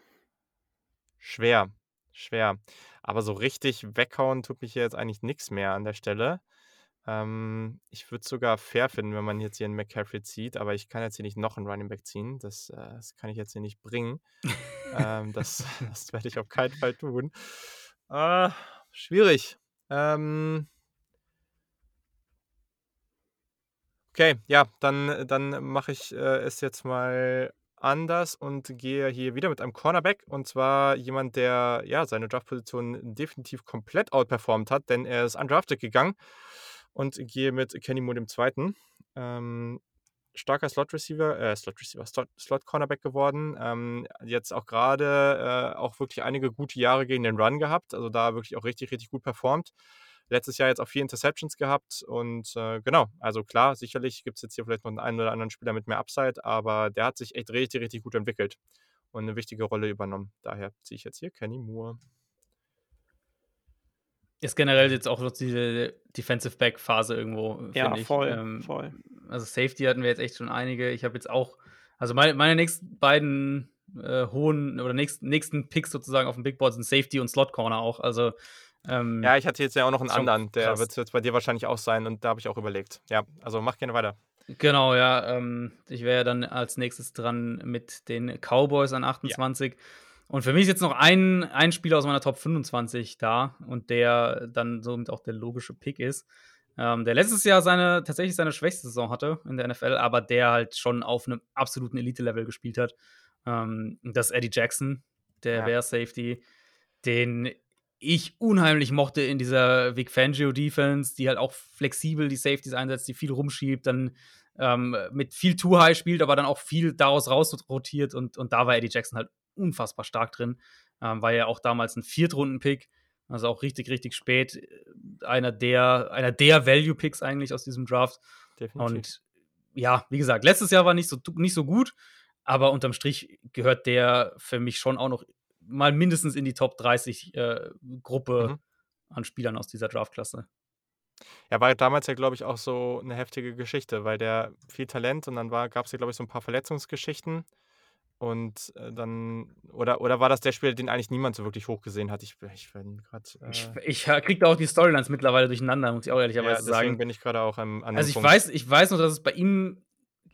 A: schwer, schwer. Aber so richtig weghauen tut mich hier jetzt eigentlich nichts mehr an der Stelle. Ähm, ich würde es sogar fair finden, wenn man jetzt hier einen McCaffrey zieht, aber ich kann jetzt hier nicht noch einen Running Back ziehen. Das, äh, das kann ich jetzt hier nicht bringen. ähm, das das werde ich auf keinen Fall tun. Äh, schwierig. Ähm, okay, ja, dann, dann mache ich äh, es jetzt mal anders und gehe hier wieder mit einem Cornerback und zwar jemand, der ja seine Draftposition definitiv komplett outperformt hat, denn er ist undrafted gegangen und gehe mit Kenny Moore dem Zweiten. Ähm, starker Slot Receiver, äh, Slot Receiver, Slot, Cornerback geworden. Ähm, jetzt auch gerade äh, auch wirklich einige gute Jahre gegen den Run gehabt, also da wirklich auch richtig, richtig gut performt. Letztes Jahr jetzt auch vier Interceptions gehabt und äh, genau, also klar, sicherlich gibt es jetzt hier vielleicht noch einen oder anderen Spieler mit mehr Upside, aber der hat sich echt richtig, richtig gut entwickelt und eine wichtige Rolle übernommen. Daher ziehe ich jetzt hier Kenny Moore.
C: Ist generell jetzt auch diese Defensive Back Phase irgendwo.
B: Ja, ich. voll, ähm, voll.
C: Also Safety hatten wir jetzt echt schon einige. Ich habe jetzt auch, also meine, meine nächsten beiden äh, hohen oder nächsten, nächsten Picks sozusagen auf dem Big Board sind Safety und Slot Corner auch. Also
A: ähm, ja, ich hatte jetzt ja auch noch einen anderen, der wird jetzt bei dir wahrscheinlich auch sein und da habe ich auch überlegt. Ja, also mach gerne weiter.
C: Genau, ja. Ähm, ich wäre dann als nächstes dran mit den Cowboys an 28. Ja. Und für mich ist jetzt noch ein, ein Spieler aus meiner Top 25 da und der dann somit auch der logische Pick ist. Ähm, der letztes Jahr seine, tatsächlich seine schwächste Saison hatte in der NFL, aber der halt schon auf einem absoluten Elite-Level gespielt hat. Ähm, das ist Eddie Jackson, der ja. Bear Safety, den ich unheimlich mochte in dieser Vic Fangio Defense, die halt auch flexibel die Safeties einsetzt, die viel rumschiebt, dann ähm, mit viel Too High spielt, aber dann auch viel daraus raus rotiert und, und da war Eddie Jackson halt unfassbar stark drin. Ähm, war ja auch damals ein Viertrunden-Pick, also auch richtig, richtig spät. Äh, einer der, einer der Value-Picks eigentlich aus diesem Draft. Definitiv. Und ja, wie gesagt, letztes Jahr war nicht so, nicht so gut, aber unterm Strich gehört der für mich schon auch noch mal mindestens in die Top 30 äh, Gruppe mhm. an Spielern aus dieser Draftklasse.
A: Ja, war damals ja, glaube ich, auch so eine heftige Geschichte, weil der viel Talent und dann gab es ja, glaube ich, so ein paar Verletzungsgeschichten. Und äh, dann, oder, oder war das der Spieler, den eigentlich niemand so wirklich hochgesehen hat? Ich, ich bin gerade.
C: Äh ich, ich kriege da auch die Storylines mittlerweile durcheinander, muss ich auch ehrlicherweise ja,
A: deswegen
C: sagen.
A: Deswegen bin ich gerade auch am,
C: an Also ich Punkt. weiß, ich weiß noch, dass es bei ihm,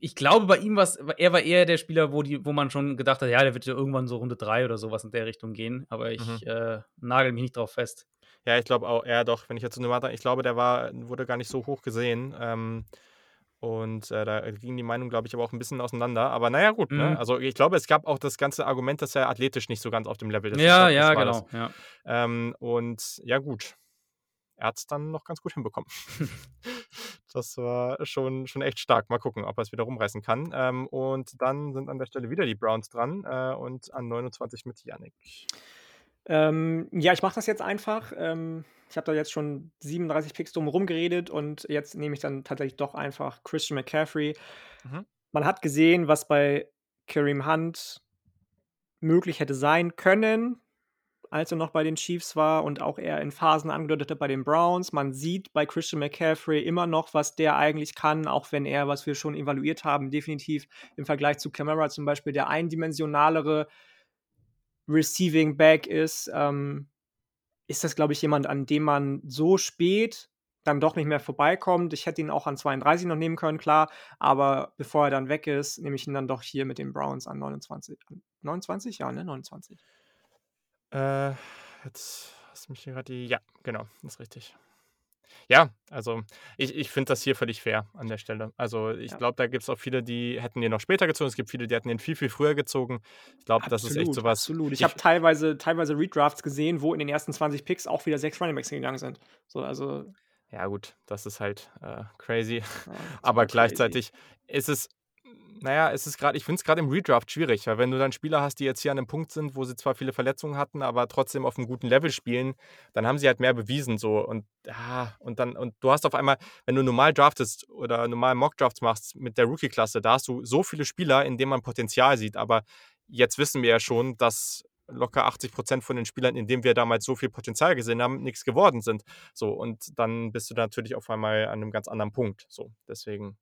C: ich glaube, bei ihm war er war eher der Spieler, wo, die, wo man schon gedacht hat, ja, der wird ja irgendwann so Runde 3 oder sowas in der Richtung gehen. Aber ich mhm. äh, nagel mich nicht drauf fest.
A: Ja, ich glaube auch, ja doch, wenn ich jetzt eine Warte, ich glaube, der war, wurde gar nicht so hoch gesehen. Ähm, und äh, da ging die Meinung, glaube ich, aber auch ein bisschen auseinander. Aber naja, gut. Ne? Mhm. Ne? Also ich glaube, es gab auch das ganze Argument, dass er athletisch nicht so ganz auf dem Level ist.
C: Ja, ja, genau. Ja.
A: Ähm, und ja, gut. Er hat es dann noch ganz gut hinbekommen. das war schon, schon echt stark. Mal gucken, ob er es wieder rumreißen kann. Ähm, und dann sind an der Stelle wieder die Browns dran äh, und an 29 mit Yannick.
B: Ähm, ja, ich mache das jetzt einfach. Ähm, ich habe da jetzt schon 37 Picks drum rumgeredet und jetzt nehme ich dann tatsächlich doch einfach Christian McCaffrey. Mhm. Man hat gesehen, was bei Kareem Hunt möglich hätte sein können, als er noch bei den Chiefs war und auch er in Phasen angedeutet hat bei den Browns. Man sieht bei Christian McCaffrey immer noch, was der eigentlich kann, auch wenn er, was wir schon evaluiert haben, definitiv im Vergleich zu Camara zum Beispiel der eindimensionalere Receiving Back ist, ähm, ist das, glaube ich, jemand, an dem man so spät dann doch nicht mehr vorbeikommt. Ich hätte ihn auch an 32 noch nehmen können, klar, aber bevor er dann weg ist, nehme ich ihn dann doch hier mit den Browns an 29. 29? Ja, ne? 29.
A: Äh, jetzt hast du mich hier gerade die. Ja, genau, ist richtig. Ja, also ich, ich finde das hier völlig fair an der Stelle. Also ich ja. glaube, da gibt es auch viele, die hätten den noch später gezogen. Es gibt viele, die hätten den viel, viel früher gezogen. Ich glaube, das ist echt sowas.
B: Absolut. Ich, ich habe teilweise, teilweise Redrafts gesehen, wo in den ersten 20 Picks auch wieder sechs Runningbacks gegangen sind. So, also.
A: Ja, gut, das ist halt äh, crazy. Ja, Aber gleichzeitig crazy. ist es naja, es ist gerade, ich finde es gerade im Redraft schwierig, weil wenn du dann Spieler hast, die jetzt hier an einem Punkt sind, wo sie zwar viele Verletzungen hatten, aber trotzdem auf einem guten Level spielen, dann haben sie halt mehr bewiesen so und ja, und dann und du hast auf einmal, wenn du normal draftest oder normal Mock Drafts machst mit der Rookie Klasse, da hast du so viele Spieler, in denen man Potenzial sieht, aber jetzt wissen wir ja schon, dass locker 80 Prozent von den Spielern, in denen wir damals so viel Potenzial gesehen haben, nichts geworden sind. So, und dann bist du natürlich auf einmal an einem ganz anderen Punkt. So, deswegen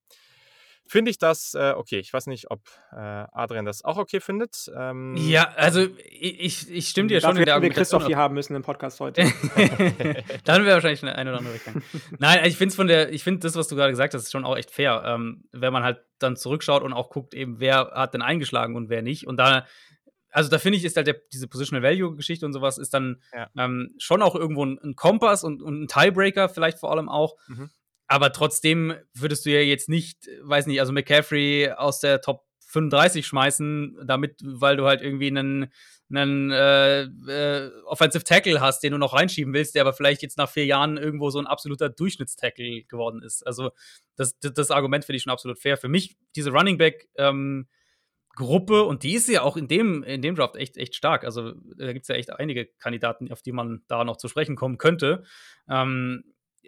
A: finde ich das äh, okay. Ich weiß nicht, ob äh, Adrian das auch okay findet.
C: Ähm, ja, also ich, ich stimme dir schon
B: in der wir Christoph hier haben müssen im Podcast heute.
C: dann wäre wahrscheinlich eine oder andere Rückgang. Nein, ich finde es von der, ich finde das, was du gerade gesagt hast, ist schon auch echt fair. Ähm, wenn man halt dann zurückschaut und auch guckt, eben wer hat denn eingeschlagen und wer nicht. Und da also da finde ich, ist halt der, diese Positional Value-Geschichte und sowas ist dann ja. ähm, schon auch irgendwo ein, ein Kompass und, und, ein Tiebreaker vielleicht vor allem auch. Mhm. Aber trotzdem würdest du ja jetzt nicht, weiß nicht, also McCaffrey aus der Top 35 schmeißen, damit, weil du halt irgendwie einen, einen äh, äh, Offensive Tackle hast, den du noch reinschieben willst, der aber vielleicht jetzt nach vier Jahren irgendwo so ein absoluter Durchschnittstackle geworden ist. Also das, das, das Argument finde ich schon absolut fair. Für mich, diese Running Back ähm, Gruppe und die ist ja auch in dem, in dem Draft echt, echt stark. Also da gibt es ja echt einige Kandidaten, auf die man da noch zu sprechen kommen könnte. Ähm,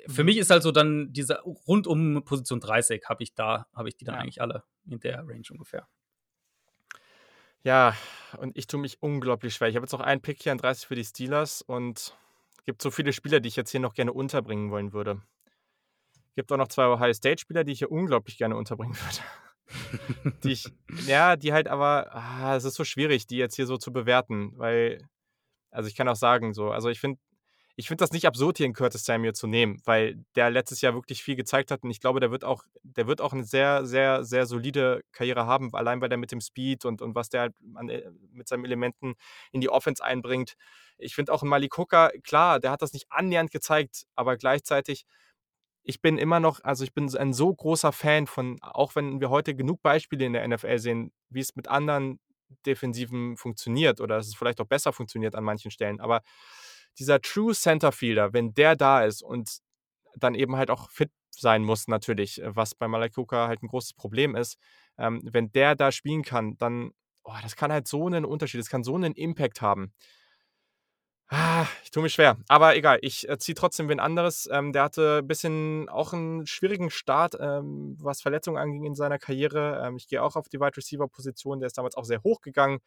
C: für mhm. mich ist halt so dann diese rund um Position 30 habe ich da, habe ich die dann ja. eigentlich alle in der Range ungefähr.
A: Ja, und ich tue mich unglaublich schwer. Ich habe jetzt noch einen Pick hier an 30 für die Steelers und es gibt so viele Spieler, die ich jetzt hier noch gerne unterbringen wollen würde. Es gibt auch noch zwei Ohio State-Spieler, die ich hier unglaublich gerne unterbringen würde die ich, ja, die halt aber, ah, es ist so schwierig, die jetzt hier so zu bewerten, weil, also ich kann auch sagen, so, also ich finde, ich finde das nicht absurd, hier einen Curtis Samuel zu nehmen, weil der letztes Jahr wirklich viel gezeigt hat und ich glaube, der wird auch, der wird auch eine sehr, sehr, sehr solide Karriere haben, allein weil der mit dem Speed und, und was der halt an, äh, mit seinen Elementen in die Offense einbringt. Ich finde auch Malik Hooker, klar, der hat das nicht annähernd gezeigt, aber gleichzeitig ich bin immer noch, also ich bin ein so großer Fan von, auch wenn wir heute genug Beispiele in der NFL sehen, wie es mit anderen Defensiven funktioniert oder dass es vielleicht auch besser funktioniert an manchen Stellen. Aber dieser True Center Fielder, wenn der da ist und dann eben halt auch fit sein muss, natürlich, was bei Malakuka halt ein großes Problem ist, ähm, wenn der da spielen kann, dann, oh, das kann halt so einen Unterschied, das kann so einen Impact haben. Ah, ich tue mich schwer. Aber egal, ich äh, ziehe trotzdem wen anderes. Ähm, der hatte ein bisschen auch einen schwierigen Start, ähm, was Verletzungen anging in seiner Karriere. Ähm, ich gehe auch auf die Wide Receiver Position. Der ist damals auch sehr hoch gegangen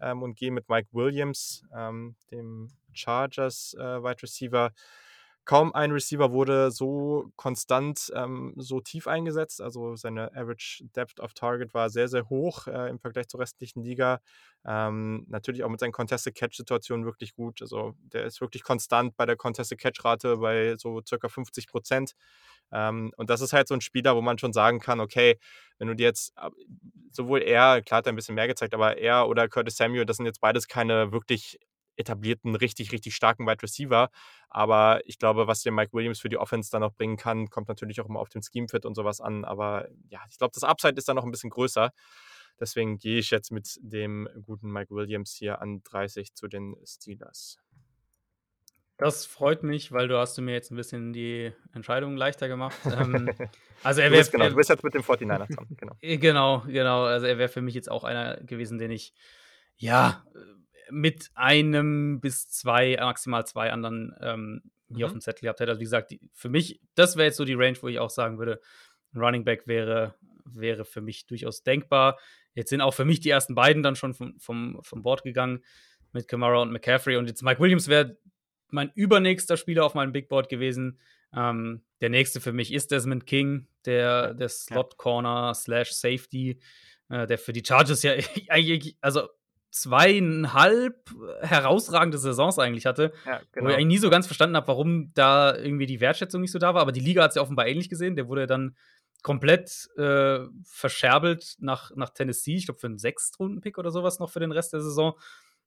A: ähm, und gehe mit Mike Williams, ähm, dem Chargers äh, Wide Receiver. Kaum ein Receiver wurde so konstant ähm, so tief eingesetzt. Also seine Average Depth of Target war sehr, sehr hoch äh, im Vergleich zur restlichen Liga. Ähm, natürlich auch mit seinen Contested Catch-Situationen wirklich gut. Also der ist wirklich konstant bei der Contested Catch-Rate bei so circa 50 Prozent. Ähm, und das ist halt so ein Spieler, wo man schon sagen kann, okay, wenn du dir jetzt sowohl er, klar hat er ein bisschen mehr gezeigt, aber er oder Curtis Samuel, das sind jetzt beides keine wirklich etablierten, richtig, richtig starken Wide Receiver. Aber ich glaube, was der Mike Williams für die Offense dann noch bringen kann, kommt natürlich auch immer auf den Scheme-Fit und sowas an. Aber ja, ich glaube, das Upside ist dann noch ein bisschen größer. Deswegen gehe ich jetzt mit dem guten Mike Williams hier an 30 zu den Steelers.
C: Das freut mich, weil du hast du mir jetzt ein bisschen die Entscheidung leichter gemacht. ähm, also er wäre
A: genau, du bist jetzt mit dem 49ers dran.
C: Genau. genau, genau. Also er wäre für mich jetzt auch einer gewesen, den ich ja mit einem bis zwei, maximal zwei anderen ähm, hier mhm. auf dem Zettel gehabt hätte. Also wie gesagt, die, für mich, das wäre jetzt so die Range, wo ich auch sagen würde, ein Running Back wäre, wäre für mich durchaus denkbar. Jetzt sind auch für mich die ersten beiden dann schon vom, vom, vom Bord gegangen mit Kamara und McCaffrey. Und jetzt Mike Williams wäre mein übernächster Spieler auf meinem Big Board gewesen. Ähm, der nächste für mich ist Desmond King, der, der Slot Corner slash Safety, äh, der für die Chargers ja eigentlich, also zweieinhalb herausragende Saisons eigentlich hatte, ja, genau. wo ich eigentlich nie so ganz verstanden habe, warum da irgendwie die Wertschätzung nicht so da war. Aber die Liga hat es ja offenbar ähnlich gesehen. Der wurde dann komplett äh, verscherbelt nach, nach Tennessee, ich glaube für einen Sechstrunden-Pick oder sowas noch für den Rest der Saison.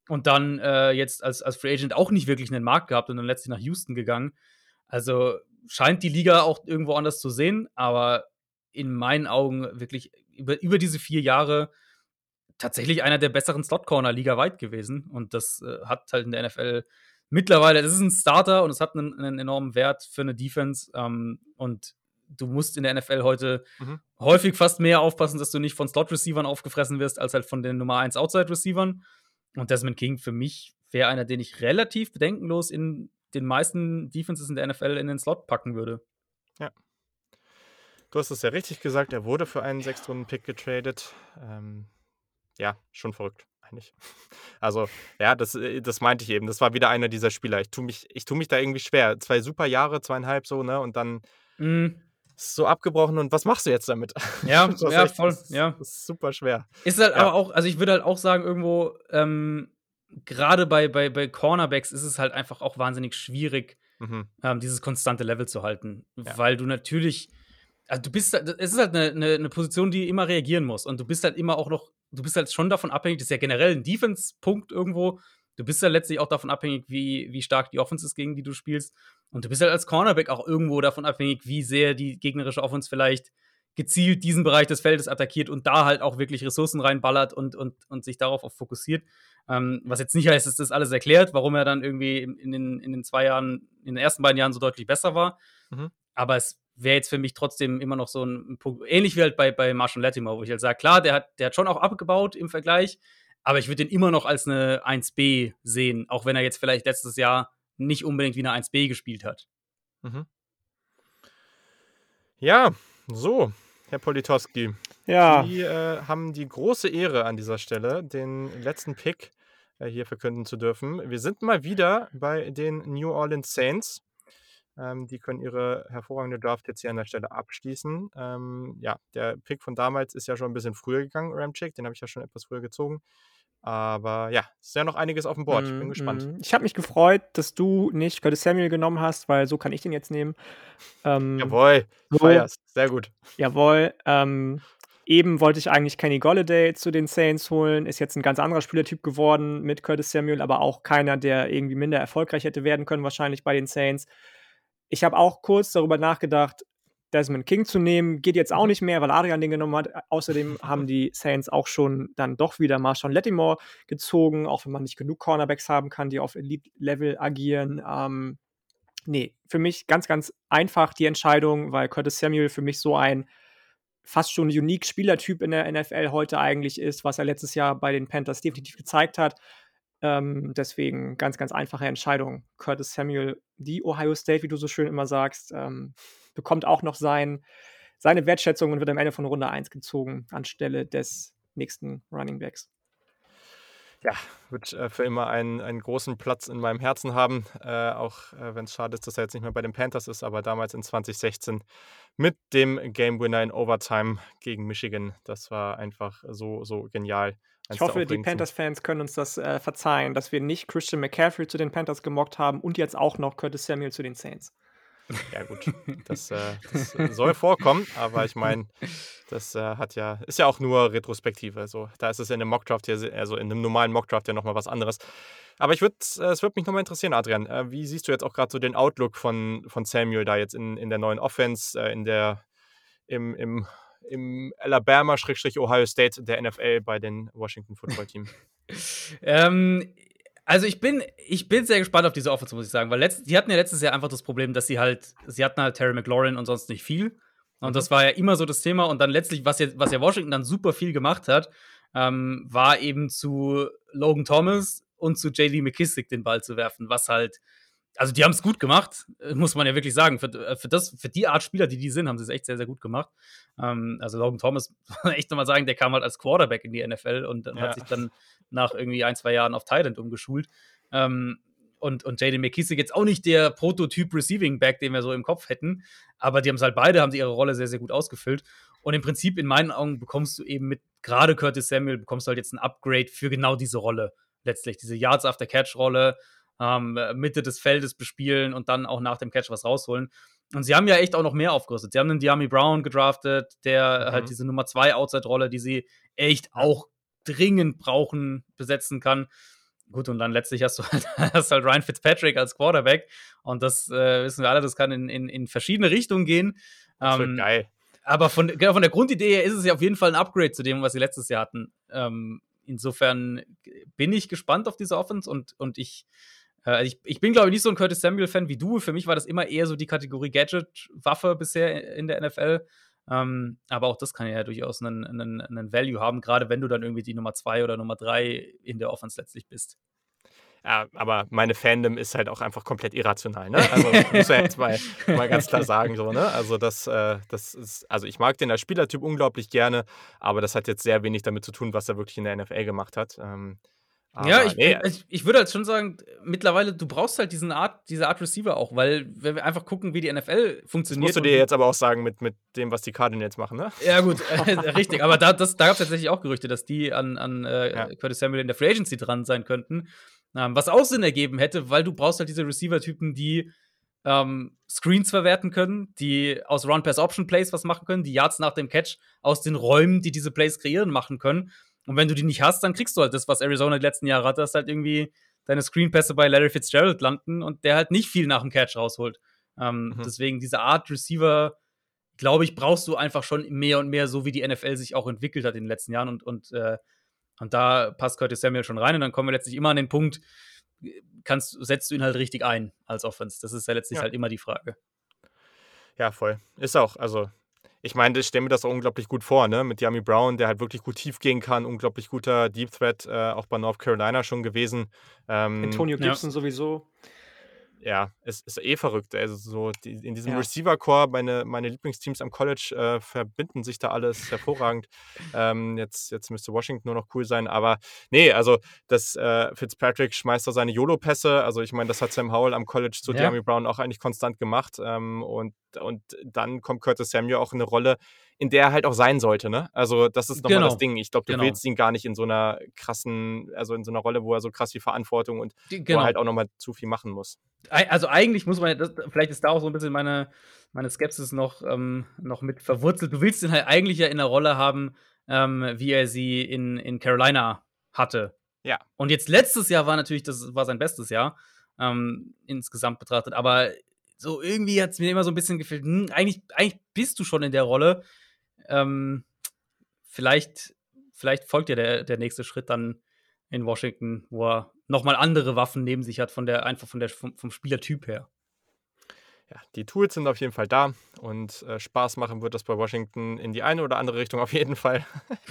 C: Und dann äh, jetzt als, als Free Agent auch nicht wirklich einen Markt gehabt und dann letztlich nach Houston gegangen. Also scheint die Liga auch irgendwo anders zu sehen, aber in meinen Augen wirklich über, über diese vier Jahre tatsächlich einer der besseren Slot-Corner ligaweit gewesen. Und das äh, hat halt in der NFL mittlerweile, das ist ein Starter und es hat einen, einen enormen Wert für eine Defense. Ähm, und du musst in der NFL heute mhm. häufig fast mehr aufpassen, dass du nicht von Slot-Receivern aufgefressen wirst, als halt von den Nummer 1 Outside-Receivern. Und Desmond King für mich wäre einer, den ich relativ bedenkenlos in den meisten Defenses in der NFL in den Slot packen würde.
A: Ja. Du hast es ja richtig gesagt, er wurde für einen Sechstrunden-Pick getradet. Ähm, ja, schon verrückt. eigentlich. Also, ja, das, äh, das meinte ich eben. Das war wieder einer dieser Spieler. Ich tue mich, ich tu mich da irgendwie schwer. Zwei super Jahre, zweieinhalb so, ne? Und dann
C: Mhm.
A: ist es so abgebrochen und was machst du jetzt damit?
C: Ja, ja,
A: echt-
C: voll,
A: Das,
C: ja.
A: das ist super schwer.
C: Ist halt
A: Ja.
C: aber auch, also ich würde halt auch sagen, irgendwo, ähm, gerade bei, bei, bei Cornerbacks ist es halt einfach auch wahnsinnig schwierig,
A: Mhm.
C: ähm, dieses konstante Level zu halten.
A: Ja.
C: Weil du natürlich, also du bist, es ist halt eine, eine, eine Position, die immer reagieren muss. Und du bist halt immer auch noch, du bist halt schon davon abhängig, das ist ja generell ein Defense-Punkt irgendwo. Du bist ja letztlich auch davon abhängig, wie, wie stark die Offense ist, gegen die du spielst. Und du bist halt als Cornerback auch irgendwo davon abhängig, wie sehr die gegnerische Offense vielleicht gezielt diesen Bereich des Feldes attackiert und da halt auch wirklich Ressourcen reinballert und, und, und sich darauf auch fokussiert. Ähm, was jetzt nicht heißt, dass das alles erklärt, warum er dann irgendwie in, in, den, in den zwei Jahren, in den ersten beiden Jahren so deutlich besser war.
A: Mhm.
C: Aber es wäre jetzt für mich trotzdem immer noch so ein, Punkt, ähnlich wie halt bei, bei Marshall Latimer, wo ich halt sage, klar, der hat, der hat schon auch abgebaut im Vergleich, aber ich würde den immer noch als eine 1B sehen, auch wenn er jetzt vielleicht letztes Jahr nicht unbedingt wie eine 1B gespielt hat.
A: Mhm. Ja, so, Herr Politowski.
B: Ja,
A: Sie äh, haben die große Ehre an dieser Stelle, den letzten Pick äh, hier verkünden zu dürfen. Wir sind mal wieder bei den New Orleans Saints. Ähm, die können ihre hervorragende Draft jetzt hier an der Stelle abschließen. Ähm, ja, der Pick von damals ist ja schon ein bisschen früher gegangen, Ramchick. Den habe ich ja schon etwas früher gezogen. Aber ja, es ist ja noch einiges auf dem Board. Ich bin
B: Mm,
A: gespannt.
B: mm. Ich habe mich gefreut, dass du nicht Curtis Samuel genommen hast, weil so kann ich den jetzt nehmen. Ähm,
A: Jawohl,
B: so.
A: feierst. Sehr gut.
B: Jawohl. Ähm, eben wollte ich eigentlich Kenny Golladay zu den Saints holen. Ist jetzt ein ganz anderer Spielertyp geworden mit Curtis Samuel, aber auch keiner, der irgendwie minder erfolgreich hätte werden können, wahrscheinlich bei den Saints. Ich habe auch kurz darüber nachgedacht, Desmond King zu nehmen. Geht jetzt auch nicht mehr, weil Adrian den genommen hat. Außerdem haben die Saints auch schon dann doch wieder Marshawn Lattimore gezogen, auch wenn man nicht genug Cornerbacks haben kann, die auf Elite-Level agieren. Ähm, nee, für mich ganz, ganz einfach die Entscheidung, weil Curtis Samuel für mich so ein fast schon unique Spielertyp in der NFL heute eigentlich ist, was er letztes Jahr bei den Panthers definitiv gezeigt hat. Ähm, deswegen ganz, ganz einfache Entscheidung. Curtis Samuel, die Ohio State, wie du so schön immer sagst, ähm, bekommt auch noch sein, seine Wertschätzung und wird am Ende von Runde 1 gezogen anstelle des nächsten Running Backs.
A: Ja, wird äh, für immer einen, einen großen Platz in meinem Herzen haben. Äh, auch äh, wenn es schade ist, dass er jetzt nicht mehr bei den Panthers ist, aber damals in 2016 mit dem Game Winner in Overtime gegen Michigan. Das war einfach so, so genial.
B: Ich hoffe, die Panthers-Fans können uns das äh, verzeihen, dass wir nicht Christian McCaffrey zu den Panthers gemockt haben und jetzt auch noch Curtis Samuel zu den Saints.
A: Ja, gut. Das, äh, das soll vorkommen, aber ich meine, das äh, hat ja, ist ja auch nur Retrospektive. So, da ist es in einem Mockdraft hier, also in einem normalen Mockdraft ja nochmal was anderes. Aber ich würde, äh, es würde mich nochmal interessieren, Adrian. Äh, wie siehst du jetzt auch gerade so den Outlook von, von Samuel da jetzt in, in der neuen Offense, äh, in der, im, im, im Alabama-Ohio State der NFL bei den Washington Football Team?
C: ähm, also ich bin, ich bin sehr gespannt auf diese Offense, muss ich sagen, weil letzt, die hatten ja letztes Jahr einfach das Problem, dass sie halt, sie hatten halt Terry McLaurin und sonst nicht viel. Und
A: Mhm.
C: das war ja immer so das Thema. Und dann letztlich, was, jetzt, was ja Washington dann super viel gemacht hat, ähm, war eben zu Logan Thomas und zu JD McKissick den Ball zu werfen, was halt, also die haben es gut gemacht, äh, muss man ja wirklich sagen. Für, äh, für, das, für die Art Spieler, die die sind, haben sie es echt sehr, sehr gut gemacht. Ähm, also Logan Thomas, echt nochmal sagen, der kam halt als Quarterback in die NFL und
A: Ja.
C: hat sich dann nach irgendwie ein, zwei Jahren auf Thailand umgeschult. Ähm, und, und Jaden McKissick jetzt auch nicht der Prototyp Receiving Back, den wir so im Kopf hätten, aber die haben es halt beide, haben sie ihre Rolle sehr, sehr gut ausgefüllt. Und im Prinzip, in meinen Augen, bekommst du eben mit gerade Curtis Samuel, bekommst du halt jetzt ein Upgrade für genau diese Rolle. Letztlich, diese Yards after Catch-Rolle, ähm, Mitte des Feldes bespielen und dann auch nach dem Catch was rausholen. Und sie haben ja echt auch noch mehr aufgerüstet. Sie haben einen Diami Brown gedraftet, der
A: Mhm.
C: halt diese Nummer 2 Outside-Rolle, die sie echt auch dringend brauchen, besetzen kann. Gut, und dann letztlich hast du halt, hast halt Ryan Fitzpatrick als Quarterback. Und das äh, wissen wir alle, das kann in, in, in verschiedene Richtungen gehen.
A: Das wird
C: Ähm,
A: geil.
C: aber von, genau, von der Grundidee her ist es ja auf jeden Fall ein Upgrade zu dem, was sie letztes Jahr hatten. Ähm, insofern bin ich gespannt auf diese Offense und, und ich, äh, ich, ich bin, glaube ich, nicht so ein Curtis Samuel-Fan wie du. Für mich war das immer eher so die Kategorie Gadget-Waffe bisher in der NFL. Ähm, aber auch das kann ja durchaus einen, einen, einen Value haben, gerade wenn du dann irgendwie die Nummer zwei oder Nummer drei in der Offense letztlich bist.
A: Ja, aber meine Fandom ist halt auch einfach komplett irrational, ne? Also muss man jetzt mal, mal ganz klar sagen, so, ne? Also das, äh, das ist, also ich mag den als Spielertyp unglaublich gerne, aber das hat jetzt sehr wenig damit zu tun, was er wirklich in der NFL gemacht hat. Ähm,
C: ja, ich, nee. ich, ich, würde halt schon sagen, mittlerweile, du brauchst halt diesen Art, diese Art Receiver auch, weil wenn wir einfach gucken, wie die NFL funktioniert.
A: Das musst du dir jetzt aber auch sagen mit, mit dem, was die Cardinals jetzt machen, ne?
C: Ja, gut, richtig. Aber da, da gab es tatsächlich auch Gerüchte, dass die an, an äh, ja. Curtis Samuel in der Free Agency dran sein könnten. Ähm, was auch Sinn ergeben hätte, weil du brauchst halt diese Receiver-Typen, die ähm, Screens verwerten können, die aus Run-Pass-Option-Plays was machen können, die Yards nach dem Catch aus den Räumen, die diese Plays kreieren, machen können. Und wenn du die nicht hast, dann kriegst du halt das, was Arizona die letzten Jahre hatte, dass halt irgendwie deine Screenpässe bei Larry Fitzgerald landen und der halt nicht viel nach dem Catch rausholt. Ähm, mhm. Deswegen diese Art Receiver, glaube ich, brauchst du einfach schon mehr und mehr, so wie die NFL sich auch entwickelt hat in den letzten Jahren. Und, und, äh, und da passt Curtis Samuel schon rein. Und dann kommen wir letztlich immer an den Punkt, kannst, setzt du ihn halt richtig ein als Offense? Das ist ja letztlich ja. halt immer die Frage.
A: Ja, voll. Ist auch. Also ich meine, ich stelle mir das auch unglaublich gut vor, ne? Mit Yami Brown, der halt wirklich gut tief gehen kann, unglaublich guter Deep Threat, äh, auch bei North Carolina schon gewesen.
B: Ähm, Antonio Gibson ja. sowieso
A: ja, es ist eh verrückt. Also so die, in diesem ja. Receiver-Core, meine, meine Lieblingsteams am College äh, verbinden sich da alles hervorragend. ähm, jetzt, jetzt müsste Washington nur noch cool sein, aber nee, also das äh, Fitzpatrick schmeißt da seine YOLO-Pässe. Also ich meine, das hat Sam Howell am College zu ja. Brown auch eigentlich konstant gemacht. Ähm, und, und dann kommt Curtis Samuel auch in eine Rolle, in der er halt auch sein sollte, ne? Also das ist nochmal genau. das Ding. Ich glaube, du genau. willst ihn gar nicht in so einer krassen, also in so einer Rolle, wo er so krass viel Verantwortung und genau. wo er genau. halt auch nochmal zu viel machen muss.
C: Also eigentlich muss man, das, vielleicht ist da auch so ein bisschen meine, meine Skepsis noch, ähm, noch mit verwurzelt. Du willst ihn halt eigentlich ja in der Rolle haben, ähm, wie er sie in, in Carolina hatte.
A: Ja.
C: Und jetzt letztes Jahr war natürlich, das war sein bestes Jahr, ähm, insgesamt betrachtet. Aber so irgendwie hat es mir immer so ein bisschen gefehlt, hm, eigentlich, eigentlich bist du schon in der Rolle. Ähm, vielleicht, vielleicht folgt dir der, der nächste Schritt dann in Washington, wo er nochmal andere Waffen neben sich hat, von der, einfach von der, vom, vom Spielertyp her
A: ja, die Tools sind auf jeden Fall da und äh, Spaß machen wird das bei Washington in die eine oder andere Richtung auf jeden Fall.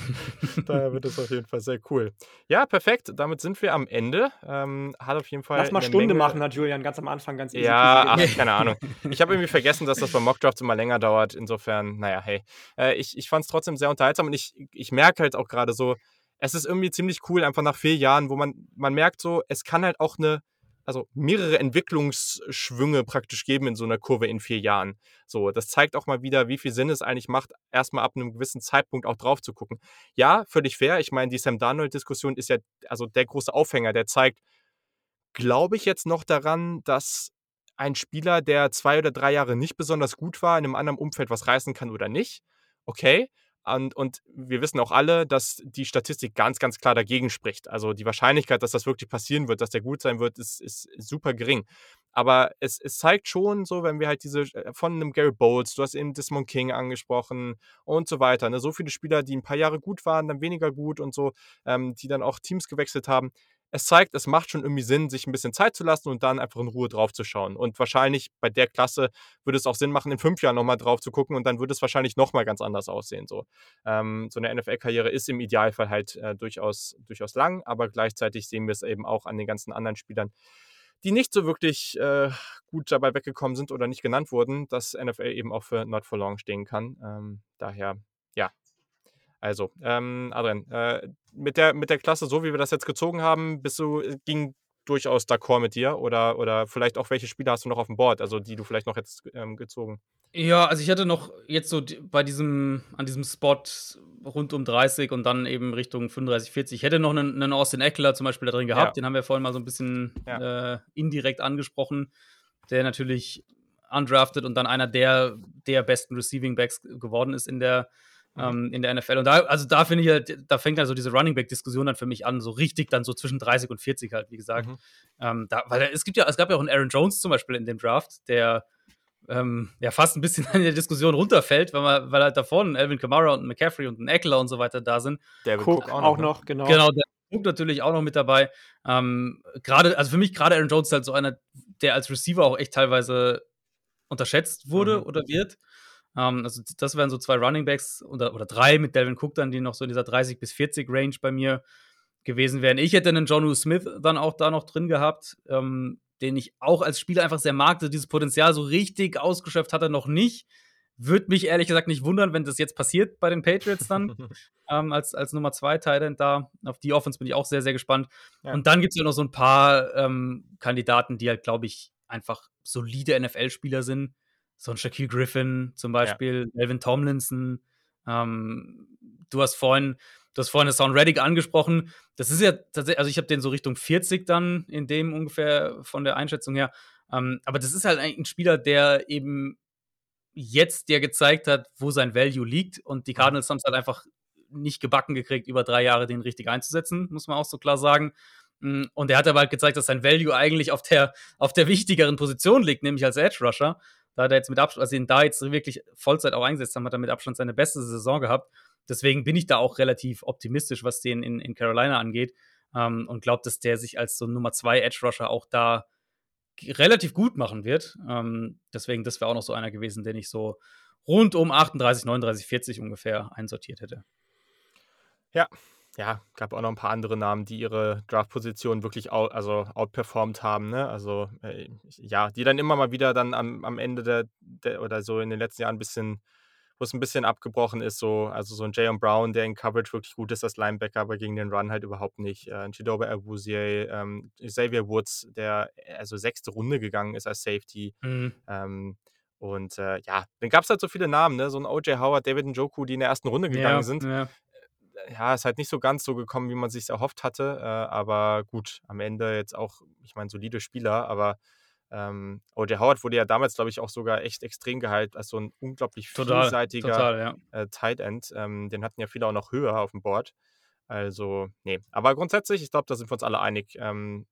A: Daher wird es auf jeden Fall sehr cool. Ja, perfekt. Damit sind wir am Ende. Ähm, hat auf jeden Fall.
B: Lass mal Stunde Menge... machen, hat Julian ganz am Anfang ganz
A: easy. Ja, ach, keine Ahnung. Ich habe irgendwie vergessen, dass das bei Mockdrafts immer länger dauert. Insofern, naja, hey. Äh, ich ich fand es trotzdem sehr unterhaltsam und ich, ich merke halt auch gerade so, es ist irgendwie ziemlich cool, einfach nach vier Jahren, wo man, man merkt so, es kann halt auch eine also mehrere Entwicklungsschwünge praktisch geben in so einer Kurve in vier Jahren. So, das zeigt auch mal wieder, wie viel Sinn es eigentlich macht, erstmal ab einem gewissen Zeitpunkt auch drauf zu gucken. Ja, völlig fair. Ich meine, die Sam Darnold-Diskussion ist ja also der große Aufhänger, der zeigt, glaube ich jetzt noch daran, dass ein Spieler, der zwei oder drei Jahre nicht besonders gut war, in einem anderen Umfeld was reißen kann oder nicht. Okay, und, und, wir wissen auch alle, dass die Statistik ganz, ganz klar dagegen spricht. Also die Wahrscheinlichkeit, dass das wirklich passieren wird, dass der gut sein wird, ist, ist super gering. Aber es, es zeigt schon so, wenn wir halt diese äh, von einem Gary Bowles, du hast eben Desmond King angesprochen und so weiter. Ne? So viele Spieler, die ein paar Jahre gut waren, dann weniger gut und so, ähm, die dann auch Teams gewechselt haben es zeigt, es macht schon irgendwie Sinn, sich ein bisschen Zeit zu lassen und dann einfach in Ruhe drauf zu schauen. Und wahrscheinlich bei der Klasse würde es auch Sinn machen, in fünf Jahren nochmal drauf zu gucken und dann würde es wahrscheinlich nochmal ganz anders aussehen. So, ähm, so eine NFL-Karriere ist im Idealfall halt äh, durchaus, durchaus lang, aber gleichzeitig sehen wir es eben auch an den ganzen anderen Spielern, die nicht so wirklich äh, gut dabei weggekommen sind oder nicht genannt wurden, dass NFL eben auch für Not for Long stehen kann. Ähm, daher, ja, also, ähm, Adrian, äh, mit, der, mit der Klasse, so wie wir das jetzt gezogen haben, bist du, äh, ging durchaus d'accord mit dir oder, oder vielleicht auch welche Spiele hast du noch auf dem Board, also die du vielleicht noch jetzt ähm, gezogen?
C: Ja, also ich hatte noch jetzt so bei diesem, an diesem Spot rund um 30 und dann eben Richtung 35, 40. Ich hätte noch einen, einen Austin Eckler zum Beispiel da drin gehabt, ja. den haben wir vorhin mal so ein bisschen ja. äh, indirekt angesprochen, der natürlich undrafted und dann einer der, der besten Receiving Backs geworden ist in der. Ähm, in der NFL. Und da, also da finde ich halt, da fängt also diese Running Back-Diskussion dann für mich an, so richtig dann so zwischen 30 und 40 halt, wie gesagt. Mhm. Ähm, da, weil es gibt ja, es gab ja auch einen Aaron Jones zum Beispiel in dem Draft, der ähm, ja fast ein bisschen in der Diskussion runterfällt, weil, man, weil halt da vorne Alvin Kamara und McCaffrey und ein Eckler und so weiter da sind.
B: Der Cook, Cook auch, auch, noch,
C: genau. Genau, der Cook natürlich auch noch mit dabei. Ähm, gerade, also für mich gerade Aaron Jones ist halt so einer, der als Receiver auch echt teilweise unterschätzt wurde mhm. oder wird. Ähm, also das wären so zwei Running Backs oder, oder drei mit Delvin Cook dann, die noch so in dieser 30 bis 40 Range bei mir gewesen wären. Ich hätte einen John Smith dann auch da noch drin gehabt, ähm, den ich auch als Spieler einfach sehr mag. Dieses Potenzial so richtig ausgeschöpft hat er noch nicht. Würde mich ehrlich gesagt nicht wundern, wenn das jetzt passiert bei den Patriots dann, ähm, als, als Nummer 2 Titan da. Auf die Offense bin ich auch sehr, sehr gespannt. Ja. Und dann gibt es ja noch so ein paar ähm, Kandidaten, die halt, glaube ich, einfach solide NFL-Spieler sind. So ein Shaquille Griffin zum Beispiel, ja. Melvin Tomlinson. Ähm, du hast vorhin, du hast vorhin Sound Reddick angesprochen. Das ist ja tatsächlich, also ich habe den so Richtung 40 dann in dem ungefähr von der Einschätzung her. Ähm, aber das ist halt eigentlich ein Spieler, der eben jetzt der gezeigt hat, wo sein Value liegt. Und die Cardinals haben es halt einfach nicht gebacken gekriegt, über drei Jahre den richtig einzusetzen, muss man auch so klar sagen. Mm, und er hat aber halt gezeigt, dass sein Value eigentlich auf der, auf der wichtigeren Position liegt, nämlich als Edge Rusher. Da hat er jetzt mit Abstand, also ihn da jetzt wirklich Vollzeit auch eingesetzt haben, hat er mit Abstand seine beste Saison gehabt. Deswegen bin ich da auch relativ optimistisch, was den in, in Carolina angeht. Ähm, und glaube, dass der sich als so Nummer zwei Edge Rusher auch da relativ gut machen wird. Ähm, deswegen, das wäre auch noch so einer gewesen, den ich so rund um 38, 39, 40 ungefähr einsortiert hätte.
A: Ja, ja, gab auch noch ein paar andere Namen, die ihre Draft-Position wirklich out, also outperformed haben, ne? Also äh, ja, die dann immer mal wieder dann am, am Ende der, der oder so in den letzten Jahren ein bisschen wo es ein bisschen abgebrochen ist, so, also so ein Jayon Brown, der in Coverage wirklich gut ist als Linebacker, aber gegen den Run halt überhaupt nicht. Äh, ein Chidobe Awuzie, ähm, Xavier Woods, der also sechste Runde gegangen ist als Safety. Mhm. Ähm, und äh, ja, dann gab es halt so viele Namen, ne? So ein OJ Howard, David Njoku, die in der ersten Runde gegangen ja, sind. Ja. Ja, ist halt nicht so ganz so gekommen, wie man sich erhofft hatte. Äh, aber gut, am Ende jetzt auch, ich meine, solide Spieler, aber ähm, O.J. Howard wurde ja damals, glaube ich, auch sogar echt extrem gehalten als so ein unglaublich total, vielseitiger total, ja. äh, Tight End. Ähm, den hatten ja viele auch noch höher auf dem Board. Also, nee. Aber grundsätzlich, ich glaube, da sind wir uns alle einig. Ähm,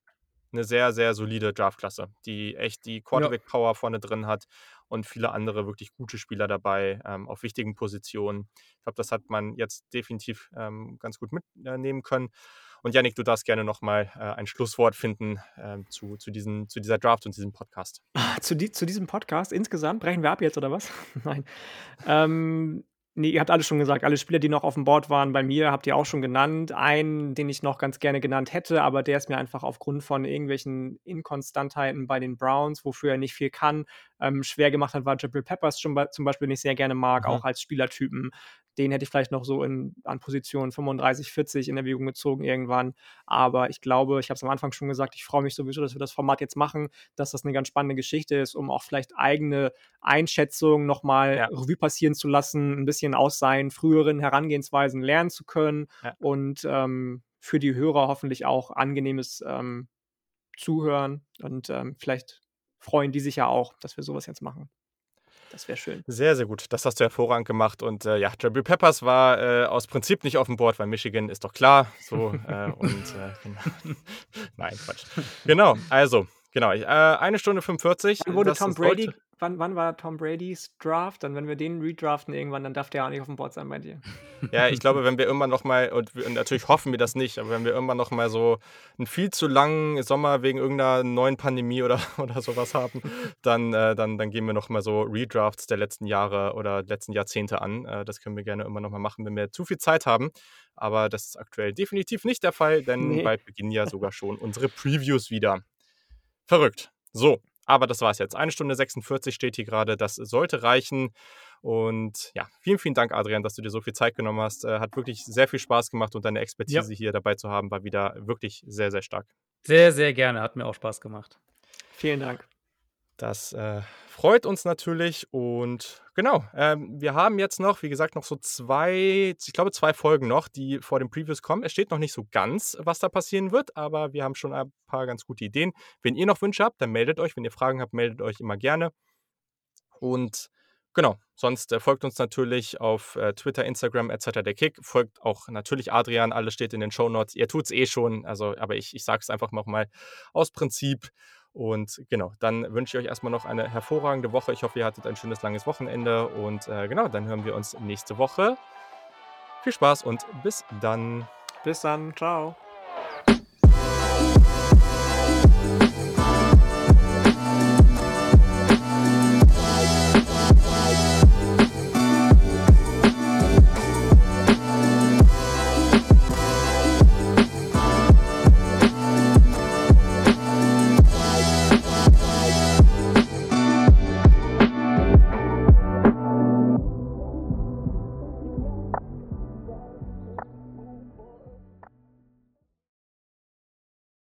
A: eine sehr, sehr solide Draftklasse, die echt die Quarterback-Power ja. vorne drin hat und viele andere wirklich gute Spieler dabei ähm, auf wichtigen Positionen. Ich glaube, das hat man jetzt definitiv ähm, ganz gut mitnehmen können. Und Yannick, du darfst gerne nochmal äh, ein Schlusswort finden äh, zu, zu, diesen, zu dieser Draft und diesem Podcast.
B: Zu, die, zu diesem Podcast insgesamt? Brechen wir ab jetzt oder was? Nein. Ähm, Nee, ihr habt alles schon gesagt. Alle Spieler, die noch auf dem Board waren, bei mir habt ihr auch schon genannt. Einen, den ich noch ganz gerne genannt hätte, aber der ist mir einfach aufgrund von irgendwelchen Inkonstantheiten bei den Browns, wofür er nicht viel kann, ähm, schwer gemacht hat, war Jabril Peppers schon zum Beispiel, den ich sehr gerne mag, mhm. auch als Spielertypen den hätte ich vielleicht noch so in, an Position 35, 40 in Erwägung gezogen irgendwann. Aber ich glaube, ich habe es am Anfang schon gesagt, ich freue mich sowieso, dass wir das Format jetzt machen, dass das eine ganz spannende Geschichte ist, um auch vielleicht eigene Einschätzungen nochmal ja. Revue passieren zu lassen, ein bisschen aus seinen früheren Herangehensweisen lernen zu können ja. und ähm, für die Hörer hoffentlich auch angenehmes ähm, Zuhören. Und ähm, vielleicht freuen die sich ja auch, dass wir sowas jetzt machen. Das wäre schön.
A: Sehr, sehr gut. Das hast du hervorragend gemacht. Und äh, ja, Jabril Peppers war äh, aus Prinzip nicht auf dem Board, weil Michigan ist doch klar. So, äh, und äh, genau. Nein, Quatsch. Genau, also, genau. Äh, eine Stunde 45.
B: Dann wurde Tom Brady wann, wann war Tom Bradys Draft? Dann, wenn wir den redraften irgendwann, dann darf der auch nicht auf dem Board sein bei dir.
A: Ja, ich glaube, wenn wir irgendwann nochmal, und, und natürlich hoffen wir das nicht, aber wenn wir irgendwann nochmal so einen viel zu langen Sommer wegen irgendeiner neuen Pandemie oder, oder sowas haben, dann, äh, dann, dann gehen wir nochmal so Redrafts der letzten Jahre oder letzten Jahrzehnte an. Äh, das können wir gerne immer nochmal machen, wenn wir zu viel Zeit haben. Aber das ist aktuell definitiv nicht der Fall, denn nee. bald beginnen ja sogar schon unsere Previews wieder. Verrückt. So, aber das war es jetzt. Eine Stunde 46 steht hier gerade. Das sollte reichen. Und ja, vielen, vielen Dank, Adrian, dass du dir so viel Zeit genommen hast. Äh, hat wirklich sehr viel Spaß gemacht und deine Expertise ja. hier dabei zu haben, war wieder wirklich sehr, sehr stark.
C: Sehr, sehr gerne. Hat mir auch Spaß gemacht.
B: Vielen Dank.
A: Das äh, freut uns natürlich und genau, ähm, wir haben jetzt noch, wie gesagt, noch so zwei, ich glaube zwei Folgen noch, die vor dem Previews kommen. Es steht noch nicht so ganz, was da passieren wird, aber wir haben schon ein paar ganz gute Ideen. Wenn ihr noch Wünsche habt, dann meldet euch. Wenn ihr Fragen habt, meldet euch immer gerne. Und genau, sonst äh, folgt uns natürlich auf äh, Twitter, Instagram etc. der Kick. Folgt auch natürlich Adrian, alles steht in den Show Notes. Ihr tut es eh schon, also, aber ich, ich sage es einfach nochmal aus Prinzip. Und genau, dann wünsche ich euch erstmal noch eine hervorragende Woche. Ich hoffe, ihr hattet ein schönes langes Wochenende. Und äh, genau, dann hören wir uns nächste Woche. Viel Spaß und bis dann.
B: Bis dann. Ciao.